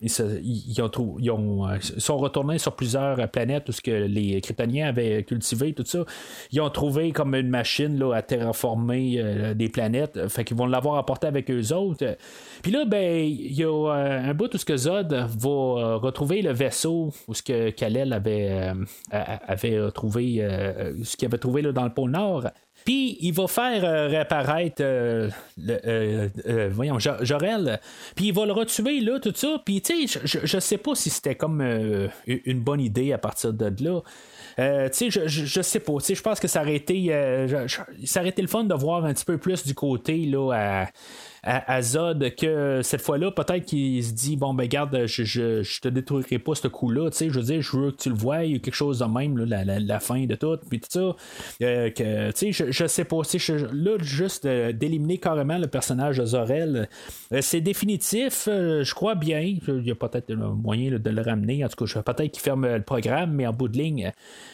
ils, ils, ont, sont retournés sur plusieurs planètes où ce que les Kryptoniens avaient cultivé, tout ça. Ils ont trouvé comme une machine là, à terraformer des planètes. Fait qu'ils vont l'avoir apporté avec eux autres. Puis là, ben, il y a un bout où ce que Zod va retrouver le vaisseau où ce que Kalel avait avait trouvé, ce qu'il avait trouvé là, dans le pôle Nord. Puis il va faire réapparaître voyons, Jorel. Puis il va le retuer là, tout ça. Puis tu sais, je, je sais pas si c'était comme une bonne idée à partir de là. Euh, tu sais, je, je, sais pas. Je pense que ça aurait été. Euh, ça aurait été le fun de voir un petit peu plus du côté là, à, à, Zod que cette fois-là, peut-être qu'il se dit bon ben garde, je, je, te détruirai pas ce coup-là, tu sais, je veux dire, je veux que tu le vois, il y a quelque chose de même, là, la, fin de tout, puis tout ça. Euh, que, tu sais, je, sais pas, je, là, juste d'éliminer carrément le personnage de Zorel, euh, c'est définitif, euh, je crois bien. Il y a peut-être un moyen de le ramener, en tout cas, peut-être qu'il ferme le programme, mais en bout de ligne,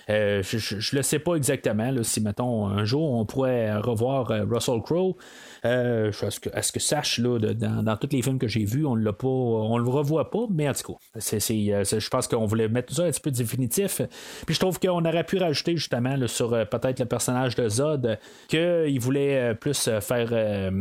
je, je, le sais pas exactement, si mettons un jour on pourrait revoir Russell Crowe. Euh, que, est que sache, là, dans, tous les films que j'ai vus, on l'a pas, on le revoit pas, mais en tout cas, euh, je pense qu'on voulait mettre ça un petit peu définitif. Puis je trouve qu'on aurait pu rajouter justement sur euh, peut-être le personnage de Zod, qu'il voulait plus faire.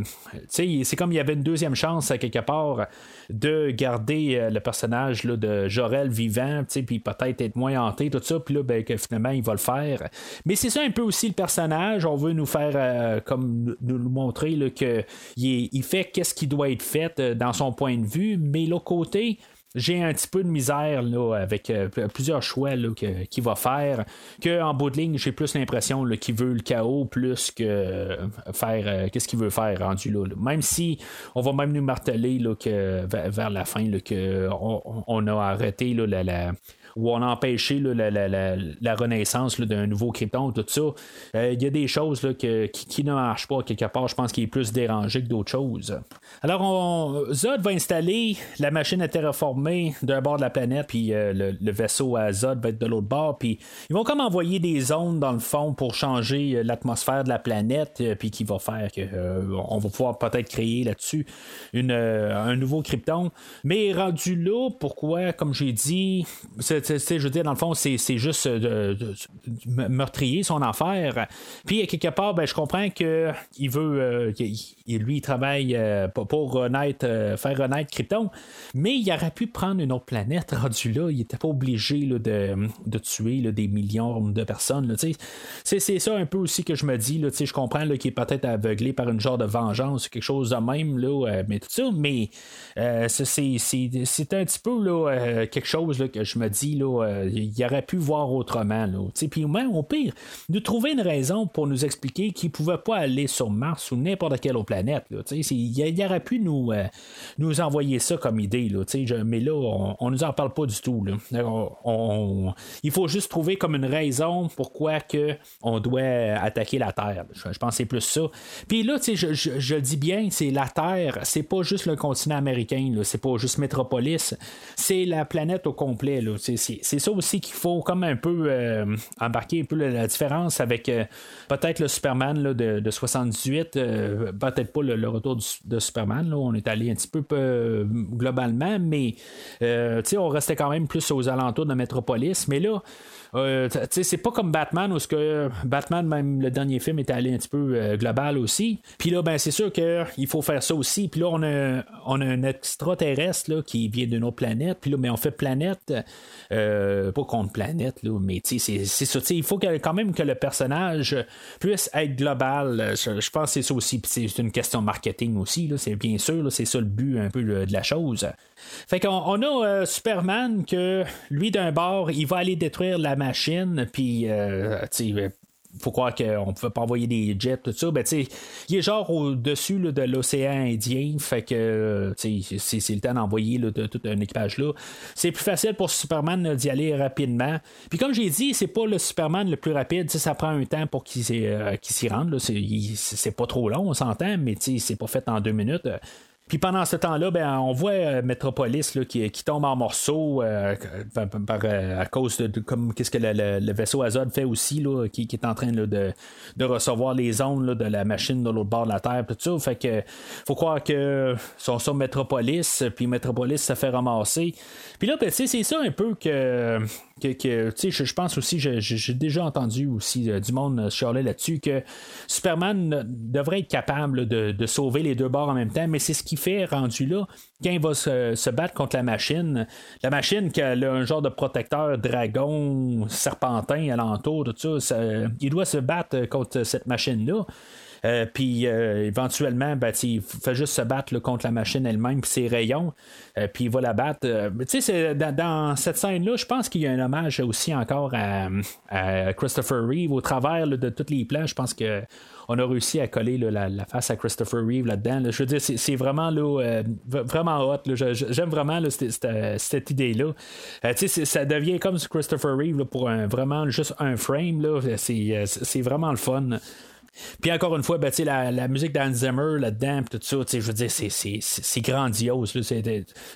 c'est comme il y avait une deuxième chance à quelque part de garder le personnage de Jorel vivant, puis peut-être être moins hanté, tout ça, puis là, ben, que finalement, il va le faire. Mais c'est ça un peu aussi le personnage. On veut nous faire comme nous le montrer qu'il il fait qu'est-ce qui doit être fait euh, dans son point de vue, mais l'autre côté, j'ai un petit peu de misère là, avec euh, plusieurs choix qu'il va faire. Que en bout de ligne, j'ai plus l'impression qu'il veut le chaos plus que euh, faire qu'est-ce qu'il veut faire rendu là, Même si on va même nous marteler là, que vers, la fin là, que on, a arrêté là, la où on a empêché la, renaissance d'un nouveau Krypton, tout ça. Euh, il y a des choses qui, ne marchent pas quelque part. Je pense qu'il est plus dérangé que d'autres choses. Alors, on, Zod va installer la machine à terraformer d'un bord de la planète, puis euh, le, vaisseau à Zod va être de l'autre bord. Puis ils vont comme envoyer des zones dans le fond pour changer euh, l'atmosphère de la planète, puis qui va faire qu'on va pouvoir peut-être créer là-dessus un nouveau Krypton. Mais rendu là, pourquoi, comme j'ai dit, je veux dire, dans le fond, c'est, juste euh, de, meurtrier son affaire. Puis, quelque part, ben, je comprends qu'il veut, euh, lui, il travaille euh, pour renaître, faire renaître Krypton, mais il aurait pu prendre une autre planète rendu là. Il n'était pas obligé de, tuer des millions de personnes. c'est, ça un peu aussi que je me dis. je comprends qu'il est peut-être aveuglé par une genre de vengeance, quelque chose de même, là, mais tout ça, mais c'est, un petit peu quelque chose que je me dis euh, il aurait pu voir autrement. Puis même au pire, nous trouver une raison pour nous expliquer qu'il ne pouvait pas aller sur Mars ou n'importe quelle autre planète. il, aurait pu nous, euh, nous envoyer ça comme idée. mais là, on, ne nous en parle pas du tout. il faut juste trouver comme une raison pourquoi que on doit attaquer la Terre. Je, pense que c'est plus ça. Puis là, je, je, le dis bien, c'est la Terre, c'est pas juste le continent américain, c'est pas juste Métropolis, c'est la planète au complet. C'est ça aussi qu'il faut comme un peu euh, embarquer un peu la, différence avec euh, peut-être le Superman de, de, 78, euh, peut-être pas le, retour de Superman, là, on est allé un petit peu globalement, mais on restait quand même plus aux alentours de Metropolis, mais là, euh, c'est pas comme Batman où ce que Batman, même le dernier film, est allé un petit peu euh, global aussi. Puis là, ben c'est sûr qu'il faut faire ça aussi. Puis là, on a, on a un extraterrestre là, qui vient d'une autre planète. Puis là, mais on fait planète, euh, pas contre planète, là, mais c'est ça. Il faut quand même que le personnage puisse être global. Je, pense que c'est ça aussi. Puis c'est une question de marketing aussi. C'est bien sûr, c'est ça le but un peu de la chose. Fait qu'on on a Superman que lui d'un bord, il va aller détruire la puis euh, il faut croire qu'on ne pouvait pas envoyer des jets, tout ça. Ben, il est genre au-dessus de l'océan Indien, fait que c'est, le temps d'envoyer tout un équipage là. C'est plus facile pour Superman d'y aller rapidement. Puis comme j'ai dit, c'est pas le Superman le plus rapide, ça prend un temps pour qu'il, euh, s'y rende. C'est, pas trop long, on s'entend, mais c'est pas fait en deux minutes. Puis pendant ce temps-là, ben, on voit euh, Metropolis qui, tombe en morceaux euh, euh, à cause de, comme qu'est-ce que le, vaisseau Azod fait aussi, là, qui, est en train de, de, recevoir les ondes de la machine de l'autre bord de la Terre. Tout ça. Fait que faut croire que sont sur Metropolis, puis Metropolis se fait ramasser. Puis là, ben, c'est ça un peu que que, que je, pense aussi, j'ai déjà entendu aussi du monde chialer là-dessus que Superman devrait être capable de, sauver les deux bords en même temps, mais c'est ce qui fait rendu là quand il va se, battre contre la machine. La machine qui a un genre de protecteur dragon serpentin alentour, tout ça il doit se battre contre cette machine-là. Euh, puis euh, éventuellement, ben, il fait juste se battre contre la machine elle-même puis ses rayons. Euh, puis il va la battre. Dans, dans, cette scène-là, je pense qu'il y a un hommage aussi encore à, Christopher Reeve au travers de tous les plans. Je pense que on a réussi à coller la, face à Christopher Reeve là-dedans. Je veux dire, c'est vraiment là, vraiment hot. J'aime vraiment cette, idée-là. ça devient comme Christopher Reeve pour un, vraiment juste un frame. C'est vraiment le fun. Puis encore une fois, ben, la, la musique d'Anne Zimmer là-dedans, tout ça, je veux dire, c'est grandiose.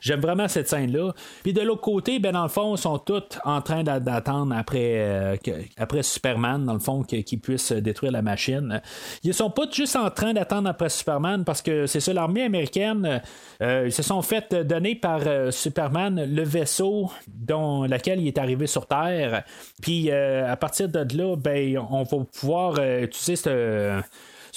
J'aime vraiment cette scène-là. Puis de l'autre côté, ben, dans le fond, ils sont tous en train d'attendre après, euh, après Superman, dans le fond, qu'il puisse détruire la machine. Ils sont pas juste en train d'attendre après Superman parce que c'est ça, l'armée américaine, euh, ils se sont fait donner par euh, Superman le vaisseau dont lequel il est arrivé sur Terre. Puis à partir de là, ben, on va pouvoir utiliser ce øh,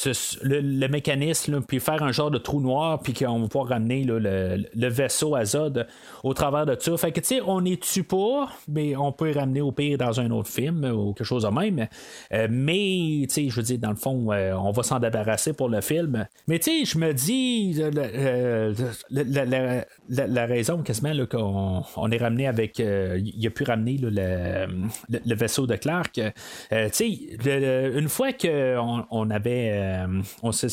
euh, le, mécanisme, puis faire un genre de trou noir, puis qu'on va pouvoir ramener le, vaisseau Azod au travers de ça. Fait que, tu sais, on n'est tu pas, mais on peut ramener au pire dans un autre film ou quelque chose de même. Euh, mais, tu sais, je veux dire, dans le fond, euh, on va s'en débarrasser pour le film. Mais, tu sais, je me dis, euh, la, raison quasiment qu'on on est ramené avec, il a pu ramener le, vaisseau de Clark. tu sais, une fois qu'on on avait euh, on sait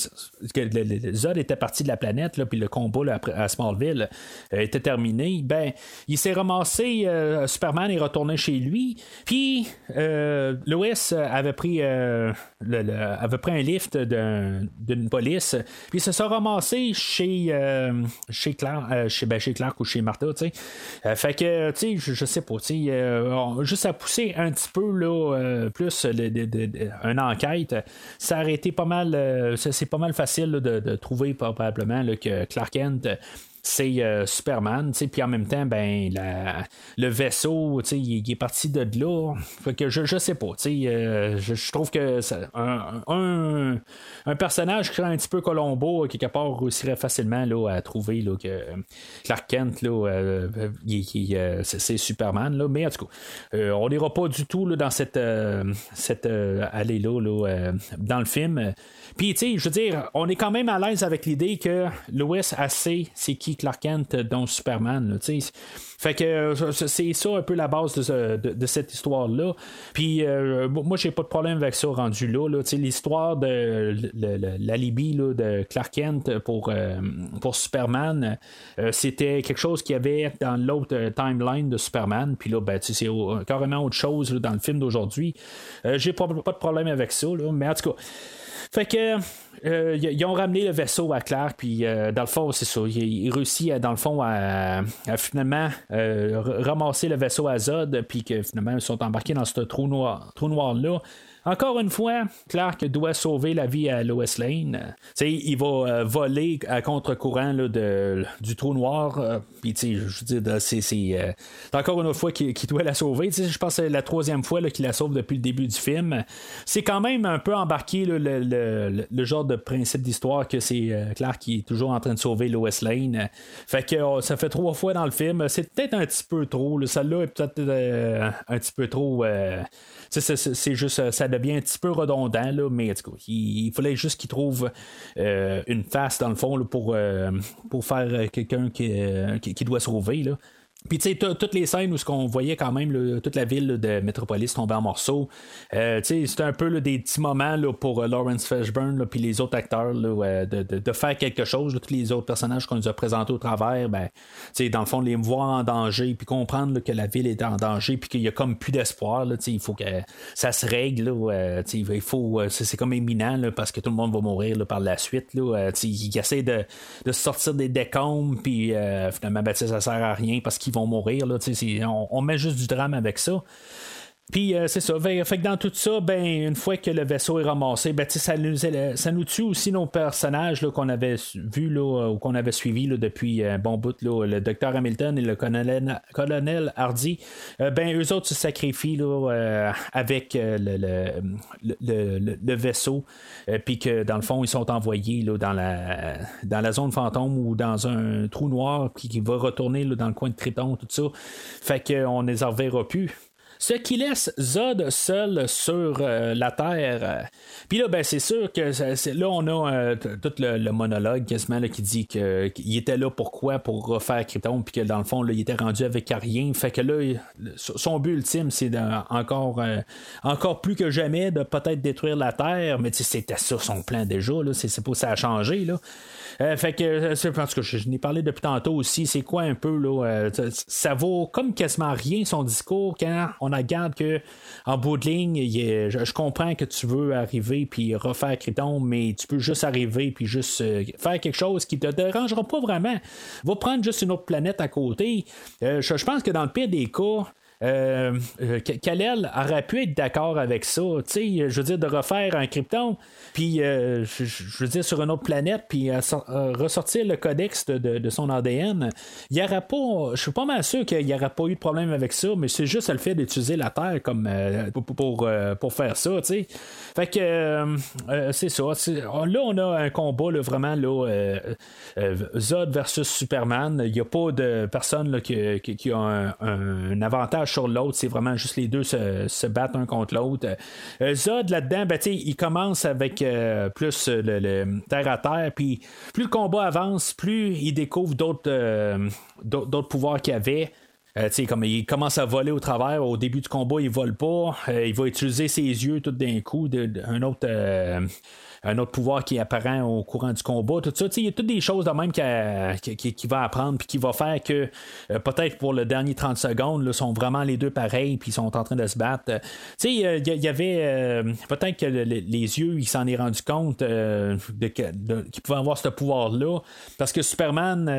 que le, Zod était parti de la planète, puis le combat à Smallville euh, était terminé. Ben, il s'est ramassé, euh, Superman est retourné chez lui, puis Lois avait pris, avait pris un lift d'une police, puis se sont ramassé chez, chez, Clark, chez, ben, chez Clark ou chez Martha, tu sais. fait que, tu sais, je, sais pas, tu sais, juste à pousser un petit peu là, plus une enquête, ça aurait été pas mal euh, c'est pas mal facile de, trouver probablement que Clark Kent c'est euh, Superman, puis en même temps, ben le vaisseau, il, est parti de là. que je, je sais pas, euh, je, trouve que un, un, personnage qui est un petit peu Colombo, quelque part, réussirait facilement là, à trouver là, que Clark Kent, là, c'est Superman, là, mais en tout cas, on n'ira pas du tout là, dans cette, cette allée-là là, dans le film. Puis, je veux dire, on est quand même à l'aise avec l'idée que Lois a c'est qui Clark Kent, dont Superman, tu sais. Fait que euh, c'est ça un peu la base de, cette histoire-là. Puis euh, moi, j'ai pas de problème avec ça rendu là. L'histoire de l'alibi de Clark Kent pour, euh, Superman, c'était quelque chose qu'il y avait dans l'autre timeline de Superman. Puis là, ben, c'est carrément autre chose dans le film d'aujourd'hui. j'ai pas, pas de problème avec ça. mais en tout cas. Fait que euh, ils ont ramené le vaisseau à Clark, puis euh, dans le fond, c'est ça. Il, réussit, dans le fond, à, finalement euh, ramasser le vaisseau à Zod, puis que finalement, ils sont embarqués dans ce trou noir, trou noir-là. Encore une fois, Clark doit sauver la vie à Lois Lane. il va euh, voler à contre-courant du trou noir. Euh, je veux dire, c'est, euh, encore une fois qu'il, doit la sauver. Je pense que c'est la troisième fois qu'il la sauve depuis le début du film. C'est quand même un peu embarqué le, genre de principe d'histoire que c'est Clark qui est toujours en train de sauver Lois Lane. Fait que oh, ça fait trois fois dans le film. C'est peut-être un petit peu trop. Celle-là est peut-être un petit peu trop c'est juste, ça devient un petit peu redondant, là, mais il, fallait juste qu'il trouve euh, une face dans le fond pour, euh, pour faire quelqu'un qui, qui, doit sauver. Là. Puis tu sais, toutes les scènes où ce qu'on voyait quand même toute la ville de Metropolis tomber en morceaux, euh, tu sais, c'était un peu des petits moments pour euh, Lawrence Fishburne puis les autres acteurs de, de, faire quelque chose. tous les autres personnages qu'on nous a présentés au travers, ben, tu sais, dans le fond, les voir en danger, puis comprendre que la ville est en danger, puis qu'il y a comme plus d'espoir. Il faut que ça se règle. Là, il faut, c'est comme éminent parce que tout le monde va mourir par la suite. Là, il essaie de, de sortir des décombres, puis finalement, ben, ça sert à rien parce qu'il vont mourir. Là, on met juste du drame avec ça. Puis c'est ça. Fait, que dans tout ça, ben, une fois que le vaisseau est ramassé, ben, ça, nous, ça nous tue aussi nos personnages qu'on avait vus ou qu'on avait suivis depuis un bon bout, le docteur Hamilton et le colonel, Hardy. ben, eux autres se sacrifient avec le, le, vaisseau. Puis que dans le fond, ils sont envoyés dans, la, dans la zone fantôme ou dans un trou noir qui, qui va retourner dans le coin de Triton, tout ça. Fait qu'on ne les reverra plus. Ce qui laisse Zod seul sur euh, la Terre. Puis là, ben, c'est sûr que là, on a euh, tout le, monologue quasiment qui dit qu'il était là pourquoi? Pour refaire Krypton, puis que dans le fond, là, il était rendu avec rien. Fait que là, son but ultime, c'est encore, euh, encore plus que jamais de peut-être détruire la Terre, mais c'était ça son plan déjà. C'est pas ça a changé. Là. Fait que, euh, parce que je, n'ai parlé depuis tantôt aussi, c'est quoi un peu, là, euh, ça vaut comme quasiment rien son discours quand on regarde que, en bout de ligne, je, comprends que tu veux arriver puis refaire Krypton, mais tu peux juste arriver puis juste faire quelque chose qui te dérangera pas vraiment. Va prendre juste une autre planète à côté. je, pense que dans le pire des cas, euh, euh Kalel aurait pu être d'accord avec ça. Je veux dire, de refaire un Krypton, puis euh, je, veux dire, sur une autre planète, puis ressortir le codex de, son ADN. Il y aura pas. Je suis pas mal sûr qu'il n'y aurait pas eu de problème avec ça, mais c'est juste le fait d'utiliser la Terre comme pour, pour, faire ça. sais Fait que c'est ça. Là, on a un combat vraiment là, Zod versus Superman. Il n'y a pas de personne qui, qui, a un avantage sur l'autre, c'est vraiment juste les deux se, battent un contre l'autre. Euh, Zod là-dedans, ben, il commence avec euh, plus le, terre à terre, puis plus le combat avance, plus il découvre d'autres, euh, d'autres pouvoirs qu'il avait. comme il commence à voler au travers, au début du combat, il vole pas. il va utiliser ses yeux tout d'un coup. un autre un autre pouvoir qui est apparent au courant du combat, tout ça. Il y a toutes des choses de même qui, qui, va apprendre puis qui va faire que euh, peut-être pour le dernier 30 secondes, là, sont vraiment les deux pareils puis sont en train de se battre. Il y, avait euh, peut-être que les yeux, il s'en est rendu compte euh, de, qu'il pouvait avoir ce pouvoir-là parce que Superman,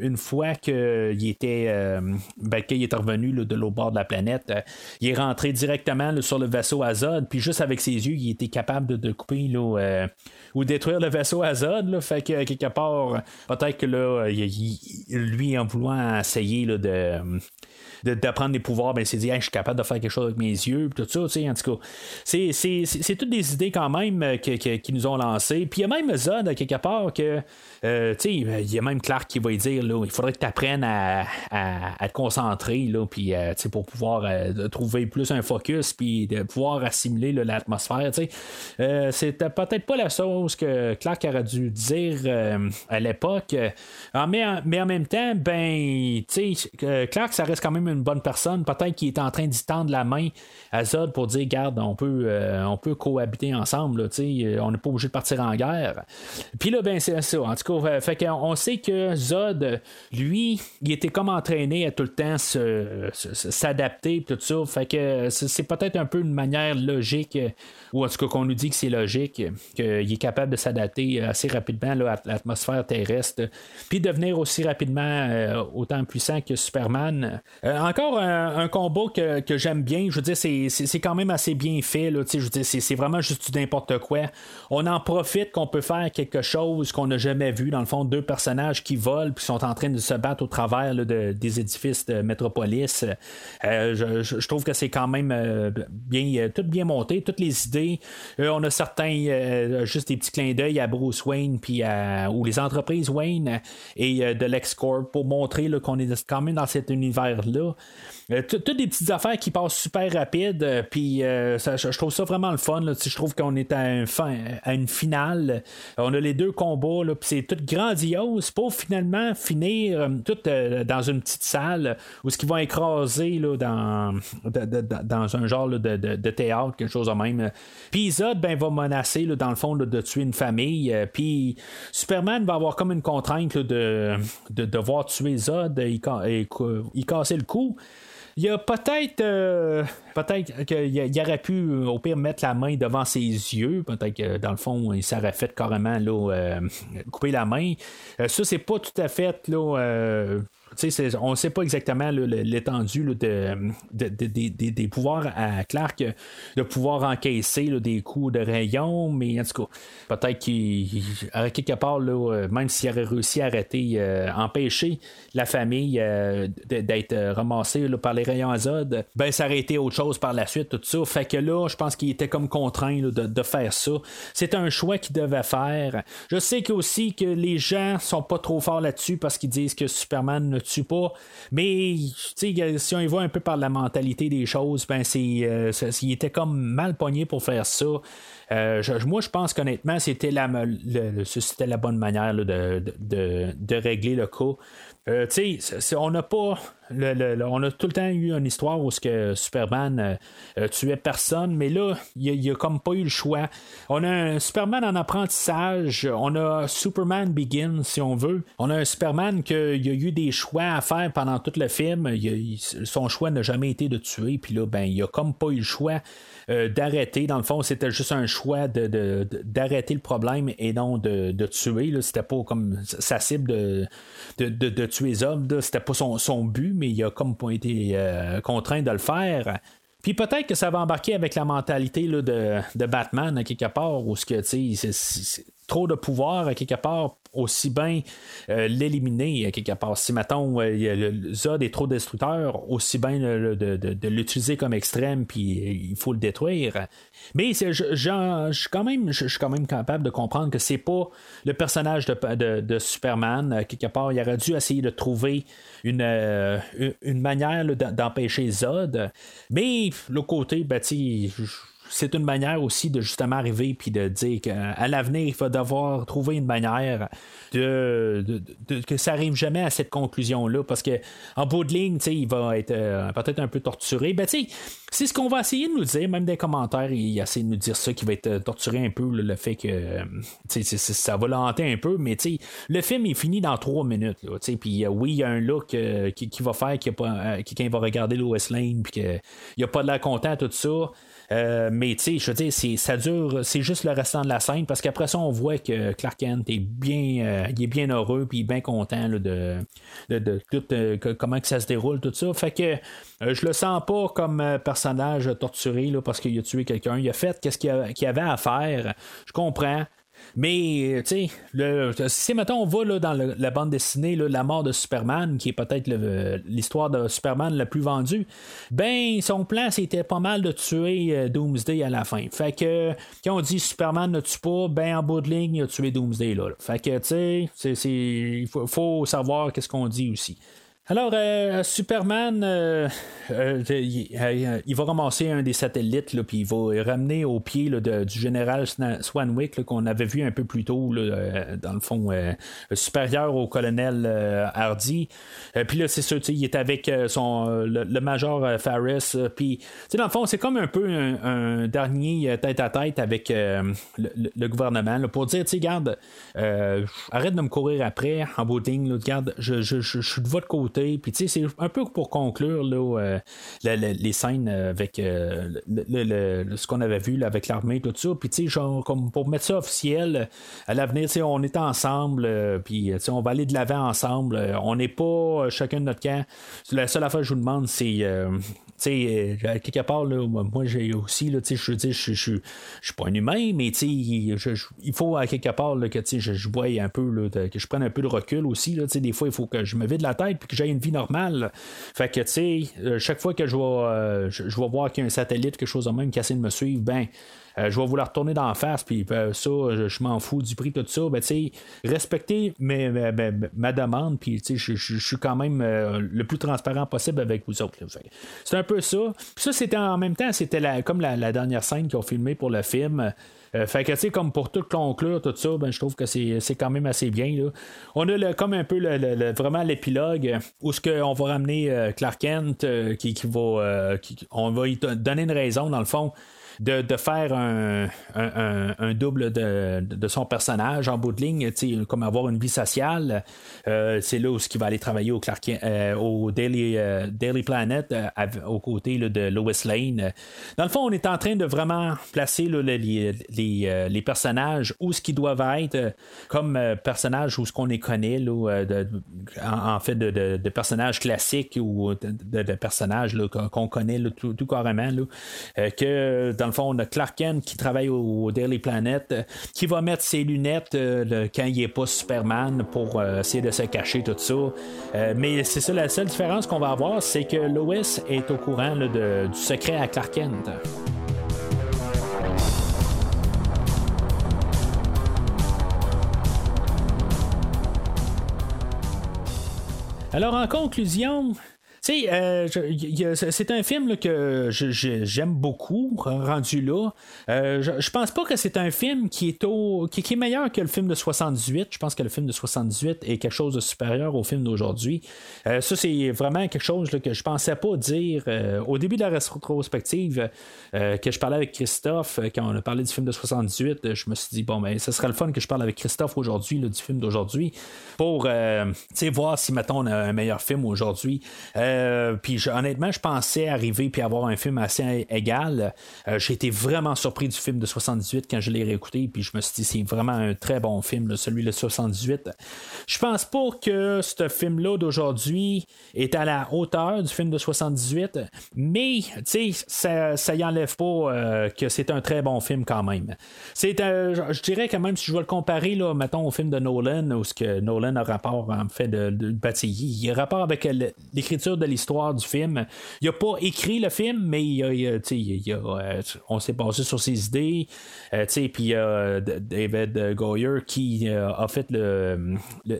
une fois qu'il était, ben, qu'il est revenu de l'autre bord de la planète, il est rentré directement sur le vaisseau Azod puis juste avec ses yeux, il était capable de, couper là, euh, ou détruire le vaisseau Azod. fait que quelque part, peut-être que là, lui, en voulant essayer de d'apprendre des pouvoirs, ben, s'est dit, je suis capable de faire quelque chose avec mes yeux, tout ça, en tout cas. C'est toutes des idées quand même euh, qui nous ont lancé. Puis il y a même Zod, quelque part, que, euh, il y a même Clark qui va dire, là, il faudrait que tu apprennes à, te concentrer, là, puis, pour pouvoir trouver plus un focus, puis de pouvoir assimiler l'atmosphère, C'était peut-être pas la chose que Clark aurait dû dire euh, à l'époque. Mais, mais, en même temps, ben, tu sais, Clark, ça reste quand même une bonne personne. Peut-être qu'il est en train d'y tendre la main à Zod pour dire, garde, on peut, euh, on peut cohabiter ensemble, tu on n'est pas obligé de partir en guerre. Puis là, ben, c'est ça. En tout cas, fait qu'on sait que Zod, lui, il était comme entraîné à tout le temps s'adapter, tout ça. Fait que c'est peut-être un peu une manière logique ou en tout cas qu'on nous dit que c'est logique, qu'il est capable de s'adapter assez rapidement à l'atmosphère terrestre, puis devenir aussi rapidement euh, autant puissant que Superman. Euh, encore un, combat que, j'aime bien, je veux dire, c'est quand même assez bien fait, là, je veux dire, c'est vraiment juste n'importe quoi. On en profite qu'on peut faire quelque chose qu'on n'a jamais vu, dans le fond, deux personnages qui volent puis sont en train de se battre au travers des édifices de Métropolis. Euh, je, trouve que c'est quand même bien, tout bien monté, toutes les idées euh, on a certains, euh, juste des petits clins d'œil à Bruce Wayne, puis ou les entreprises Wayne et euh, de LexCorp pour montrer qu'on est quand même dans cet univers-là. Toutes des petites affaires qui passent super rapide, puis je trouve ça vraiment le fun. je trouve qu'on est à, à une finale. On a les deux combats, puis c'est tout grandiose pour finalement finir tout dans une petite salle où ce qui va écraser là, dans, dans un genre de, théâtre, quelque chose de même. Puis Zod ben, va menacer dans le fond de tuer une famille. Puis Superman va avoir comme une contrainte de, de devoir tuer Zod et, il casser le cou. Il y a peut-être euh, peut-être qu'il aurait pu au pire mettre la main devant ses yeux. Peut-être que dans le fond, il s'aurait fait carrément là, euh, couper la main. Euh, ça, c'est pas tout à fait là, on ne sait pas exactement l'étendue de, des pouvoirs à Clark de pouvoir encaisser des coups de rayon, mais en tout cas, peut-être qu'il, quelque part, même s'il aurait réussi à arrêter, empêcher la famille d'être ramassée par les rayons azode, ben ça aurait été autre chose par la suite, tout ça. Fait que là, je pense qu'il était comme contraint de, faire ça. C'est un choix qu'il devait faire. Je sais aussi que les gens sont pas trop forts là-dessus parce qu'ils disent que Superman tue pas. Mais si on y voit un peu par la mentalité des choses, ben c'est, euh, il était comme mal pogné pour faire ça. Euh, moi, je pense qu'honnêtement, c'était la, c'était la bonne manière de, de, régler le cas. Euh, on n'a pas. on a tout le temps eu une histoire où ce que Superman euh, tuait personne, mais là, il n'y a, comme pas eu le choix. On a un Superman en apprentissage, on a Superman Begin, si on veut. On a un Superman qui a eu des choix à faire pendant tout le film. son choix n'a jamais été de tuer, puis là, ben, il a comme pas eu le choix. D'arrêter. Dans le fond, c'était juste un choix de, d'arrêter le problème et non de, de tuer. C'était pas comme sa cible de, de, tuer les hommes. C'était pas son, son, but, mais il a comme pas été euh, contraint de le faire. Puis peut-être que ça va embarquer avec la mentalité de, de, Batman à quelque part, où ce que c'est trop de pouvoir à quelque part aussi bien euh, l'éliminer quelque part. Si mettons euh, le Zod est trop destructeur, aussi bien de, l'utiliser comme extrême puis euh, il faut le détruire. Mais je, je, quand même je, suis quand même capable de comprendre que c'est pas le personnage de, Superman. Quelque part, il aurait dû essayer de trouver une, une manière d'empêcher Zod. Mais l'autre côté, ben, c'est une manière aussi de justement arriver puis de dire qu'à l'avenir, il va devoir trouver une manière de, que ça arrive jamais à cette conclusion-là. Parce que en bout de ligne, il va être euh, peut-être un peu torturé. Ben, c'est ce qu'on va essayer de nous dire, même des commentaires, il essaie de nous dire ça, qui va être euh, torturé un peu, le fait que euh, ça va l'hanter un peu, mais le film est fini dans trois minutes. Puis oui, il y a un look qui, va faire qu'il quelqu'un va regarder Lois Lane, puis qu'il n'y a pas de l'air content, tout ça. Euh, mais tu sais, je veux dire, ça dure, c'est juste le restant de la scène parce qu'après ça, on voit que Clark Kent est bien, euh, il est bien heureux puis bien content de, de, tout euh, comment que ça se déroule, tout ça. Fait que je le sens pas comme personnage torturé là, parce qu'il a tué quelqu'un. Il a fait qu'est-ce qu'il avait à faire. Je comprends. Mais, tu sais, si maintenant on va là, dans la bande dessinée, là, la mort de Superman, qui est peut-être l'histoire de Superman la plus vendue, ben, son plan, c'était pas mal de tuer euh, Doomsday à la fin. Fait que, quand on dit Superman ne tue pas, ben, en bout de ligne, il a tué Doomsday là. Fait que, tu sais, il faut, faut savoir qu'est-ce qu'on dit aussi. Alors, euh, Superman, euh, euh, il, va ramasser un des satellites, puis il va ramener au pied du général Swanwick qu'on avait vu un peu plus tôt, dans le fond, supérieur au colonel Hardy. puis là, c'est sûr, il est avec son, le, major Farris. puis, dans le fond, c'est comme un peu un, dernier tête-à-tête avec le, gouvernement pour dire, tu garde, arrête de me courir après en bout de je, je, je suis de votre côté puis tu sais, c'est un peu pour conclure là, euh, les scènes avec euh, ce qu'on avait vu là, avec l'armée, tout ça. Puis tu sais, comme pour mettre ça officiel, à l'avenir, tu sais, on est ensemble, euh, puis tu sais, on va aller de l'avant ensemble. on n'est pas chacun de notre camp. La seule affaire que je vous demande, c'est sais, euh, quelque part, là, moi, j'ai aussi, là, je veux dire, je suis pas un humain, mais il faut à quelque part là, que je, je vois un peu, là, que je prenne un peu de recul aussi. Là, des fois, il faut que je me vide la tête et que une vie normale. Fait que, tu sais, euh, chaque fois que je vais, euh, je, je voir qu'il y a un satellite, quelque chose de même qui essaie de me suivre, ben, euh, je vais vouloir retourner d'en face, puis ça, je, m'en fous du prix, tout ça. Ben, respectez ma demande, puis je, suis quand même le plus transparent possible avec vous autres. C'est un peu ça. Ça, c'était en même temps, c'était comme la, dernière scène qu'ils ont filmé pour le film. Fait que, tu sais, comme pour tout conclure, tout ça, ben, je trouve que c'est, quand même assez bien. Là. On a comme un peu le, vraiment l'épilogue où ce qu'on va ramener Clark Kent, qui, va, on va lui donner une raison, dans le fond, de, faire un, un, double de, de, son personnage en bout de ligne, comme avoir une vie sociale. c'est là où il va aller travailler au, Clark, au Daily, Daily Planet aux côtés de Lois Lane. Dans le fond, on est en train de vraiment placer les, les, les, personnages où ce qu'ils doivent être comme personnages où ce qu'on les connaît, là, en, fait, de, personnages classiques ou de, personnages qu'on connaît tout, carrément. Euh, que le fond, on a Clark Kent qui travaille au, Daily Planet, euh, qui va mettre ses lunettes euh, quand il n'est pas Superman pour essayer de se cacher tout ça. mais c'est ça, la seule différence qu'on va avoir, c'est que Lois est au courant du secret à Clark Kent. Alors, en conclusion, euh, c'est un film que j'aime beaucoup, rendu là. Euh, je, pense pas que c'est un film qui est, au, qui, est meilleur que le film de 78. Je pense que le film de 78 est quelque chose de supérieur au film d'aujourd'hui. Euh, ça, c'est vraiment quelque chose que je pensais pas dire au début de la rétrospective que je parlais avec Christophe quand on a parlé du film de 78. Je me suis dit, bon, ben, ce serait le fun que je parle avec Christophe aujourd'hui, du film d'aujourd'hui, pour voir si, mettons, on a un meilleur film aujourd'hui. Puis honnêtement, je pensais arriver puis avoir un film assez égal. Euh, j'ai été vraiment surpris du film de 78 quand je l'ai réécouté, puis je me suis dit c'est vraiment un très bon film, celui de 78. Je pense pas que ce film-là d'aujourd'hui est à la hauteur du film de 78, mais ça, ça y enlève pas euh, que c'est un très bon film quand même. C'est, je dirais quand même si je veux le comparer là, mettons au film de Nolan, où ce que Nolan a rapport en fait de, de, il a rapport avec l'écriture de l'histoire du film. Il n'a pas écrit le film, mais il euh, on s'est basé sur ses idées. Euh, puis David Goyer qui euh, a fait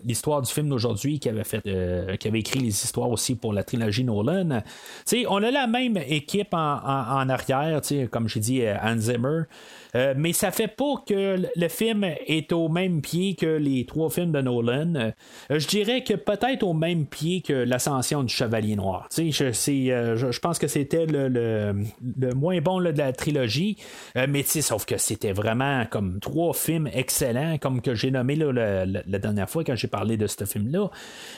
l'histoire du film d'aujourd'hui, qui avait fait qui avait écrit les histoires aussi pour la trilogie Nolan. on a la même équipe en, en arrière, comme j'ai dit, Hans Zimmer. Euh, mais ça fait pas que le film est au même pied que les trois films de Nolan. Euh, je dirais que peut-être au même pied que l'ascension du Chevalier Noir. Je, euh, je, pense que c'était le, moins bon de la trilogie. mais sauf que c'était vraiment comme trois films excellents, comme que j'ai nommé la, dernière fois quand j'ai parlé de ce film-là,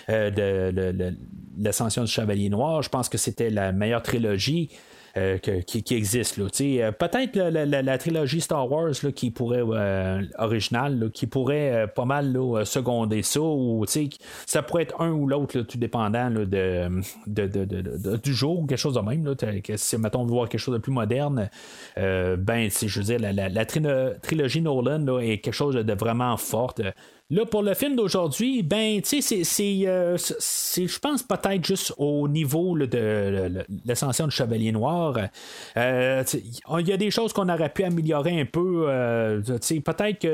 de l'ascension du Chevalier Noir. Je pense que c'était la meilleure trilogie. Euh, qui, existe. Euh, peut-être la, trilogie Star Wars qui pourrait euh, originale, qui pourrait pas mal seconder ça, ou ça pourrait être un ou l'autre, tout dépendant de, du jour ou quelque chose de même. si mettons on veut voir quelque chose de plus moderne, ben je veux dire, la, trilogie Nolan est quelque chose de vraiment forte. Là, pour le film d'aujourd'hui, ben, tu sais, euh, je pense, peut-être juste au niveau de, l'ascension du Chevalier Noir. Euh, il y a des choses qu'on aurait pu améliorer un peu. Euh, peut-être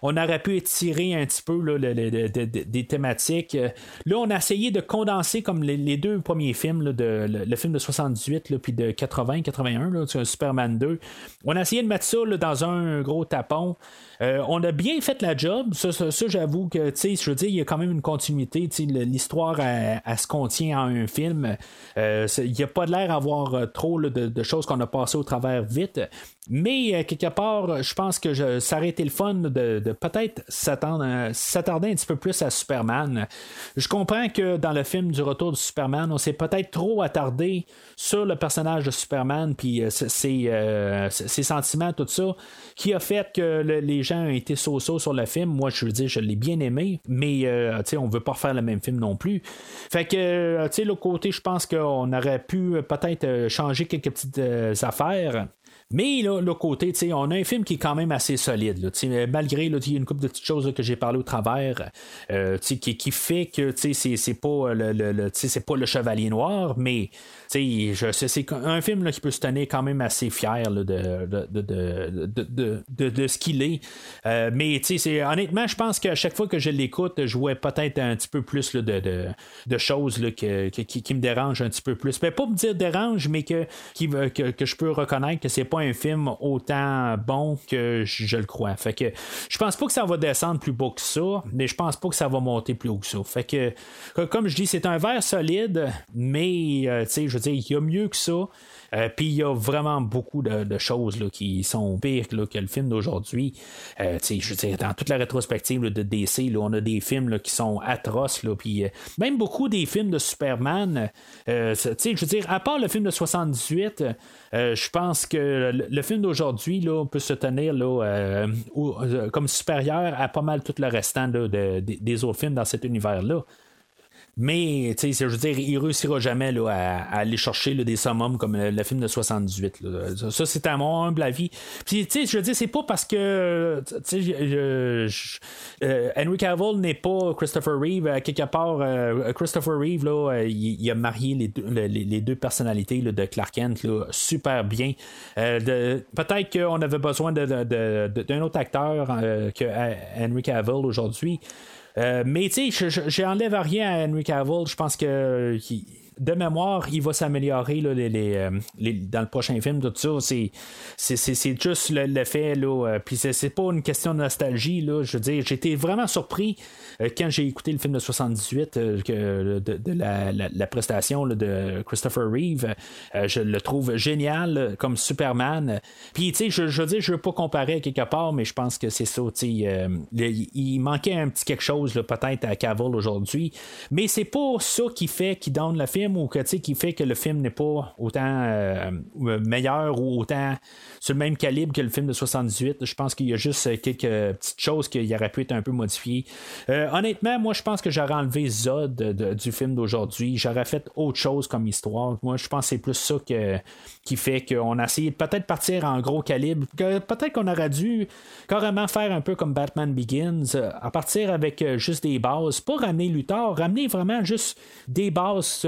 qu'on aurait pu étirer un petit peu des thématiques. Là, on a essayé de condenser comme les, deux premiers films, de, le, film de 78 puis de 80-81, Superman 2. On a essayé de mettre ça dans un gros tapon. Euh, on a bien fait la job. Ça, j'avoue que, tu sais, je veux dire, il y a quand même une continuité. L'histoire, elle, se contient en un film. Euh, il n'y a pas l'air d'avoir euh, trop de, choses qu'on a passées au travers vite. Mais quelque part, je pense que ça aurait été le fun de, peut-être s'attarder un petit peu plus à Superman. Je comprends que dans le film du retour de Superman, on s'est peut-être trop attardé sur le personnage de Superman, puis euh, ses, sentiments, tout ça, qui a fait que les gens ont été so, sur le film. Moi, je veux dire, je l'ai bien aimé, mais sais, on veut pas refaire le même film non plus. Fait que, tu sais, l'autre côté, je pense qu'on aurait pu peut-être changer quelques petites affaires. Mais là, le côté, on a un film qui est quand même assez solide. Là, malgré il y a une couple de petites choses que j'ai parlé au travers, euh, qui, qui fait que c'est pas le, le, c'est pas le Chevalier Noir, mais c'est un film là, qui peut se tenir quand même assez fier de, de, de, de, ce qu'il est. Euh, mais honnêtement, je pense qu'à chaque fois que je l'écoute, je vois peut-être un petit peu plus de, choses là, qui, me dérangent un petit peu plus. Ben, pas me dire dérange, mais que, qui, que, que je peux reconnaître que c'est pas un film autant bon que je, le crois. Fait que je pense pas que ça va descendre plus bas que ça, mais je pense pas que ça va monter plus haut que ça. Fait que, comme je dis, c'est un verre solide, mais sais, je veux dire, il y a mieux que ça. Euh, puis il y a vraiment beaucoup de, choses là, qui sont pires que le film d'aujourd'hui. Euh, je veux dire, dans toute la rétrospective de DC, on a des films qui sont atroces. Puis euh, même beaucoup des films de Superman. je veux dire, à part le film de 78, je pense que le, film d'aujourd'hui peut se tenir comme supérieur à pas mal tout le restant des autres films dans cet univers-là. Mais, tu sais, je veux dire, il réussira jamais là, à, aller chercher des summums comme le, film de 78. Ça, c'est à mon humble avis. Puis, tu sais, je veux dire, c'est pas parce que, tu sais, euh, Henry Cavill n'est pas Christopher Reeve. À quelque part, euh, Christopher Reeve, là, euh, il, a marié les deux, les, deux personnalités de Clark Kent super bien. peut-être qu'on avait besoin d'un autre acteur que Henry Cavill aujourd'hui. Euh, mais tu sais, j'enlève rien à Henry Cavill. Je pense que de mémoire, il va s'améliorer là, euh, dans le prochain film, tout ça. C'est, c'est, juste l'effet. Là, euh, puis c'est, pas une question de nostalgie. Là, je veux dire, j'étais vraiment surpris euh, quand j'ai écouté le film de 78 que, de, la, prestation de Christopher Reeve. je le trouve génial comme Superman. Puis, tu sais, je, je veux dire, je veux pas comparer quelque part, mais je pense que c'est ça. il manquait un petit quelque chose peut-être à Cavill aujourd'hui. Mais c'est pas ça qui fait qu'il donne le film ou que, qui fait que le film n'est pas autant euh, meilleur ou autant sur le même calibre que le film de 78. Je pense qu'il y a juste quelques petites choses qui auraient pu être un peu modifiées. Euh, honnêtement, moi, je pense que j'aurais enlevé Zod du film d'aujourd'hui. J'aurais fait autre chose comme histoire. Moi, je pense que c'est plus ça que, qui fait qu'on a essayé de peut-être partir en gros calibre. peut-être qu'on aurait dû carrément faire un peu comme Batman Begins, euh, à partir avec juste des bases. Pas ramener Luthor, ramener vraiment juste des bases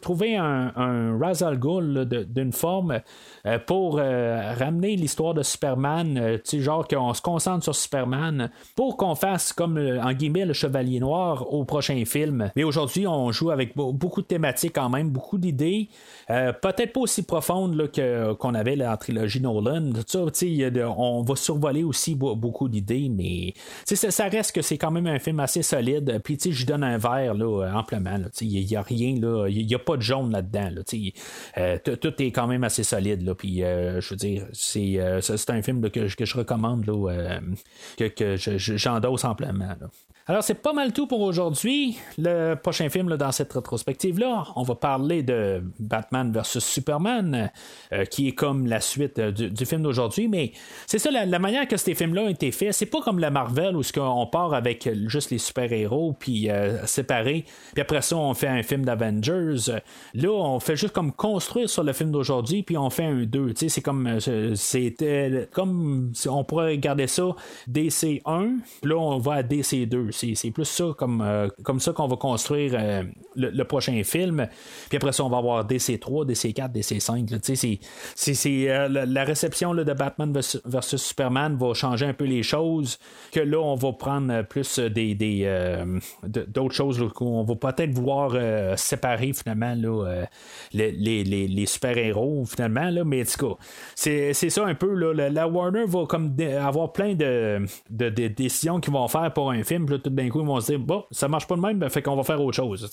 trouver un, Razal Ghul d'une forme euh, pour euh, ramener l'histoire de Superman, euh, genre qu'on se concentre sur Superman, pour qu'on fasse comme en guillemets le Chevalier Noir au prochain film. Mais aujourd'hui, on joue avec beaucoup de thématiques quand même, beaucoup d'idées, peut-être pas aussi profondes que, qu'on avait la trilogie Nolan. on va survoler aussi beaucoup d'idées, mais ça, reste que c'est quand même un film assez solide. Puis je donne un verre là, amplement. Il n'y a rien, il n'y a pas de jaune là-dedans. tout est quand même assez solide. Puis, euh, je veux dire, c'est, euh, un film que, je recommande, euh, que j'endosse amplement. Alors, c'est pas mal tout pour aujourd'hui. Le prochain film dans cette rétrospective-là, on va parler de Batman vs Superman, euh, qui est comme la suite euh, du, film d'aujourd'hui. Mais c'est ça, la, manière que ces films-là ont été faits, c'est pas comme la Marvel où on part avec juste les super-héros, puis euh, séparés, puis après ça, on fait un film d'Avengers. Là, on fait juste comme construire sur le film d'aujourd'hui, puis on fait un 2. C'est comme. C'était comme. On pourrait regarder ça DC1, puis là, on va à DC2 c'est plus ça comme, euh, comme ça qu'on va construire euh, le, prochain film. Puis après ça, on va avoir DC3, DC4, DC5. C'est, euh, la, réception de Batman versus Superman va changer un peu les choses. Que là, on va prendre plus des, d'autres choses qu'on va peut-être vouloir séparer finalement là, les, les, super-héros finalement. Là, mais en tout cas, c'est, ça un peu. La, Warner va comme avoir plein de, de, décisions qu'ils vont faire pour un film tout d'un coup, ils vont se dire, bon, ça marche pas de même, ben, fait qu'on va faire autre chose.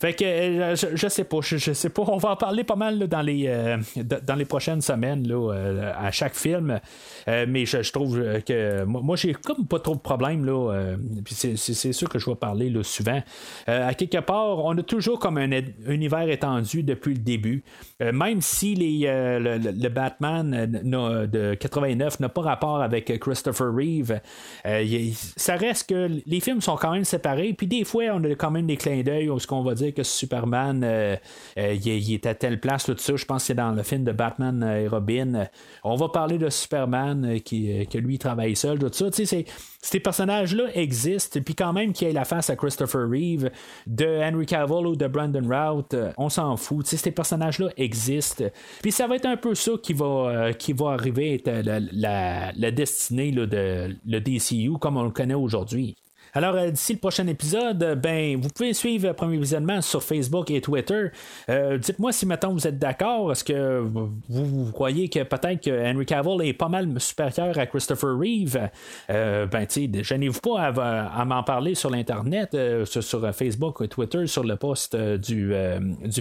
Fait que euh, je, sais pas, je, sais pas, on va en parler pas mal dans, les, euh, dans les prochaines semaines là, euh, à chaque film. mais je, trouve que moi, j'ai comme pas trop de problèmes. Là, c'est, sûr que je vais parler là, souvent. à quelque part, on a toujours comme un univers étendu depuis le début. même si les, le, Batman de 89 n'a pas rapport avec Christopher Reeve, ça reste que les films sont quand même séparés. Puis des fois, on a quand même des clins d'œil où ce qu'on va dire que Superman, euh, euh, il, est à telle place, tout ça. Je pense que c'est dans le film de Batman et Robin. On va parler de Superman euh, qui, que lui travaille seul, tout ça. Tu sais, ces personnages-là existent, puis quand même qu'il ait la face à Christopher Reeve, de Henry Cavill ou de Brandon Routh, on s'en fout. Ces personnages-là existent. Puis ça va être un peu ça qui va, qui va arriver être la, la, destinée de le DCU comme on le connaît aujourd'hui. Alors, euh, d'ici le prochain épisode, euh, ben, vous pouvez suivre Premier Visionnement sur Facebook et Twitter. Euh, dites-moi si maintenant vous êtes d'accord. Est-ce que vous, croyez que peut-être que Henry Cavill est pas mal supérieur à Christopher Reeve? ben, tu gênez-vous pas à, m'en parler sur l'Internet, sur, Facebook et Twitter, sur le post du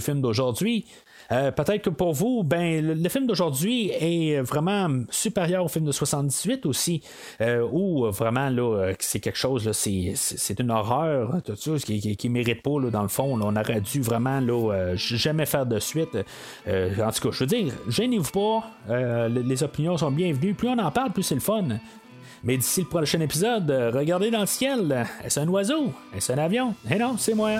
film d'aujourd'hui. Euh, peut-être que pour vous, ben, le, film d'aujourd'hui est vraiment supérieur au film de 78 aussi, euh, où vraiment là, euh, c'est quelque chose, c'est, une horreur, tout ça, qui, qui, mérite pas, dans le fond. on aurait dû vraiment là, jamais faire de suite. en tout cas, je veux dire, gênez-vous pas, les opinions sont bienvenues. Plus on en parle, plus c'est le fun. Mais d'ici le prochain épisode, regardez dans le ciel. Est-ce un oiseau? Est-ce un avion? Eh non, c'est moi.